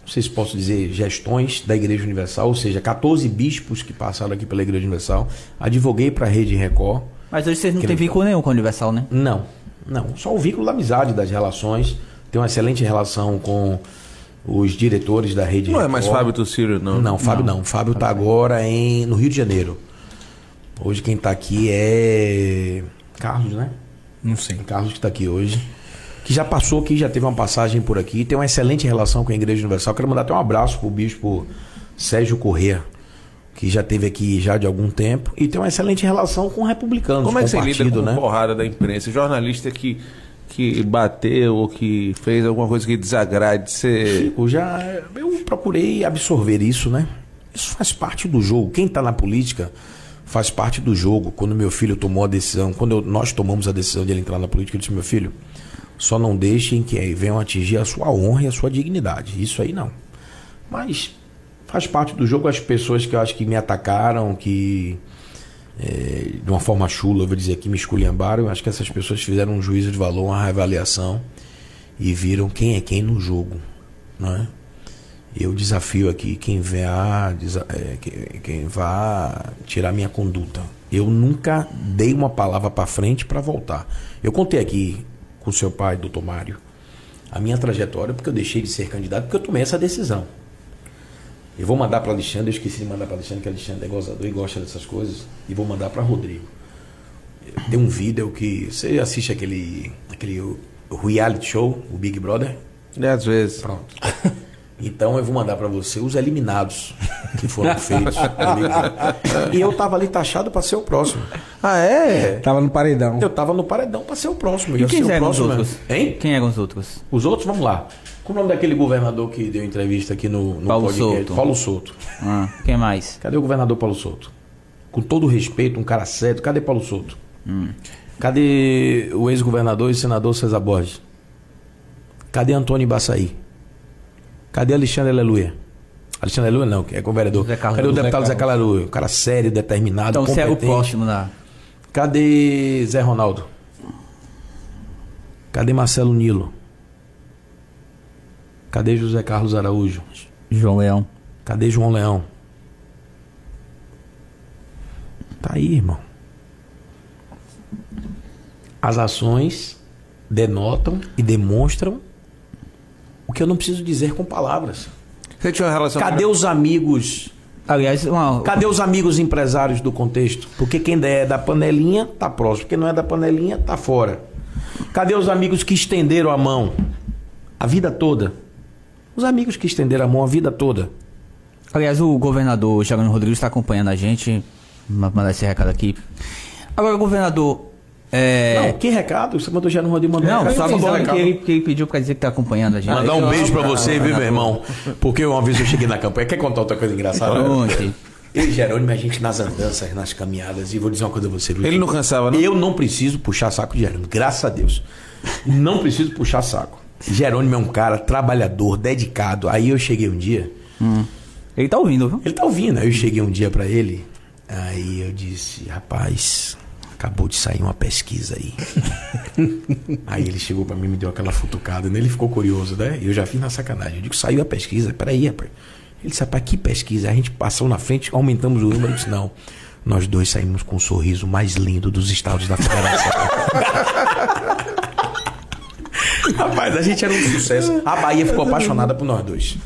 não sei se posso dizer, gestões da Igreja Universal, ou seja, 14 bispos que passaram aqui pela Igreja Universal. Advoguei para a Rede Record. Mas hoje vocês não têm vínculo nenhum com o Universal, né? Não, não. Só o vínculo da amizade, das relações. Tenho uma excelente relação com os diretores da rede. Não é mais Record. Fábio Tucílio, não. Não, Fábio não. Fábio está agora em, no Rio de Janeiro. Hoje quem está aqui é Carlos, né? Não sei. Carlos que está aqui hoje. Que já passou aqui, já teve uma passagem por aqui. Tem uma excelente relação com a Igreja Universal. Quero mandar até um abraço pro bispo Sérgio Corrêa, que já teve aqui já de algum tempo. E tem uma excelente relação com republicanos, Como é que com você o lida partido, com né? porrada da imprensa? Jornalista que, que bateu ou que fez alguma coisa que desagrade, você... Eu já eu procurei absorver isso, né? Isso faz parte do jogo. Quem está na política faz parte do jogo. Quando meu filho tomou a decisão, quando eu- nós tomamos a decisão de ele entrar na política, eu disse: meu filho, só não deixem que venham atingir a sua honra e a sua dignidade. Isso aí não. Mas faz parte do jogo as pessoas que eu acho que me atacaram, que eh, de uma forma chula, eu vou dizer que me esculhambaram. Eu acho que essas pessoas fizeram um juízo de valor, uma reavaliação e viram quem é quem no jogo, é? Eu desafio aqui quem vá, é, que- quem vá tirar minha conduta. Eu nunca dei uma palavra para frente para voltar. Eu contei aqui com seu pai, doutor Mário, a minha trajetória, porque eu deixei de ser candidato, porque eu tomei essa decisão. Eu vou mandar para Alexandre, eu esqueci de mandar para Alexandre, que Alexandre é gozador e gosta dessas coisas, e vou mandar para Rodrigo. Tem um vídeo que. Você assiste aquele, aquele reality show, o Big Brother? É, às vezes. Pronto. Então eu vou mandar para você os eliminados que foram feitos. e eu tava ali taxado para ser o próximo. Ah, é? Tava no paredão. Eu tava no paredão para ser o próximo. E quem eram os outros? né? Hein? Quem eram os outros? Os outros, vamos lá. Qual o nome daquele governador que deu entrevista aqui no, no Paulo podcast? Souto. Paulo Souto. Ah, quem mais? Cadê o governador Paulo Souto? Com todo respeito, um cara sério. Cadê Paulo Souto? Cadê o ex-governador e senador César Borges? Cadê Antônio Baçaí? Cadê Alexandre Aleluia? Alexandre Aleluia não, que é vereador. Zé Carlos. Cadê o deputado Zé Carlos. Aleluia? Um cara sério, determinado, Então você é o competente. próximo da. Cadê Zé Ronaldo? Cadê Marcelo Nilo? Cadê José Carlos Araújo? João Leão. Cadê João Leão? Tá aí, irmão. As ações denotam e demonstram o que eu não preciso dizer com palavras. Você tinha uma relação... Cadê os amigos? Aliás, uma, Cadê os amigos empresários do contexto? Porque quem é da panelinha tá próximo, quem não é da panelinha tá fora. Cadê os amigos que estenderam a mão a vida toda? Os amigos que estenderam a mão a vida toda. Aliás, o governador Jerônimo Rodrigues está acompanhando a gente. Mandar esse recado aqui. Agora, governador. É... Não, que recado? Você mandou já no Rodrigo mandou Não, recado. só mandou que recado. ele, que ele pediu pra dizer que tá acompanhando a gente. Mandar um beijo pra você, viu, meu irmão? Porque uma vez eu cheguei na campanha. Quer contar outra coisa engraçada? Pronto. Eu e Jerônimo, a gente nas andanças, nas caminhadas, e vou dizer uma coisa a você, viu? Ele não cansava, não? Eu não preciso puxar saco de Jerônimo, graças a Deus. Não preciso puxar saco. Jerônimo é um cara trabalhador, dedicado. Aí eu cheguei um dia, Ele tá ouvindo, viu? ele tá ouvindo, aí eu cheguei um dia pra ele, aí eu disse, rapaz, acabou de sair uma pesquisa aí. aí ele chegou pra mim e me deu aquela futucada, né? Ele ficou curioso, né? Eu já fiz na sacanagem. Eu digo, saiu a pesquisa, peraí, rapaz. Ele disse, rapaz, que pesquisa? A gente passou na frente, aumentamos o número. Eu disse, não. Nós dois saímos com o sorriso mais lindo dos estados da federação. Rapaz, a gente era um sucesso. A Bahia ficou apaixonada por nós dois.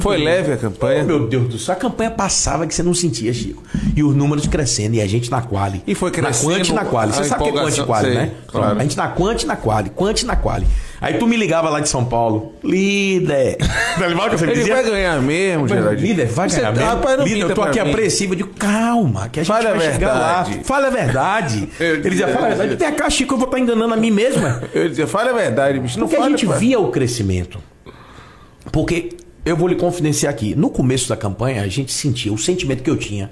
Foi leve a Oh, campanha. meu Deus do céu, a campanha passava que você não sentia, Chico. E os números crescendo, e a gente na quali. E foi crescendo Na quante e na quali. Você sabe o que é quante e quali, sei, né? claro. A gente na quante e na quali. Quante e na quali. Aí tu me ligava lá de São Paulo. Líder. Tá ligado que você me Ele dizia? vai ganhar mesmo, Geraldinho. Líder, vai Você ganhar tá- mesmo. rapaz, não Líder, eu pinta tô aqui mim. apreensivo. Eu digo, calma, que a gente Fale a vai chegar lá. verdade. Fala a verdade. Eu Ele dizia, fala a verdade. Tem cá, Chico, eu vou estar enganando a mim mesma. Eu dizia, fala a verdade, bicho. Não Porque a fala gente pra- via o crescimento. Porque eu vou lhe confidenciar aqui. No começo da campanha, a gente sentia o sentimento que eu tinha.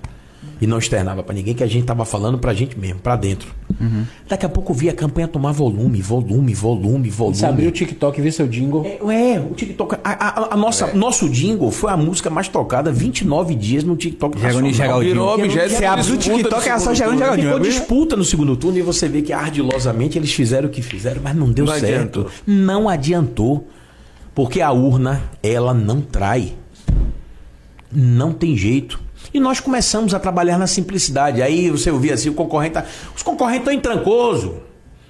E não externava pra ninguém, que a gente tava falando pra gente mesmo, pra dentro. Daqui a pouco eu via a campanha tomar volume, volume, volume, volume. Você abriu o TikTok e viu seu jingle. É, é, o TikTok. A, a- a nossa, Nosso jingle foi a música mais tocada 29 dias no TikTok. Nacional. Geraldinho. Virou objeto Você abre o TikTok, é só turno. Geraldinho. Ficou disputa no segundo turno e você vê que ardilosamente eles fizeram o que fizeram, mas não deu Não certo. adiantou. Não adiantou. Porque a urna, ela não trai. Não tem jeito. E nós começamos a trabalhar na simplicidade. Aí você ouvia assim, o concorrente tá, Os concorrentes estão em Trancoso.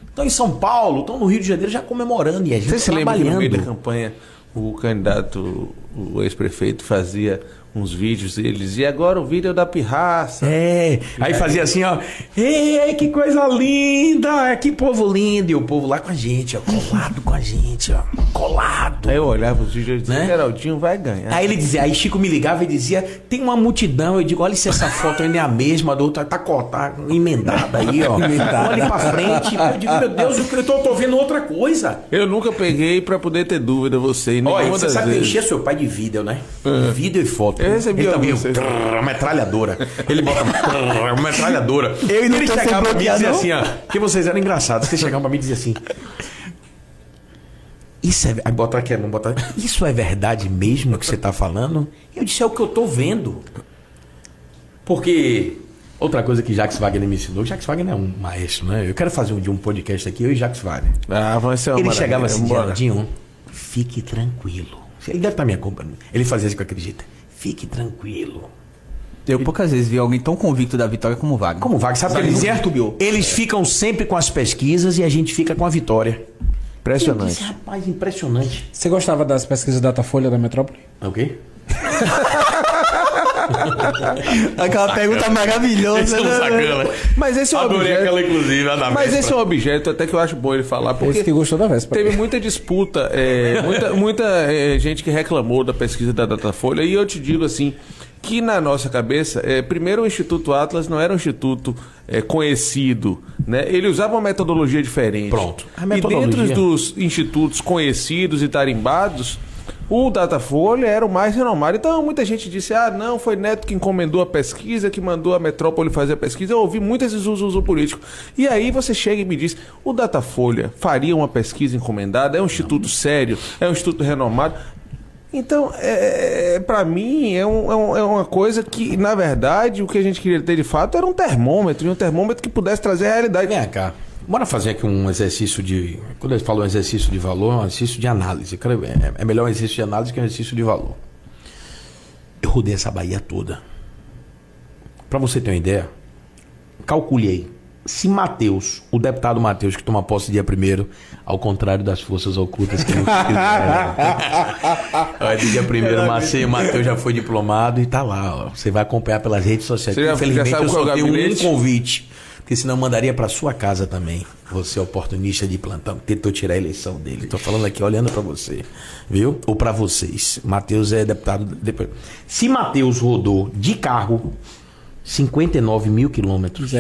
Estão em São Paulo, estão no Rio de Janeiro já comemorando. E a gente Você se lembra que no meio da campanha o candidato, o ex-prefeito, fazia uns vídeos e ele dizia, agora o vídeo é da pirraça. É, aí fazia assim, ó. Ei, que coisa linda! Que povo lindo! E o povo lá com a gente, ó, colado com a gente, ó. Colado. Aí eu olhava os vídeos e dizia, Né? Geraldinho vai ganhar. Aí ele dizia, aí Chico me ligava e dizia, tem uma multidão. Eu digo, olha se essa foto ainda é a mesma, da outra tá cortada, emendada aí, ó. Olha pra frente. Eu digo, meu Deus, eu tô, tô vendo outra coisa. Eu nunca peguei pra poder ter dúvida, você. e Olha, você sabe vezes. encher seu pai de vídeo, né? Vídeo e foto. Eu recebi ele também, vocês- trrr, metralhadora. Ele bota trrr, metralhadora. Eu ele sem chegava pra mim e dizia assim, ó. Que vocês eram engraçados. Vocês chegavam pra mim e diziam assim. Isso é. Aí bota aqui, não bota. Isso é verdade mesmo que você tá falando? Eu disse, é o que eu tô vendo. Porque. Outra coisa que Jacques Wagner me ensinou, Jacques Wagner é um maestro, né? Eu quero fazer um um podcast aqui, eu e Jacques Wagner. Ah, vai ser uma Ele maravilha, chegava assim. Geraldinho, fique tranquilo. Ele deve estar minha compra. Ele fazia isso com aquele jeito. Fique tranquilo. Eu poucas vezes vi alguém tão convicto da vitória como o Wagner. Como vai? Sabe o que ele dizia? Eles ficam sempre com as pesquisas e a gente fica com a vitória. Impressionante. disse, rapaz, impressionante. Você gostava das pesquisas Datafolha da Metrópole? É o quê? Aquela pergunta maravilhosa. né? Mas esse é um Adorei objeto. aquela, inclusive, a da Mas esse é um objeto até que eu acho bom ele falar, porque Esse que gostou da véspera. teve muita disputa, é, muita, muita é, gente que reclamou da pesquisa da Datafolha, e eu te digo assim, que na nossa cabeça, é, primeiro o Instituto Atlas não era um instituto é, conhecido, né? ele usava uma metodologia diferente. Pronto. A E metodologia. dentro dos institutos conhecidos e tarimbados, o Datafolha era o mais renomado. Então muita gente disse: ah, não, foi Neto que encomendou a pesquisa, que mandou a metrópole fazer a pesquisa. Eu ouvi muito esse uso, político. E aí você chega e me diz: o Datafolha faria uma pesquisa encomendada? É um instituto sério? É um instituto renomado? Então, é, para mim, é, um- é um- é uma coisa que, na verdade, o que a gente queria ter de fato era um termômetro, e um termômetro que pudesse trazer a realidade. Vem cá. Bora fazer aqui um exercício de. Quando eu falo um exercício de valor, é um exercício de análise. É é melhor um exercício de análise que um exercício de valor. Eu rodei essa Bahia toda. Pra você ter uma ideia, calcule aí. Se Matheus, o deputado Matheus, que toma posse dia primeiro, ao contrário das forças ocultas que não quiseram. Dia primeiro, Macei, Matheus já foi diplomado e tá lá. Ó. Você vai acompanhar pelas redes sociais. Você Infelizmente, sabe eu qual só o tenho um convite. Porque senão mandaria para sua casa também. Você é oportunista de plantão, tentou tirar a eleição dele. Tô falando aqui olhando para você, viu? Ou para vocês. Matheus é deputado depois. Se Matheus rodou de carro 59 mil quilômetros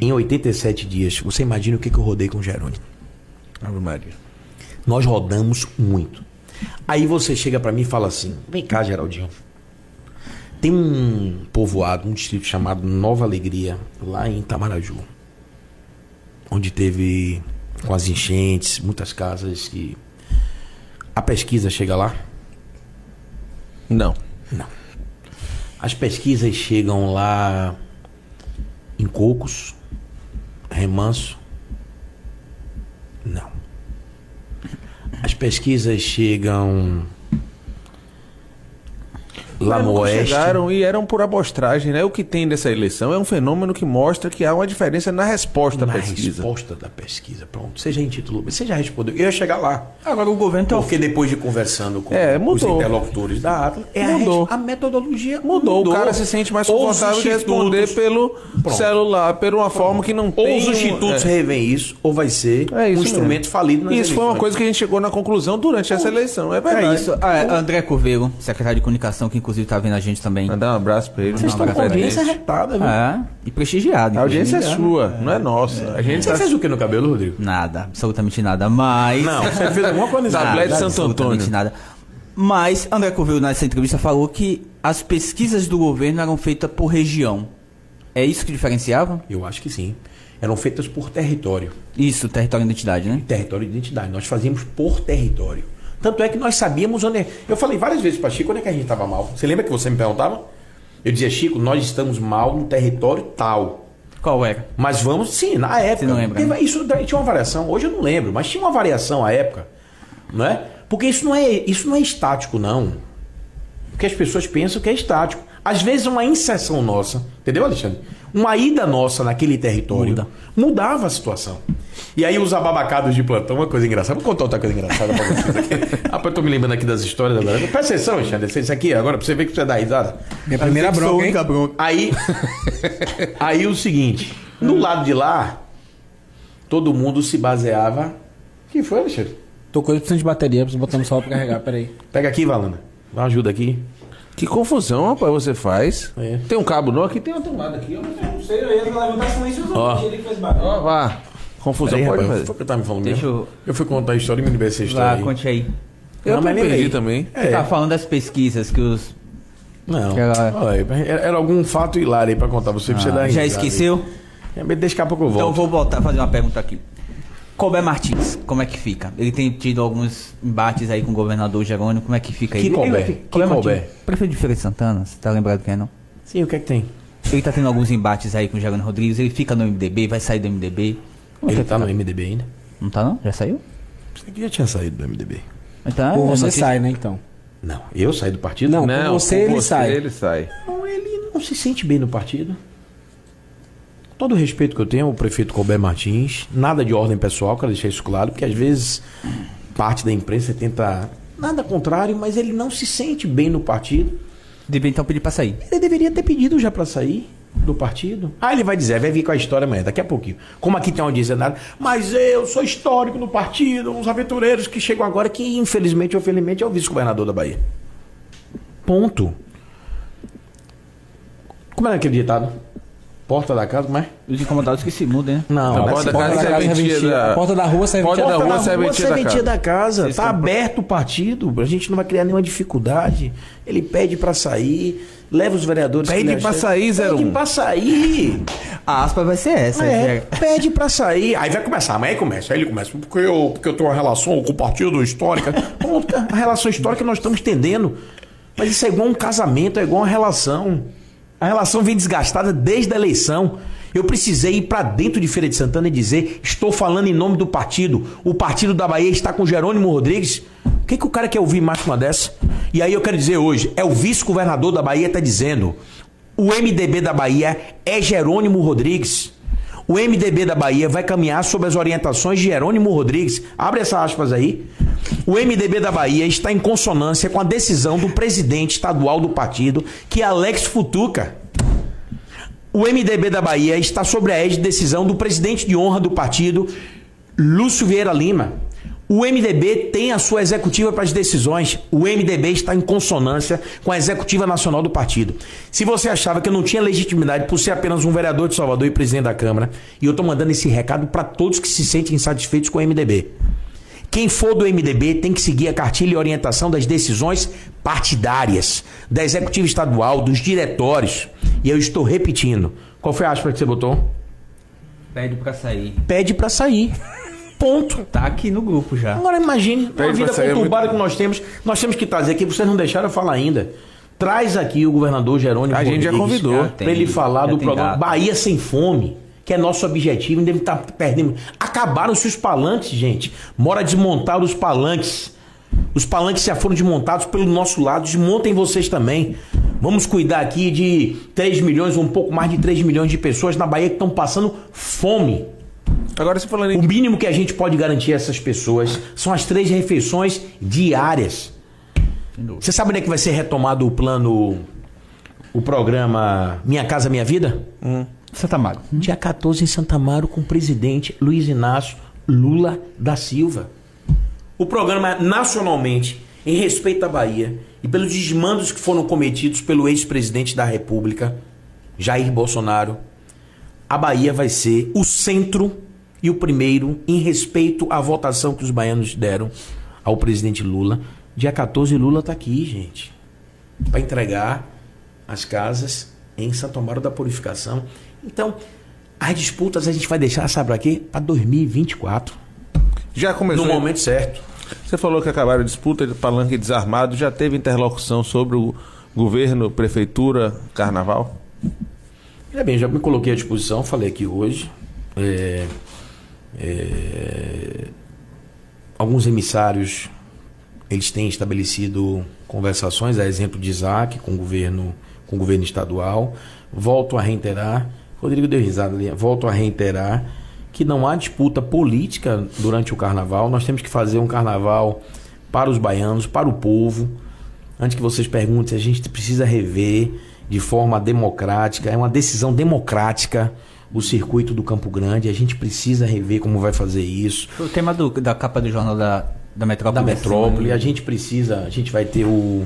em 87 dias, você imagina o que, que eu rodei com o Jerônimo? Ave Maria. Nós rodamos muito. Aí você chega pra mim e fala assim: vem cá, Geraldinho. Tem um povoado, um distrito chamado Nova Alegria, lá em Itamaraju, onde teve com as enchentes, muitas casas que. A pesquisa chega lá? Não. Não. As pesquisas chegam lá em Cocos, Remanso? Não. As pesquisas chegam lá Mas no oeste. chegaram e eram por amostragem, né? O que tem dessa eleição é um fenômeno que mostra que há uma diferença na resposta na à pesquisa. resposta da pesquisa. Pronto, você já intitulou, você já respondeu. Eu ia chegar lá. Agora o governo tá Porque depois de conversando com É, os mudou. interlocutores da Atlas, é a Mudou. res- a, metodologia Mudou, o cara se sente mais Os confortável de responder pelo Pronto. celular, por uma forma que não Ou tem. os um- institutos é. revêem isso, ou vai ser É isso um instrumento mesmo. falido nas Isso foi uma eleições. coisa que a gente chegou na conclusão durante essa eleição, é verdade. É isso. Ah, é, André Corveiro, secretário de comunicação, que inclusive tá vendo a gente também. Mandar um abraço pra ele. Vocês estão com audiência retada, viu? É, e prestigiado. A audiência é inclusive. sua, não é nossa. A gente Você tá... fez o que no cabelo, Rodrigo? Nada, absolutamente nada. Mas. Não, você fez alguma coisa. Tablete de Santo absolutamente Antônio. nada. Mas André Corveiro, nessa entrevista, falou que as pesquisas do governo eram feitas por região. É isso que diferenciava? Eu acho que sim. Eram feitas por território. Isso, território e identidade, né? Território e identidade. Nós fazíamos por território. Tanto é que nós sabíamos onde. é- Eu falei várias vezes para Chico onde é que a gente estava mal. Você lembra que você me perguntava? Eu dizia, Chico, nós estamos mal no território tal. Qual era? Mas vamos, sim, na época. Você não lembra, Teve- né? Isso tinha uma variação. Hoje eu não lembro, mas tinha uma variação à época. Não é? Porque isso não é, isso não é estático, não. Porque as pessoas pensam que é estático. Às vezes uma inserção nossa, entendeu, Alexandre? Uma ida nossa naquele território Muda. mudava a situação. E aí os ababacados de plantão, uma coisa engraçada. Vou contar outra coisa engraçada pra vocês aqui. ah, eu tô me lembrando aqui das histórias agora. Presta atenção, Alexandre. Isso aqui agora, pra você ver que você dá risada. Minha primeira bronca, hein? Aí, aí o seguinte, no lado de lá, todo mundo se baseava. que foi, Alexandre? Tô com ele precisando de bateria, preciso botar no sol pra carregar, peraí. Pega aqui, Valana. Ajuda aqui. Que confusão, rapaz, você faz. É. Tem um cabo não aqui, tem uma tomada aqui. ó. Não sei, eu ia levantar silêncio Ó. ele que fez barulho. Ó, vá. Confusão Peraí, pode rapaz, fazer. foi o que eu tava me falando Deixa mesmo? eu- Eu fui contar a história e me lembrei essa história aí. conte aí. Eu Não, mas me lembrei. perdi também. Você É. tava falando das pesquisas que os. Não. Era- Olha, era, era algum fato hilário aí pra contar. Você precisa dar Ah, já risada aí. esqueceu? É, mas Deixa daqui a pouco eu Então eu volto. vou voltar a fazer uma pergunta aqui. Colbert Martins, como é que fica? Ele tem tido alguns embates aí com o governador Jerônimo, como é que fica aí? Que Ele- Colbert? ele- Que Colbert Colbert? Prefeito de Feira de Santana, você tá lembrado quem é não? Sim, o que é que tem? Ele tá tendo alguns embates aí com o Jerônimo Rodrigues, ele fica no MDB, vai sair do MDB. Como é Ele tá no fica? MDB ainda? Não tá não? Já saiu? Você que já tinha saído do MDB. Então, Ou é você notícia- sai, né, então? Não. Eu saí do partido? Não. com você ele sai. ele sai. Não, ele não se sente bem no partido. Todo o respeito que eu tenho ao prefeito Colbert Martins, nada de ordem pessoal, quero deixar isso claro, porque às vezes parte da imprensa tenta. Nada contrário, mas ele não se sente bem no partido. Devia então pedir pra sair. Ele deveria ter pedido já para sair do partido. Ah, ele vai dizer, vai vir com a história amanhã, daqui a pouquinho. Como aqui tem uma nada, mas eu sou histórico no partido, uns aventureiros que chegam agora, que infelizmente ou felizmente é o vice-governador da Bahia. Ponto. Como é aquele ditado? Porta da casa, como é? Os incomodados que se mudem, né? Não, A porta da Porta casa da casa serventia serventia. da- A porta da rua serventia Porta da da Porta rua, da serventia da serventia casa. da casa. Vocês Tá estão- aberto o partido. A gente não vai criar nenhuma dificuldade. Ele pede pra sair, leva os vereadores. que Pede acha- sair, Pede 01. pra sair. A aspa vai ser essa. É, é. pede pra sair. Aí vai começar, mas aí começa. Aí ele começa. Porque eu, porque eu tenho uma relação com o partido histórica. A relação histórica nós estamos tendendo. Mas isso é igual um casamento, é igual uma relação. A relação vem desgastada desde a eleição. Eu precisei ir pra dentro de Feira de Santana e dizer: estou falando em nome do partido. O partido da Bahia está com Jerônimo Rodrigues. O que, que o cara quer ouvir mais uma dessa? E aí eu quero dizer hoje: é o vice-governador da Bahia está dizendo. O MDB da Bahia é Jerônimo Rodrigues. O MDB da Bahia vai caminhar sob as orientações de Jerônimo Rodrigues. Abre essa aspas aí. O MDB da Bahia está em consonância com a decisão do presidente estadual do partido, que é Alex Futuca. o MDB da Bahia está sobre a égide de decisão do presidente de honra do partido, Lúcio Vieira Lima. O MDB tem a sua executiva para as decisões. O MDB está em consonância com a executiva nacional do partido. Se você achava que eu não tinha legitimidade por ser apenas um vereador de Salvador e presidente da Câmara, e eu estou mandando esse recado para todos que se sentem insatisfeitos com o MDB. Quem for do MDB tem que seguir a cartilha e orientação das decisões partidárias, da executiva estadual, dos diretórios. E eu estou repetindo. Qual foi a aspa que você botou? Pede pra sair. Pede para sair. Ponto. Tá aqui no grupo já. Agora imagine, Pede uma vida pra sair é conturbada que nós temos. Nós temos que trazer aqui, vocês não deixaram eu falar ainda. Traz aqui o governador Jerônimo A gente já Rodrigues convidou. Já para ele falar do programa. Bahia Sem Fome, que é nosso objetivo, e deve estar perdendo. Acabaram-se os palanques, gente. Mora desmontar os palanques. Os palanques já foram desmontados pelo nosso lado, desmontem vocês também. Vamos cuidar aqui de 3 milhões, um pouco mais de 3 milhões de pessoas na Bahia que estão passando fome. Agora você falando em O mínimo que a gente pode garantir a essas pessoas são as três refeições diárias. Você sabe onde é que vai ser retomado o plano, o programa Minha Casa Minha Vida? Santa Mago. Dia 14 em Santa Amaro com o presidente Luiz Inácio Lula da Silva. O programa é nacionalmente, em respeito à Bahia e pelos desmandos que foram cometidos pelo ex-presidente da República, Jair Bolsonaro, a Bahia vai ser o centro e o primeiro em respeito à votação que os baianos deram ao presidente Lula. Dia 14, Lula está aqui, gente, para entregar as casas em Santo Amaro da Purificação. Então, as disputas a gente vai deixar, sabe para quê? Para 2024. Já começou. No momento certo. Você falou que acabaram a disputa de palanque desarmado. Já teve interlocução sobre o governo, prefeitura, carnaval? Veja bem, já me coloquei à disposição, falei aqui hoje. É, é, alguns emissários eles têm estabelecido conversações, a exemplo de Isaac com o governo, com o governo estadual. Volto a reiterar, Rodrigo deu risada ali, volto a reiterar que não há disputa política durante o carnaval. Nós temos que fazer um carnaval para os baianos, para o povo. Antes que vocês perguntem, a gente precisa rever de forma democrática, é uma decisão democrática o circuito do Campo Grande. A gente precisa rever como vai fazer isso. O tema do- da capa do jornal da, da Metrópole. Da metrópole, a gente precisa, a gente vai ter o,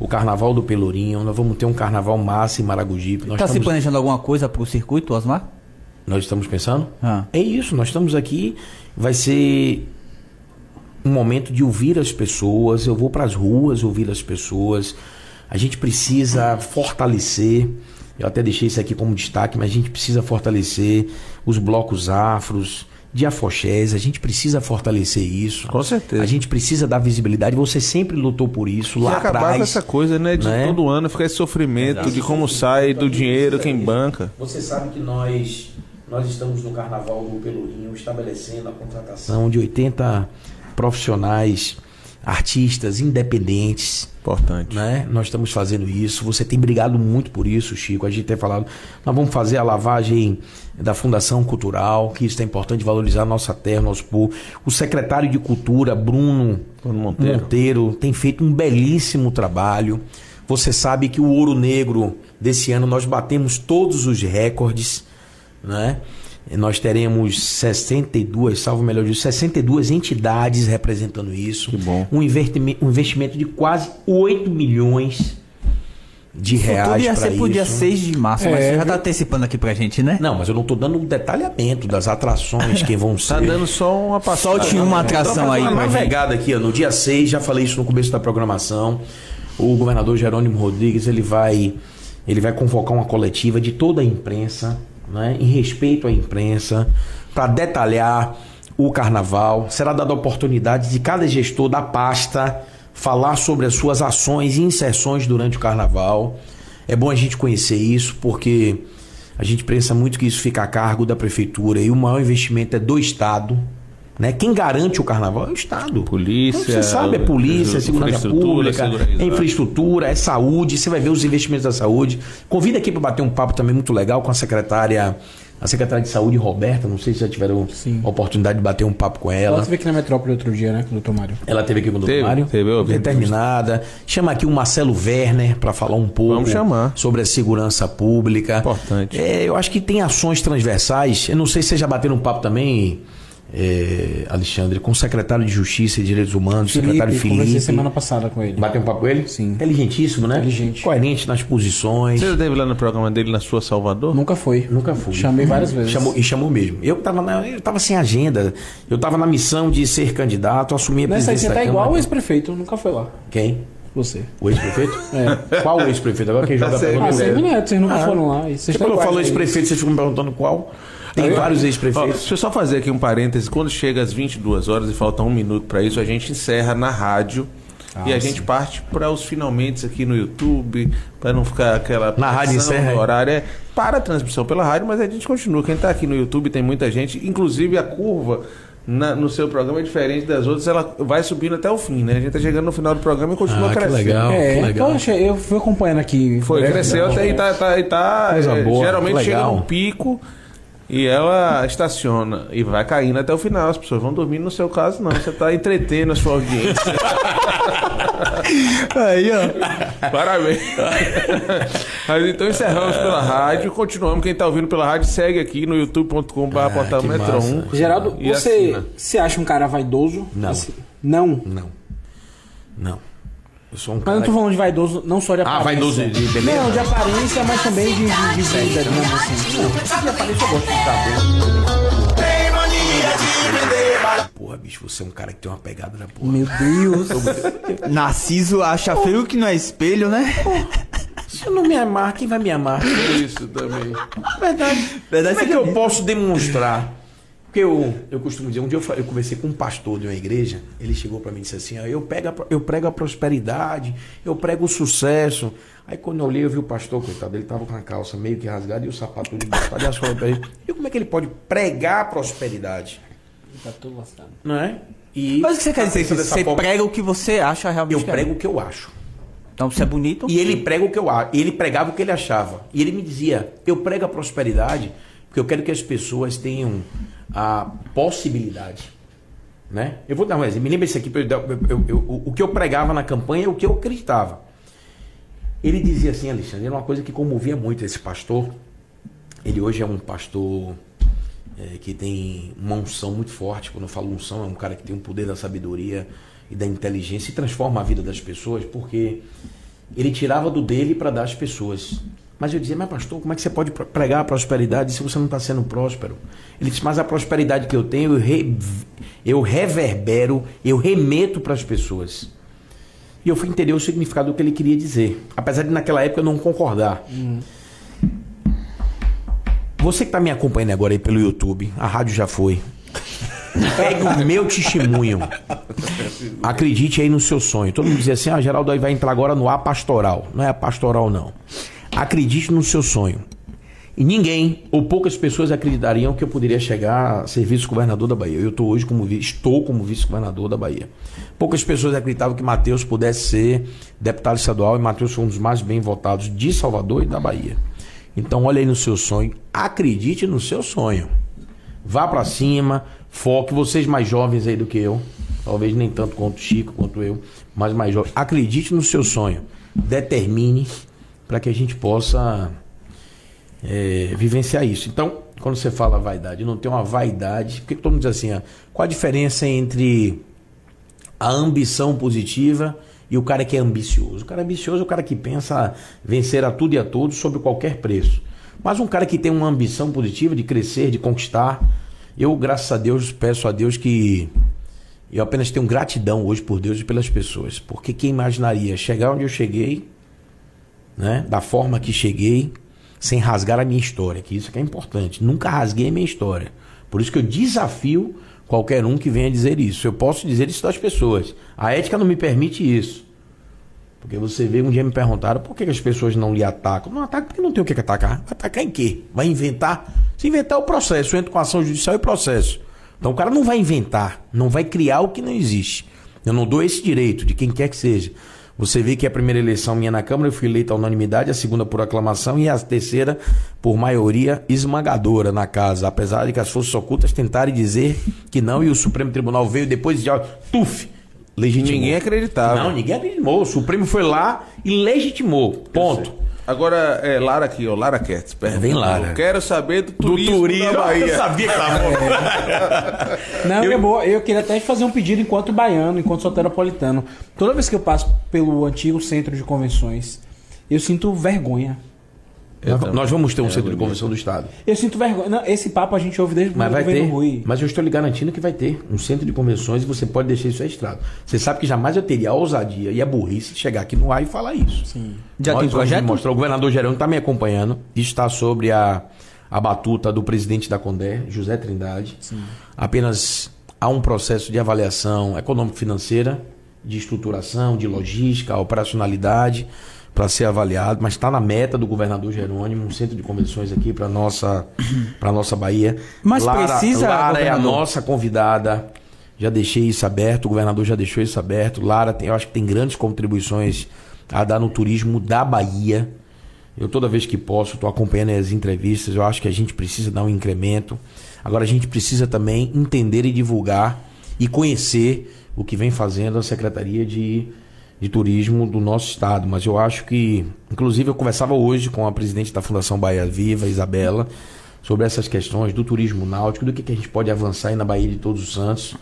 o Carnaval do Pelourinho, nós vamos ter um Carnaval massa em Maragogipe. Nós Tá se estamos, planejando alguma coisa pro circuito, Osmar? nós estamos pensando? Ah. É isso, nós estamos aqui, vai ser um momento de ouvir as pessoas, eu vou para as ruas ouvir as pessoas. A gente precisa fortalecer, eu até deixei isso aqui como destaque, mas a gente precisa fortalecer os blocos afros, de afoxés, a gente precisa fortalecer isso. Com certeza. A gente precisa dar visibilidade, você sempre lutou por isso E lá acabar atrás. com essa coisa, né? De né? todo ano ficar esse sofrimento de como sai do dinheiro, quem banca. Você sabe que nós nós estamos no Carnaval do Pelourinho estabelecendo a contratação de 80 profissionais, artistas independentes. Importante. Né? Nós estamos fazendo isso. Você tem brigado muito por isso, Chico. A gente tem falado. Nós vamos fazer a lavagem da Fundação Cultural, que isso é importante valorizar a nossa terra, nosso povo. O secretário de Cultura, Bruno Bruno Monteiro. Monteiro, tem feito um belíssimo trabalho. Você sabe que o Ouro Negro desse ano nós batemos todos os recordes, né? E Nós teremos 62, salvo melhor disso, 62 entidades representando isso. Que bom. Um investimento, um investimento de quase 8 milhões de reais ia para ser pro dia isso. 6 de março, mas É, você já tá viu? antecipando aqui pra gente, né? Não, mas eu não estou dando um detalhamento das atrações que vão ser. Tá dando só uma passada. Solte uma atração aí Uma navegada aqui, ó, no dia 6, já falei isso no começo da programação. O governador Jerônimo Rodrigues, ele vai ele vai convocar uma coletiva de toda a imprensa, né, em respeito à imprensa, para detalhar o carnaval. Será dada a oportunidade de cada gestor da pasta falar sobre as suas ações e inserções durante o carnaval. É bom a gente conhecer isso, porque a gente pensa muito que isso fica a cargo da prefeitura e o maior investimento é do Estado. Né? Quem garante o carnaval é o Estado. Polícia, Então, Você sabe, é polícia, é segurança pública, é infraestrutura, é saúde. Você vai ver os investimentos da saúde. Convida aqui para bater um papo também muito legal com a secretária a secretária de saúde, Roberta, não sei se já tiveram Sim. a oportunidade de bater um papo com Ela ela. esteve aqui na metrópole outro dia, né, com o doutor Mário. Ela teve aqui com o Teve, doutor Mário. teve, eu vi. determinada. Chama aqui o Marcelo Werner para falar um pouco Vamos chamar. sobre a segurança pública. Importante. É, eu acho que tem ações transversais. Eu não sei se vocês já bateram um papo também, é, Alexandre, com o secretário de Justiça e Direitos Humanos, o secretário conversei Felipe. semana passada com ele. Bateu um papo com ele? Sim. Inteligentíssimo, né? Inteligente. Coerente nas posições. Você já teve lá no programa dele na sua Salvador? Nunca foi. Nunca fui. Chamei várias vezes. Chamou, e chamou mesmo. Eu tava, na, eu tava sem agenda. Eu tava na missão de ser candidato, assumir a Nessa aí presidência você da tá igual o ex-prefeito, nunca foi lá. Quem? Você. O ex-prefeito? É. Qual o ex-prefeito? Agora quem joga a sei, pergunta Ah, é você neto, vocês nunca Ah. foram lá. Vocês Você quando eu falo ex-prefeito, vocês ficam me perguntando qual? Tem Ó, vários ex-prefeitos. deixa eu só fazer aqui um parêntese. Quando chega às 22 horas e falta um minuto para isso, a gente encerra na rádio. e a gente parte para os finalmente aqui no YouTube, para não ficar aquela. Na rádio encerra, no horário. É para a transmissão pela rádio, mas a gente continua. Quem está aqui no YouTube tem muita gente, inclusive a curva. na- no seu programa é diferente das outras, ela vai subindo até o fim, né? A gente tá chegando no final do programa e continua Ah, que crescendo. legal. É, que legal. poxa, eu fui acompanhando aqui. Foi, cresceu até e tá, tá, e tá Coisa é, boa, geralmente que chega num pico e ela estaciona e vai caindo até o final. As pessoas vão dormir, no seu caso não, você tá entretendo a sua audiência. Aí, ó. Parabéns. Mas então encerramos pela rádio, continuamos. Quem tá ouvindo pela rádio, segue aqui no youtube.com.br Ah, portal que Metro massa. 1. Geraldo, você assina. se acha um cara vaidoso? Não. Assim, não. Não. Não. Eu sou um Mas cara. eu não tô falando de vaidoso, não só de Ah, aparência. vaidoso de beleza? Não, de aparência, mas também de, de, de vida, digamos assim. Não. de aparência eu gosto de estar Porra, bicho, você é um cara que tem uma pegada da porra. Meu Deus. Narciso acha feio que não é espelho, né? Se eu não me amar, quem vai me amar? Isso também. Verdade. Verdade, Como é você que eu posso demonstrar? Porque eu, eu costumo dizer, um dia eu, eu conversei com um pastor de uma igreja, ele chegou pra mim e disse assim, ó, eu, pego a eu prego a prosperidade, eu prego o sucesso. Aí quando eu olhei, eu vi o pastor, coitado, ele tava com a calça meio que rasgada e o sapato todo botado e as coisas pra ele. E como é que ele pode pregar a prosperidade? tá tudo lascado. Não é? E Mas o que você quer dizer? Você forma, prega o que você acha realmente Eu que é. prego o que eu acho. Então você é bonito. E ele prega o que eu acho. Ele pregava o que ele achava. E ele me dizia: eu prego a prosperidade porque eu quero que as pessoas tenham a possibilidade. Né? Eu vou dar um exemplo. Me lembra isso aqui. eu eu- eu- o que eu pregava na campanha é o que eu acreditava. Ele dizia assim, Alexandre, era uma coisa que comovia muito esse pastor. Ele hoje é um pastor é, que tem uma unção muito forte. Quando eu falo unção, é um cara que tem o poder da sabedoria e da inteligência e transforma a vida das pessoas, porque ele tirava do dele para dar às pessoas. Mas eu dizia, mas pastor, como é que você pode pre- pregar a prosperidade se você não está sendo próspero? Ele disse, mas a prosperidade que eu tenho, eu, re- eu reverbero, eu remeto para as pessoas. E eu fui entender o significado do que ele queria dizer. Apesar de naquela época eu não concordar. Você que está me acompanhando agora aí pelo YouTube, a rádio já foi. Pegue o meu testemunho. Acredite aí no seu sonho. Todo mundo dizia assim: ah, Geraldo aí vai entrar agora no A pastoral. Não é a pastoral, não. Acredite no seu sonho. E ninguém, ou poucas pessoas acreditariam que eu poderia chegar a ser vice-governador da Bahia. Eu estou hoje como estou como vice-governador da Bahia. Poucas pessoas acreditavam que Matheus pudesse ser deputado estadual e Matheus foi um dos mais bem votados de Salvador e da Bahia. Então olha aí no seu sonho, acredite no seu sonho. Vá para cima, foque, vocês mais jovens aí do que eu, talvez nem tanto quanto Chico, quanto eu, mas mais jovens, acredite no seu sonho, determine para que a gente possa é, vivenciar isso. Então, quando você fala vaidade, não tem uma vaidade, porque todo mundo diz assim, ó, qual a diferença entre a ambição positiva e o cara que é ambicioso? O cara ambicioso é o cara que pensa vencer a tudo e a todos sobre qualquer preço. Mas um cara que tem uma ambição positiva de crescer, de conquistar, eu, graças a Deus, peço a Deus que eu apenas tenho gratidão hoje por Deus e pelas pessoas. Porque quem imaginaria chegar onde eu cheguei, né, da forma que cheguei, sem rasgar a minha história, que isso que é importante. Nunca rasguei a minha história. Por isso que eu desafio qualquer um que venha dizer isso. Eu posso dizer isso das pessoas. A ética não me permite isso. Porque você vê, um dia me perguntaram por que as pessoas não lhe atacam. Não atacam porque não tem o que atacar. Vai atacar em quê? Vai inventar? Se inventar é o processo, eu entro com ação judicial e processo. Então o cara não vai inventar, não vai criar o que não existe. Eu não dou esse direito de quem quer que seja. Você vê que a primeira eleição minha na Câmara eu fui eleito à unanimidade, a segunda por aclamação e a terceira por maioria esmagadora na casa, apesar de que as forças ocultas tentarem dizer que não e o Supremo Tribunal veio depois de tuf, legitimou. Ninguém acreditava. Não, ninguém acreditou. O Supremo foi lá e legitimou. Ponto. Agora, é Lara aqui, ó, Lara Kertz. Vem, Lara. Eu quero saber do Do turismo, turismo. da Bahia. Eu sabia que tava. Não, é boa. Eu queria até fazer um pedido enquanto baiano, enquanto soteropolitano. Toda vez que eu passo pelo antigo centro de convenções, eu sinto vergonha. Eu Nós- também. Vamos ter um É, centro de convenção do Estado. Eu sinto vergonha. Não, esse papo a gente ouve desde Mas o vai governo ter. Rui. Mas eu estou lhe garantindo que vai ter um centro de convenções e você pode deixar isso registrado. Você sabe que jamais eu teria a ousadia e a burrice de chegar aqui no ar e falar isso. Sim. Já Nós tem projeto? mostrar. O governador Gerônimo está me acompanhando. Está sobre a, a batuta do presidente da Condé, José Trindade. Apenas há um processo de avaliação econômico-financeira, de estruturação, de logística, operacionalidade para ser avaliado, mas está na meta do governador Jerônimo, um centro de convenções aqui para nossa para nossa Bahia. Mas precisa, Lara é a nossa convidada. Já deixei isso aberto, o governador já deixou isso aberto. Lara, tem, eu acho que tem grandes contribuições a dar no turismo da Bahia. Eu toda vez que posso estou acompanhando as entrevistas. Eu acho que a gente precisa dar um incremento. Agora a gente precisa também entender e divulgar e conhecer o que vem fazendo a Secretaria de, de Turismo do nosso estado. Mas eu acho que, inclusive, eu conversava hoje com a presidente da Fundação Bahia Viva, Isabela, sobre essas questões do turismo náutico, do que, que a gente pode avançar aí na Bahia de Todos os Santos.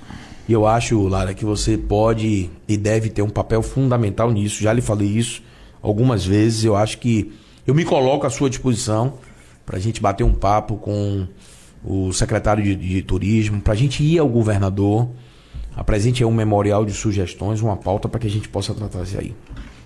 E eu acho, Lara, que você pode e deve ter um papel fundamental nisso. Já lhe falei isso algumas vezes. Eu acho que eu me coloco à sua disposição para a gente bater um papo com o secretário de, de turismo, para a gente ir ao governador, apresente aí um memorial de sugestões, uma pauta para que a gente possa tratar isso aí.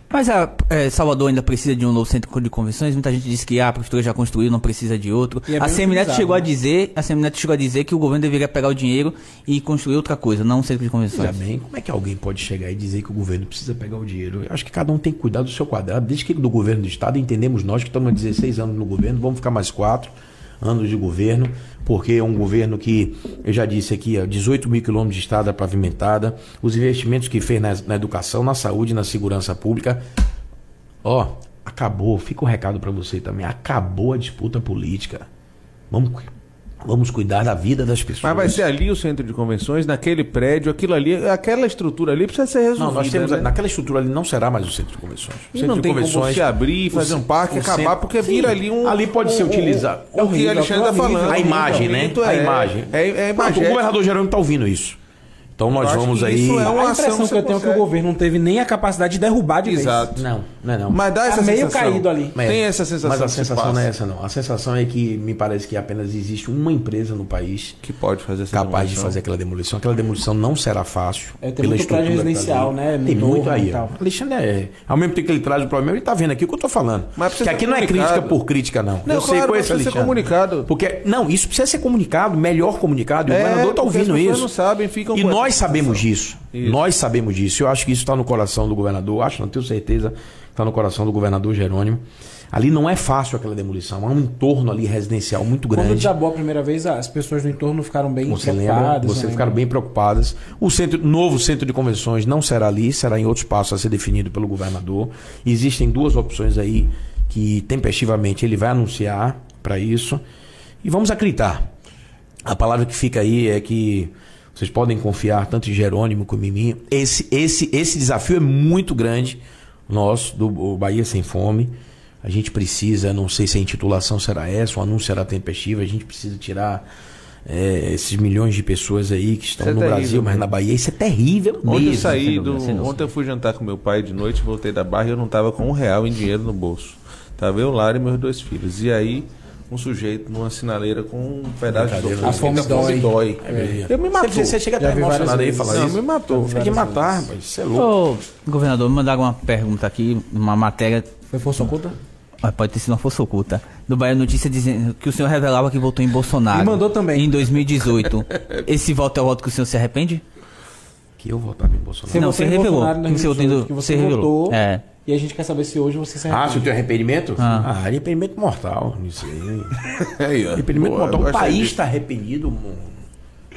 Mas a é, Salvador ainda precisa de um novo centro de convenções. Muita gente diz que ah, a prefeitura já construiu, não precisa de outro. É a Semineto chegou a né? dizer, a Semineto chegou a dizer que o governo deveria pegar o dinheiro e construir outra coisa, não um centro de convenções. Veja bem, como é que alguém pode chegar e dizer que o governo precisa pegar o dinheiro? Eu acho que cada um tem que cuidar do seu quadrado. Desde que do governo do Estado, entendemos nós que estamos há 16 anos no governo, vamos ficar mais quatro anos de governo, porque é um governo que, eu já disse aqui, ó, 18 mil quilômetros de estrada pavimentada, os investimentos que fez na, na educação, na saúde, na segurança pública. Ó, acabou, fica o recado para você também, acabou a disputa política. Vamos, vamos cuidar da vida das pessoas. Mas vai ser ali o centro de convenções, naquele prédio, aquilo ali, aquela estrutura ali precisa ser resolvida. Não, nós temos. né? Naquela estrutura ali não será mais o centro de convenções. O centro não de tem como convenções- se abrir, fazer o um parque e centro- acabar, porque Sim, vira ali um. Ali pode ser um- utilizado. um- o que Horrível, Alexandre está horrível. falando. A imagem, né? A é- imagem. É, é Pronto, o governador Jerônimo está ouvindo isso. Então nós Eu vamos aí. isso é uma a ação impressão que que eu tenho é que o governo não teve nem a capacidade de derrubar de vez. Exato. Não, não é não. Mas dá essa Tá meio sensação. caído ali. É. Tem essa sensação. Mas a sensação não é essa, não. A sensação é que me parece que apenas existe uma empresa no país Que pode fazer essa capaz de demolição. fazer aquela demolição. Aquela demolição não será fácil. É, tem muito prédio tá residencial, né? Tem muito aí. Alexandre é. Ao mesmo tempo que ele traz o problema, ele tá vendo aqui o que eu tô falando. Mas que aqui não é crítica por crítica, não. Não, eu sei claro, com mas esse precisa ser Alexandre. comunicado. Porque, não, isso precisa ser comunicado, melhor comunicado. E o É, governador tá porque ouvindo isso. não sabem, ficam e com nós sabemos disso. Isso. Nós sabemos disso. Eu acho que isso está no coração do governador. Acho, não tenho certeza. Está no coração do governador Jerônimo. Ali não é fácil aquela demolição. Há um entorno ali residencial muito Quando grande. desabou a primeira vez, as pessoas do entorno ficaram bem Você lembra? preocupadas. Vocês né? ficaram bem preocupadas. O centro, novo centro de convenções não será ali, será em outro espaço a ser definido pelo governador. Existem duas opções aí que tempestivamente ele vai anunciar para isso. E vamos acreditar. A palavra que fica aí é que vocês podem confiar tanto em Jerônimo como em mim. Esse, esse, esse desafio é muito grande, nosso, do Bahia Sem Fome. A gente precisa, não sei se a intitulação será essa, o anúncio será tempestivo, a gente precisa tirar é, esses milhões de pessoas aí que estão é no terrível, Brasil, mas na Bahia. Isso é terrível Ontem mesmo. eu saí do. Ontem eu fui jantar com meu pai de noite, voltei da barra e eu não tava com um real em dinheiro no bolso. Tava eu, Lara e meus dois filhos. E aí, um sujeito numa sinaleira com um pedaço de doce. a fome dói. dói. É. Eu me matou. Você, você chega até emocionado falar Não, isso. me matou. Tem que matar, rapaz. Isso é louco. Ô, governador, me mandaram uma pergunta aqui, uma matéria, Foi força oculta? ah, pode ter sido uma força oculta, do Bahia Notícia dizendo que o senhor revelava que votou em Bolsonaro. E mandou também. Em 2018. Esse voto é o voto que o senhor se arrepende? Que eu votava em Bolsonaro. Você Não, você revelou. Bolsonaro no Que você Sul, que você você revelou. votou. É. E a gente quer saber se hoje você se Ah, se eu arrepende. tenho arrependimento? Ah. Ah, arrependimento mortal. Isso aí. Arrependimento Boa, mortal. O país está arrependido, mo-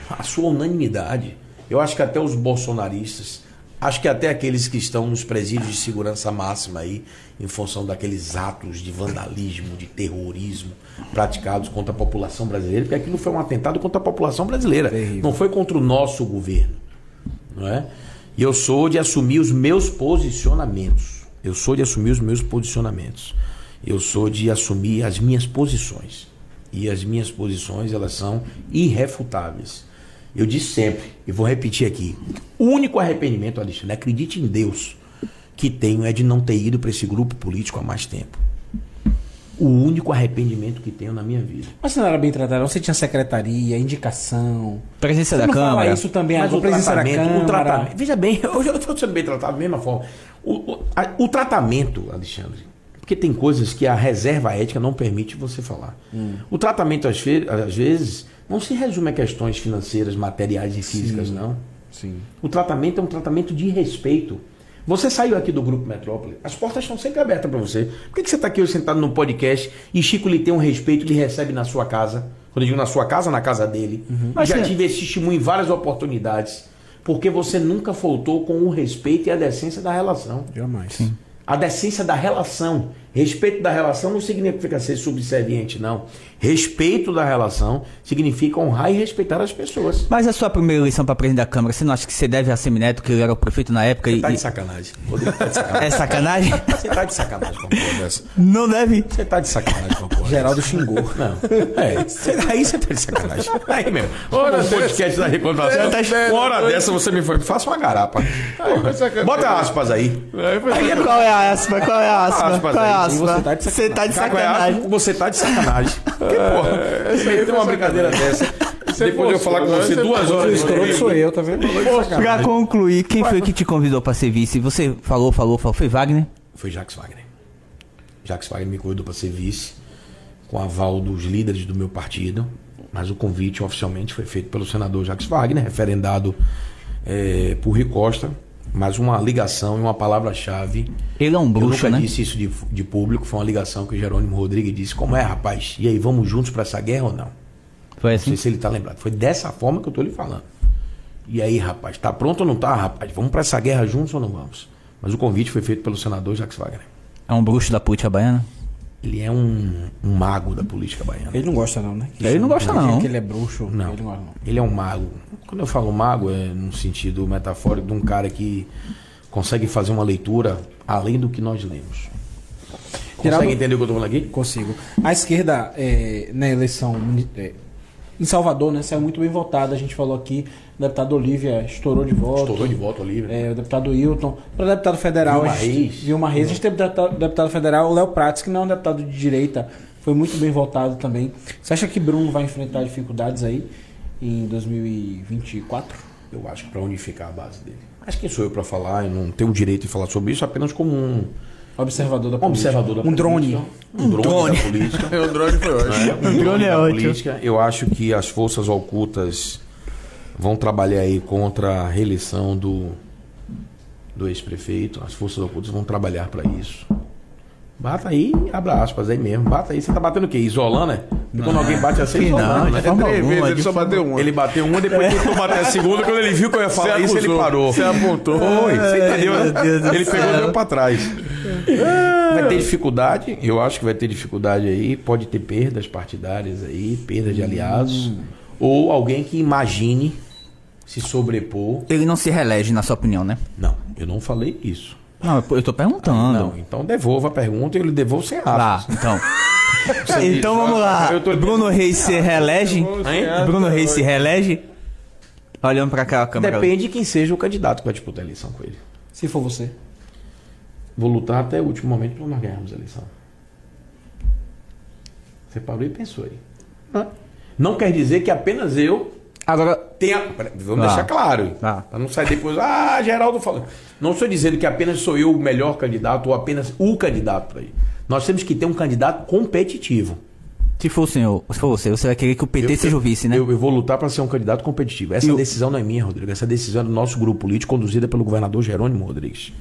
a sua unanimidade. Eu acho que até os bolsonaristas, Acho que até aqueles que estão nos presídios de segurança máxima aí, em função daqueles atos de vandalismo, de terrorismo praticados contra a população brasileira, porque aquilo foi um atentado contra a população brasileira, não foi contra o nosso governo, não é? E eu sou de assumir os meus posicionamentos. Eu sou de assumir os meus posicionamentos. Eu sou de assumir as minhas posições. E as minhas posições, elas são irrefutáveis. Eu disse sempre, e vou repetir aqui: o único arrependimento, Alexandre, acredite em Deus, que tenho é de não ter ido para esse grupo político há mais tempo. O único arrependimento que tenho na minha vida. Mas você não era bem tratado, você tinha secretaria, indicação. Presença Você da não fala Câmara. isso também, Mas a o presença da tratamento, Câmara. o tratamento. Veja bem, hoje eu estou sendo bem tratado da mesma forma. O, o, a- o tratamento, Alexandre, porque tem coisas que a reserva ética não permite você falar. O tratamento, às, fe- às vezes, não se resume a questões financeiras, materiais e físicas, não. Sim. O tratamento é um tratamento de respeito. Você saiu aqui do Grupo Metrópole, as portas estão sempre abertas para você. Por que, que você está aqui hoje sentado no podcast e Chico lhe tem um respeito lhe recebe na sua casa? Quando eu digo na sua casa, na casa dele. Mas Já é- tive esse testemunho em várias oportunidades. Porque você nunca faltou com o respeito e a decência da relação. Jamais. A decência da relação. Respeito da relação não significa ser subserviente, não. Respeito da relação significa honrar e respeitar as pessoas. Mas a sua primeira eleição para presidente da Câmara, você não acha que você deve a Semineto, que ele era o prefeito na época? E, Tá de e- sacanagem. Rodrigo, tá de sacanagem. É sacanagem? Você tá de sacanagem com a porra dessa. não deve. Você tá de sacanagem com a porra Geraldo xingou. Não. É, cê- aí você tá de sacanagem. Aí mesmo. Hora um podcast da recontração. Uma hora dessa você me foi. Faça uma garapa. Porra, Bota aspas aí. Aí é Qual é a aspa? Qual é a aspa? Aspas Qual é a aí. Aspa? Você tá de Você tá de qual é a aspa? sacanagem. Você tá de sacanagem. Que porra. Você tem uma brincadeira dessa. Depois de eu falar com você duas O horas. escroto sou eu, tá vendo? Pra concluir, quem foi que te convidou pra ser vice? Você falou, falou, falou. Foi Wagner? Foi Jacques Wagner. Jacques Wagner me convidou para ser vice, com aval dos líderes do meu partido, mas o convite oficialmente foi feito pelo senador Jacques Wagner, referendado eh, por Rui Costa, mas uma ligação e uma palavra-chave. Ele é um Eu bruxo, nunca né? disse isso de, de público, foi uma ligação que o Jerônimo Rodrigues disse: Como é, rapaz? E aí, vamos juntos para essa guerra ou não? Foi Não assim? sei se ele tá lembrado. Foi dessa forma que eu tô lhe falando. E aí, rapaz, tá pronto ou não tá, rapaz? Vamos para essa guerra juntos ou não vamos? Mas o convite foi feito pelo senador Jacques Wagner. É um bruxo da política baiana? Ele é um, um mago da política baiana. Ele não gosta não, né? Que Ele não gosta, não. Que ele é bruxo. Não. Ele não gosta não. Ele é um mago. Quando eu falo mago, é no sentido metafórico de um cara que consegue fazer uma leitura além do que nós lemos. Consegue Geraldo- entender o que eu tô falando aqui? Consigo. A esquerda, é, na eleição é, em Salvador, né, saiu muito bem votada. A gente falou aqui, o deputado Olívia estourou de voto. Estourou de voto, Olívia. É, o deputado Hilton. Para o deputado federal, Vilma Reis. Vilma Reis. A gente teve o deputado, deputado federal, o Léo Prates, que não é um deputado de direita, foi muito bem votado também. Você acha que Bruno vai enfrentar dificuldades aí em 2024? Eu acho que para unificar a base dele. Mas quem sou eu para falar? Eu não tenho o direito de falar sobre isso apenas como um Observador da um política. observador da Um drone. política. Um drone, da política. O drone foi ótimo. Um drone é da ótimo. política. Eu acho que as forças ocultas vão trabalhar aí contra a reeleição do, do ex-prefeito. As forças ocultas vão trabalhar para isso. Bata aí, abra aspas aí mesmo. Bata aí. Você tá batendo o quê? Isolando, né? Quando alguém bate assim, Que não, isolando, né? Três vezes, alguma. ele só bateu uma. Ele bateu uma, depois tentou bater a segunda. Quando ele viu que eu ia falar isso, ele parou. Você apontou. Foi, você entendeu? meu Deus do Ele pegou e deu pra trás. Vai ter dificuldade, eu acho que vai ter dificuldade aí, pode ter perdas partidárias aí, perda de aliados, ou alguém que imagine se sobrepor. Ele não se reelege, na sua opinião, né? Não, eu não falei isso. Não, eu tô perguntando. Não, então devolva a pergunta e ele devolve sem Lá, aspas. então. então vamos lá. Eu tô- Bruno Reis se reelege? Hein? Bruno Reis se reelege? Olhando pra cá a câmera. Depende de quem seja o candidato que vai disputar a eleição com ele. Se for você. Vou lutar até o último momento para nós ganharmos a eleição. Você parou e pensou aí. Não quer dizer que apenas eu Agora, tenha. Pera, Vamos Ah. deixar claro. Ah. Para não sair depois. Ah, Geraldo falou. Não estou dizendo que apenas sou eu o melhor candidato ou apenas o candidato para ir. Nós temos que ter um candidato competitivo. se for o senhor, se for você, você vai querer que o PT seja o vice, né? Eu, eu vou lutar para ser um candidato competitivo. Essa E o- decisão não é minha, Rodrigo. Essa decisão é do nosso grupo político, conduzida pelo governador Jerônimo Rodrigues.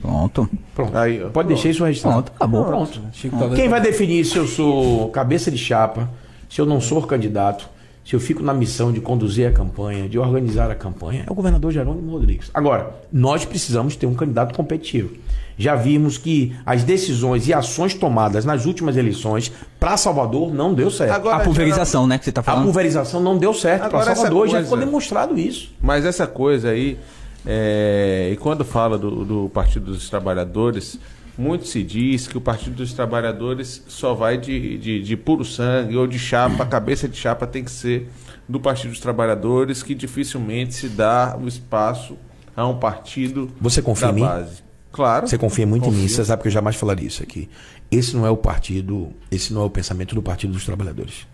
Pronto. Pronto. Aí. Pode deixar isso registrado. Pronto, acabou. Pronto. Tá Quem vai definir se eu sou cabeça de chapa, se eu não sou candidato, se eu fico na missão de conduzir a campanha, de organizar a campanha, é o governador Jerônimo Rodrigues. Agora, nós precisamos ter um candidato competitivo. Já vimos que as decisões e ações tomadas nas últimas eleições para Salvador não deu certo. Agora, a pulverização, né, que você está falando. A pulverização não deu certo para Salvador, coisa, já ficou demonstrado isso. Mas essa coisa aí, é, e quando fala do, do Partido dos Trabalhadores, muito se diz que o Partido dos Trabalhadores só vai de, de, de puro sangue ou de chapa, a cabeça de chapa tem que ser do Partido dos Trabalhadores, que dificilmente se dá o espaço a um partido Você confia da em base. Mim? Claro. Você confia muito confio. em mim, você sabe que eu jamais falaria isso aqui. Esse não é o partido, esse não é o pensamento do Partido dos Trabalhadores.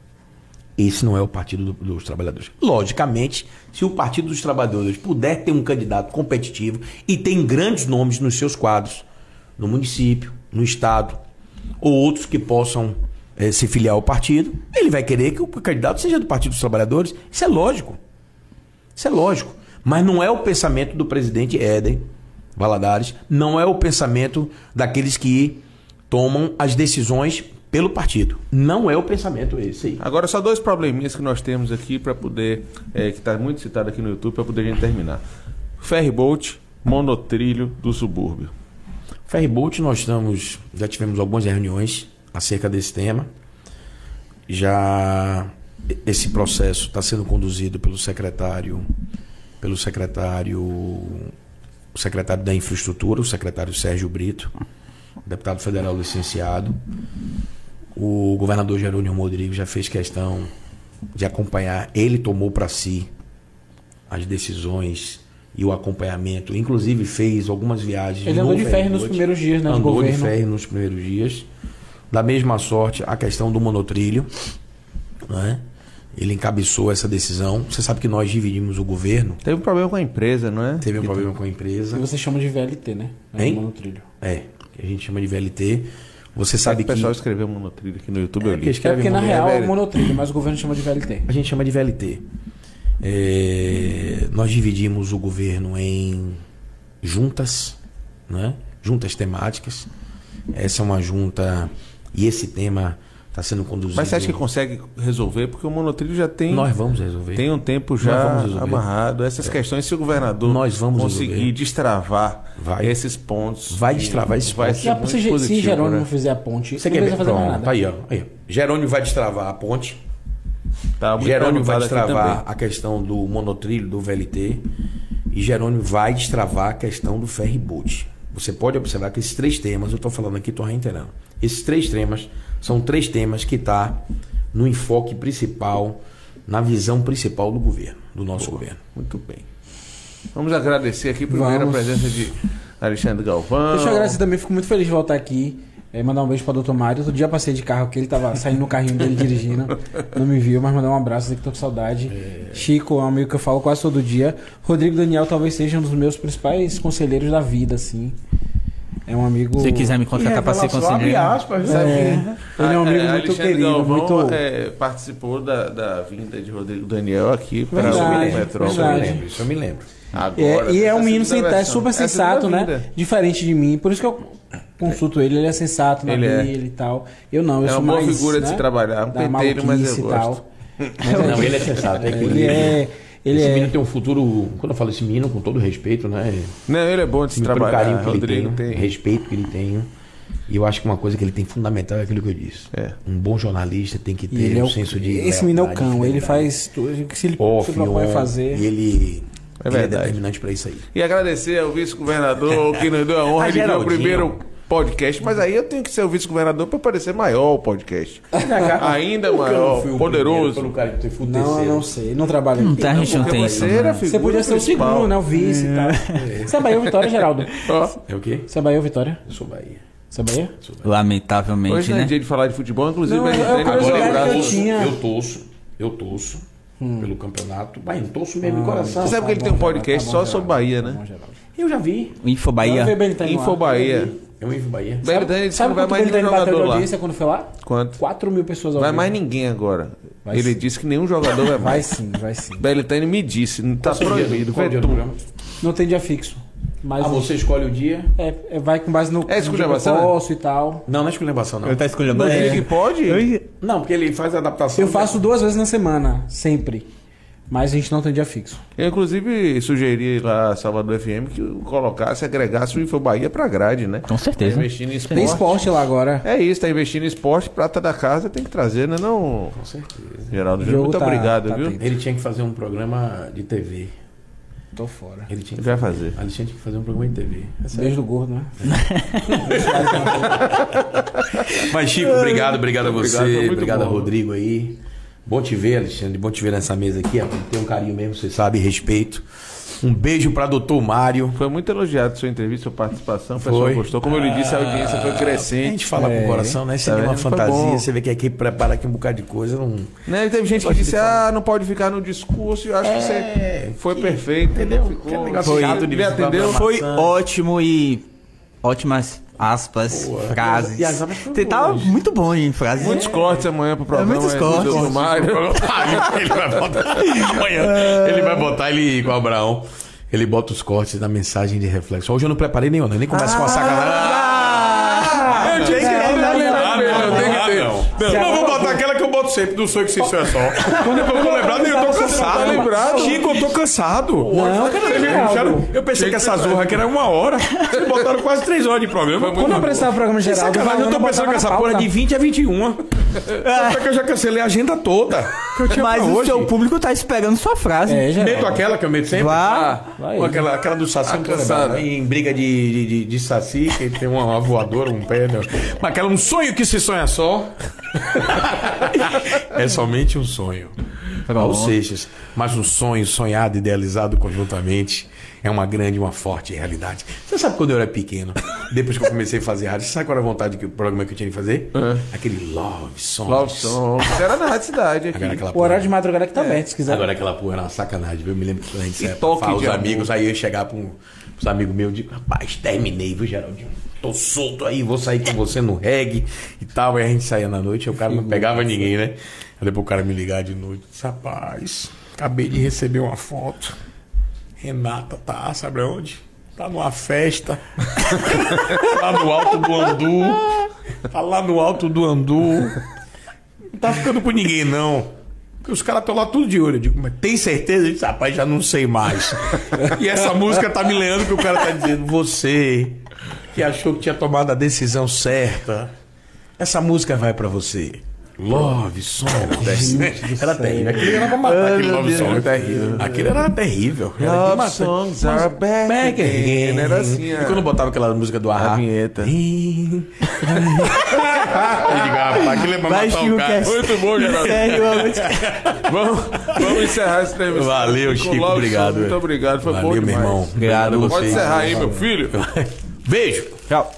Esse não é o Partido do, dos Trabalhadores. Logicamente, se o Partido dos Trabalhadores puder ter um candidato competitivo e tem grandes nomes nos seus quadros, no município, no estado, ou outros que possam é, se filiar ao partido, ele vai querer que o candidato seja do Partido dos Trabalhadores. Isso é lógico. Isso é lógico. Mas não é o pensamento do presidente Éden Valadares, não é o pensamento daqueles que tomam as decisões pelo partido. Não é o pensamento esse aí. Agora, só dois probleminhas que nós temos aqui para poder, é, que está muito citado aqui no YouTube, para poder terminar. Ferryboat, monotrilho do subúrbio. Ferryboat, nós estamos, já tivemos algumas reuniões acerca desse tema. Já esse processo está sendo conduzido pelo secretário, pelo secretário, o secretário da Infraestrutura, o secretário Sérgio Brito, deputado federal licenciado. O governador Jerônimo Rodrigues já fez questão de acompanhar. Ele tomou para si as decisões e o acompanhamento. Inclusive fez algumas viagens. Ele andou de ferro nos primeiros dias, né? Andou de, de ferro nos primeiros dias. Da mesma sorte, a questão do monotrilho. Né? Ele encabeçou essa decisão. Você sabe que nós dividimos o governo. Teve um problema com a empresa, não é? Teve um problema com a empresa. E você chama de VLT, né? É hein? Monotrilho. É, que a gente chama de VLT. Você sabe que. O pessoal escreveu monotrilho aqui no YouTube. É, eu li. é porque na real é monotrilho, mas o governo chama de VLT. A gente chama de VLT. É, nós dividimos o governo em juntas, né? juntas temáticas. Essa é uma junta e esse tema está sendo conduzido. Mas você acha que consegue resolver? Porque o monotrilho já tem. Nós vamos resolver. Tem um tempo já amarrado. Essas é. questões, se o governador Nós vamos conseguir resolver. destravar vai. esses pontos. Vai destravar esses vai pontos. Ser muito se, positivo, se Jerônimo né? não fizer a ponte, Você não quer ver? precisa fazer mais Pronto, nada. aí, ó, aí. Jerônimo vai destravar a ponte. Tá Jerônimo vai destravar a questão do monotrilho, do VLT. E Jerônimo vai destravar a questão do ferryboat. Você pode observar que esses três temas, eu estou falando aqui, estou reiterando. Esses três temas são três temas que estão tá no enfoque principal, na visão principal do governo, do nosso Boa. governo. Muito bem. Vamos agradecer aqui primeiro Vamos. a presença de Alexandre Galvão. Deixa eu agradecer também, fico muito feliz de voltar aqui. É, mandar um beijo para o Dr. Mário. Outro dia passei de carro aqui, ele tava saindo no carrinho dele dirigindo. Não me viu, mas mandar um abraço, que tô com saudade. Chico é um amigo que eu falo quase todo dia. Rodrigo Daniel talvez seja um dos meus principais conselheiros da vida, assim. É um amigo. Se quiser me contratar para ser conselheiro. aspas, viu? É, ele é um amigo Ah, muito Alexandre querido, Galvão, muito. é, participou da, da vinda de Rodrigo Daniel aqui para o Isso eu me Metrópole. lembro, isso eu me lembro. Agora, É, e é um menino senta- é versão. super é sensato, né? Diferente de mim. Por isso que eu consulto ele. Ele é sensato na Ele é. dele e tal. Eu não, eu É sou uma boa mais. figura de né, se trabalhar. Um da penteiro, mas eu e gosto. tal. Mas Não, ele é sensato. É que Ele é. Ele esse é. menino tem um futuro. Quando eu falo esse menino, com todo respeito, né? Não, ele é bom de se trabalhar. carinho que Rodrigo ele tem, tem. respeito que ele tem. E eu acho que uma coisa que ele tem fundamental é aquilo que eu disse. É. Um bom jornalista tem que ter ele é um o, senso de. esse menino é o cão, ele faz tudo que se ele Off, se propõe fazer. E ele É ele é verdade. determinante pra isso aí. E agradecer ao vice-governador que nos deu a honra A de ver o primeiro podcast. Mas aí eu tenho que ser o vice-governador para parecer maior o podcast. Ainda não maior, poderoso. Pelo cara que foi o Não, terceiro? não sei, não trabalha Não aqui. tá, a gente não tem você isso. não. Você podia ser o segundo, né? O vice e tal. Você é Bahia ou Vitória, Geraldo? É o quê? Você é Bahia ou Vitória? Eu sou Bahia. Você é Bahia? Lamentavelmente, hoje não é né? dia de falar de futebol, inclusive Não, a gente eu que eu tinha- Eu torço, eu torço pelo campeonato. Bahia, não torço mesmo de coração. Você sabe que ele tem um podcast Tá só sobre Bahia, né? Eu já vi. Info Bahia. Info Bahia. É um Info Bahia. Belitani disse que Sabe não vai mais ele nenhum bateu de jogador lá. audiência quando foi lá? Quanto? 4 mil pessoas ao Vai vivo. mais ninguém agora. Vai Ele sim. disse que nenhum jogador vai Vai mais. sim, vai sim. Belitani me disse, não tá Qual é o proibido. qual é o dia do programa? Não tem dia fixo. Mas Ah, você escolhe o dia? é, é- vai com base no É eu esculhambação, é? posso e tal. Não, não é esculhambação, não. Ele tá escolhendo No dia que pode? Não, porque ele faz a adaptação. Eu faço duas vezes na semana, sempre. Mas a gente não tem dia fixo. Eu, inclusive, sugeri lá a Salvador FM que colocasse, agregasse o Info Bahia pra grade, né? Com certeza. Tá investindo em esporte. Tem esporte lá agora. É isso, tá investindo em esporte, prata da casa tem que trazer, né? Não, Com certeza. Geraldo Júnior, muito tá- obrigado, tá viu? Ele tinha que fazer um programa de TV. Tô fora. Ele tinha que Vai fazer. Ele tinha que fazer um programa de TV. É. Beijo do gordo, né? Mas, Chico, obrigado, obrigado a Obrigado, você. muito Obrigado a. Rodrigo aí. Bom te ver, Alexandre. Bom te ver nessa mesa aqui. Tem um carinho mesmo, você sabe, respeito. Um beijo pra doutor Mário. Foi muito elogiado sua entrevista, sua participação. O pessoal Foi. gostou. Como eu lhe disse, a audiência foi A crescente. gente fala com o coração, né? Isso Tá é uma vendo? Foi fantasia. Você vê que a equipe prepara aqui um bocado de coisa. Não... Né? E teve gente que disse, ah, não pode ficar no discurso. E eu acho que É, você foi perfeito. entendeu? Ficou- Foi. Me atendeu? Foi ótimo e ótimas aspas, Boa. frases. E as aspas foram Você tava boas. muito bom em frases. Muitos cortes amanhã pro programa. muitos é, cortes. do Mário. ele vai botar amanhã. Ele vai botar ele com o Abraão. Ele bota os cortes da mensagem de reflexo. Hoje eu não preparei nenhum, né? nem começa com a sacanagem. eu tinha que não, não, não, Ah, não, não, tem que ah, ter. não. Não, vou botar aquela que eu boto sempre, do sonho que se isso é só. Quando eu tô lembrado, eu tô cansado. tá lembrado. Chico, eu tô cansado. Não, Geraldo. puxaram- Eu pensei que essa zorra aqui era uma hora. Vocês botaram quase três horas de programa. Quando eu apresentava o programa geral, eu tô pensando que essa porra é de 20 a 21. Só que eu já cancelei a agenda toda. Que eu tinha Mas o hoje. seu público tá esperando sua frase. É, Meto geral. aquela que eu meto sempre? Vá. Vai. Ou aquela, aquela do Saci, não lembrado. em briga de, de, de, de Saci, que tem uma, uma voadora, um pé. Né? Mas aquela um sonho que se sonha só. é somente um sonho. Raul Seixas. Mas um sonho sonhado, idealizado conjuntamente, é uma grande, uma forte realidade. Você sabe quando eu era pequeno, depois que eu comecei a fazer rádio, você sabe qual era a vontade que o programa que eu tinha de fazer? Aquele Love Songs. Love Song. Era na Rádio Cidade. aqui. Agora aquela O horário de madrugada que tá aberto, se quiser. Agora aquela porra era uma sacanagem, viu? Eu me lembro que a gente toque falar, os de amigos, aí eu ia chegar pra um, pros amigos meus e digo, rapaz, terminei, viu, Geraldinho? Tô solto aí, vou sair com você no reggae e tal. Aí a gente saía na noite, o cara não pegava ninguém, né? Depois o cara me ligar de noite, rapaz, acabei de receber uma foto. Renata tá, sabe onde? Tá numa festa. lá no alto do Andu. Tá lá no alto do Andu. Não tá ficando com ninguém, não. Porque os caras estão lá tudo de olho. Eu digo, mas tem certeza? Disse, rapaz, já não sei mais. e essa música tá me lendo que o cara tá dizendo, você que achou que tinha tomado a decisão certa, essa música vai pra você. Love Song. Era terrível. Aquilo era pra matar aquele Love Song. terrível. Era terrível. Era de Love songs are back, Back again. Era assim, E a- quando botava aquela música do Arra. a vinheta. Aquilo é pra matar o cara. Muito bom, Geraldo. Vamos, vamos encerrar essa entrevista. Valeu, Chico, obrigado. Muito obrigado, foi bom meu demais. irmão. Obrigado a Pode vocês. encerrar aí, meu filho. Beijo. Tchau.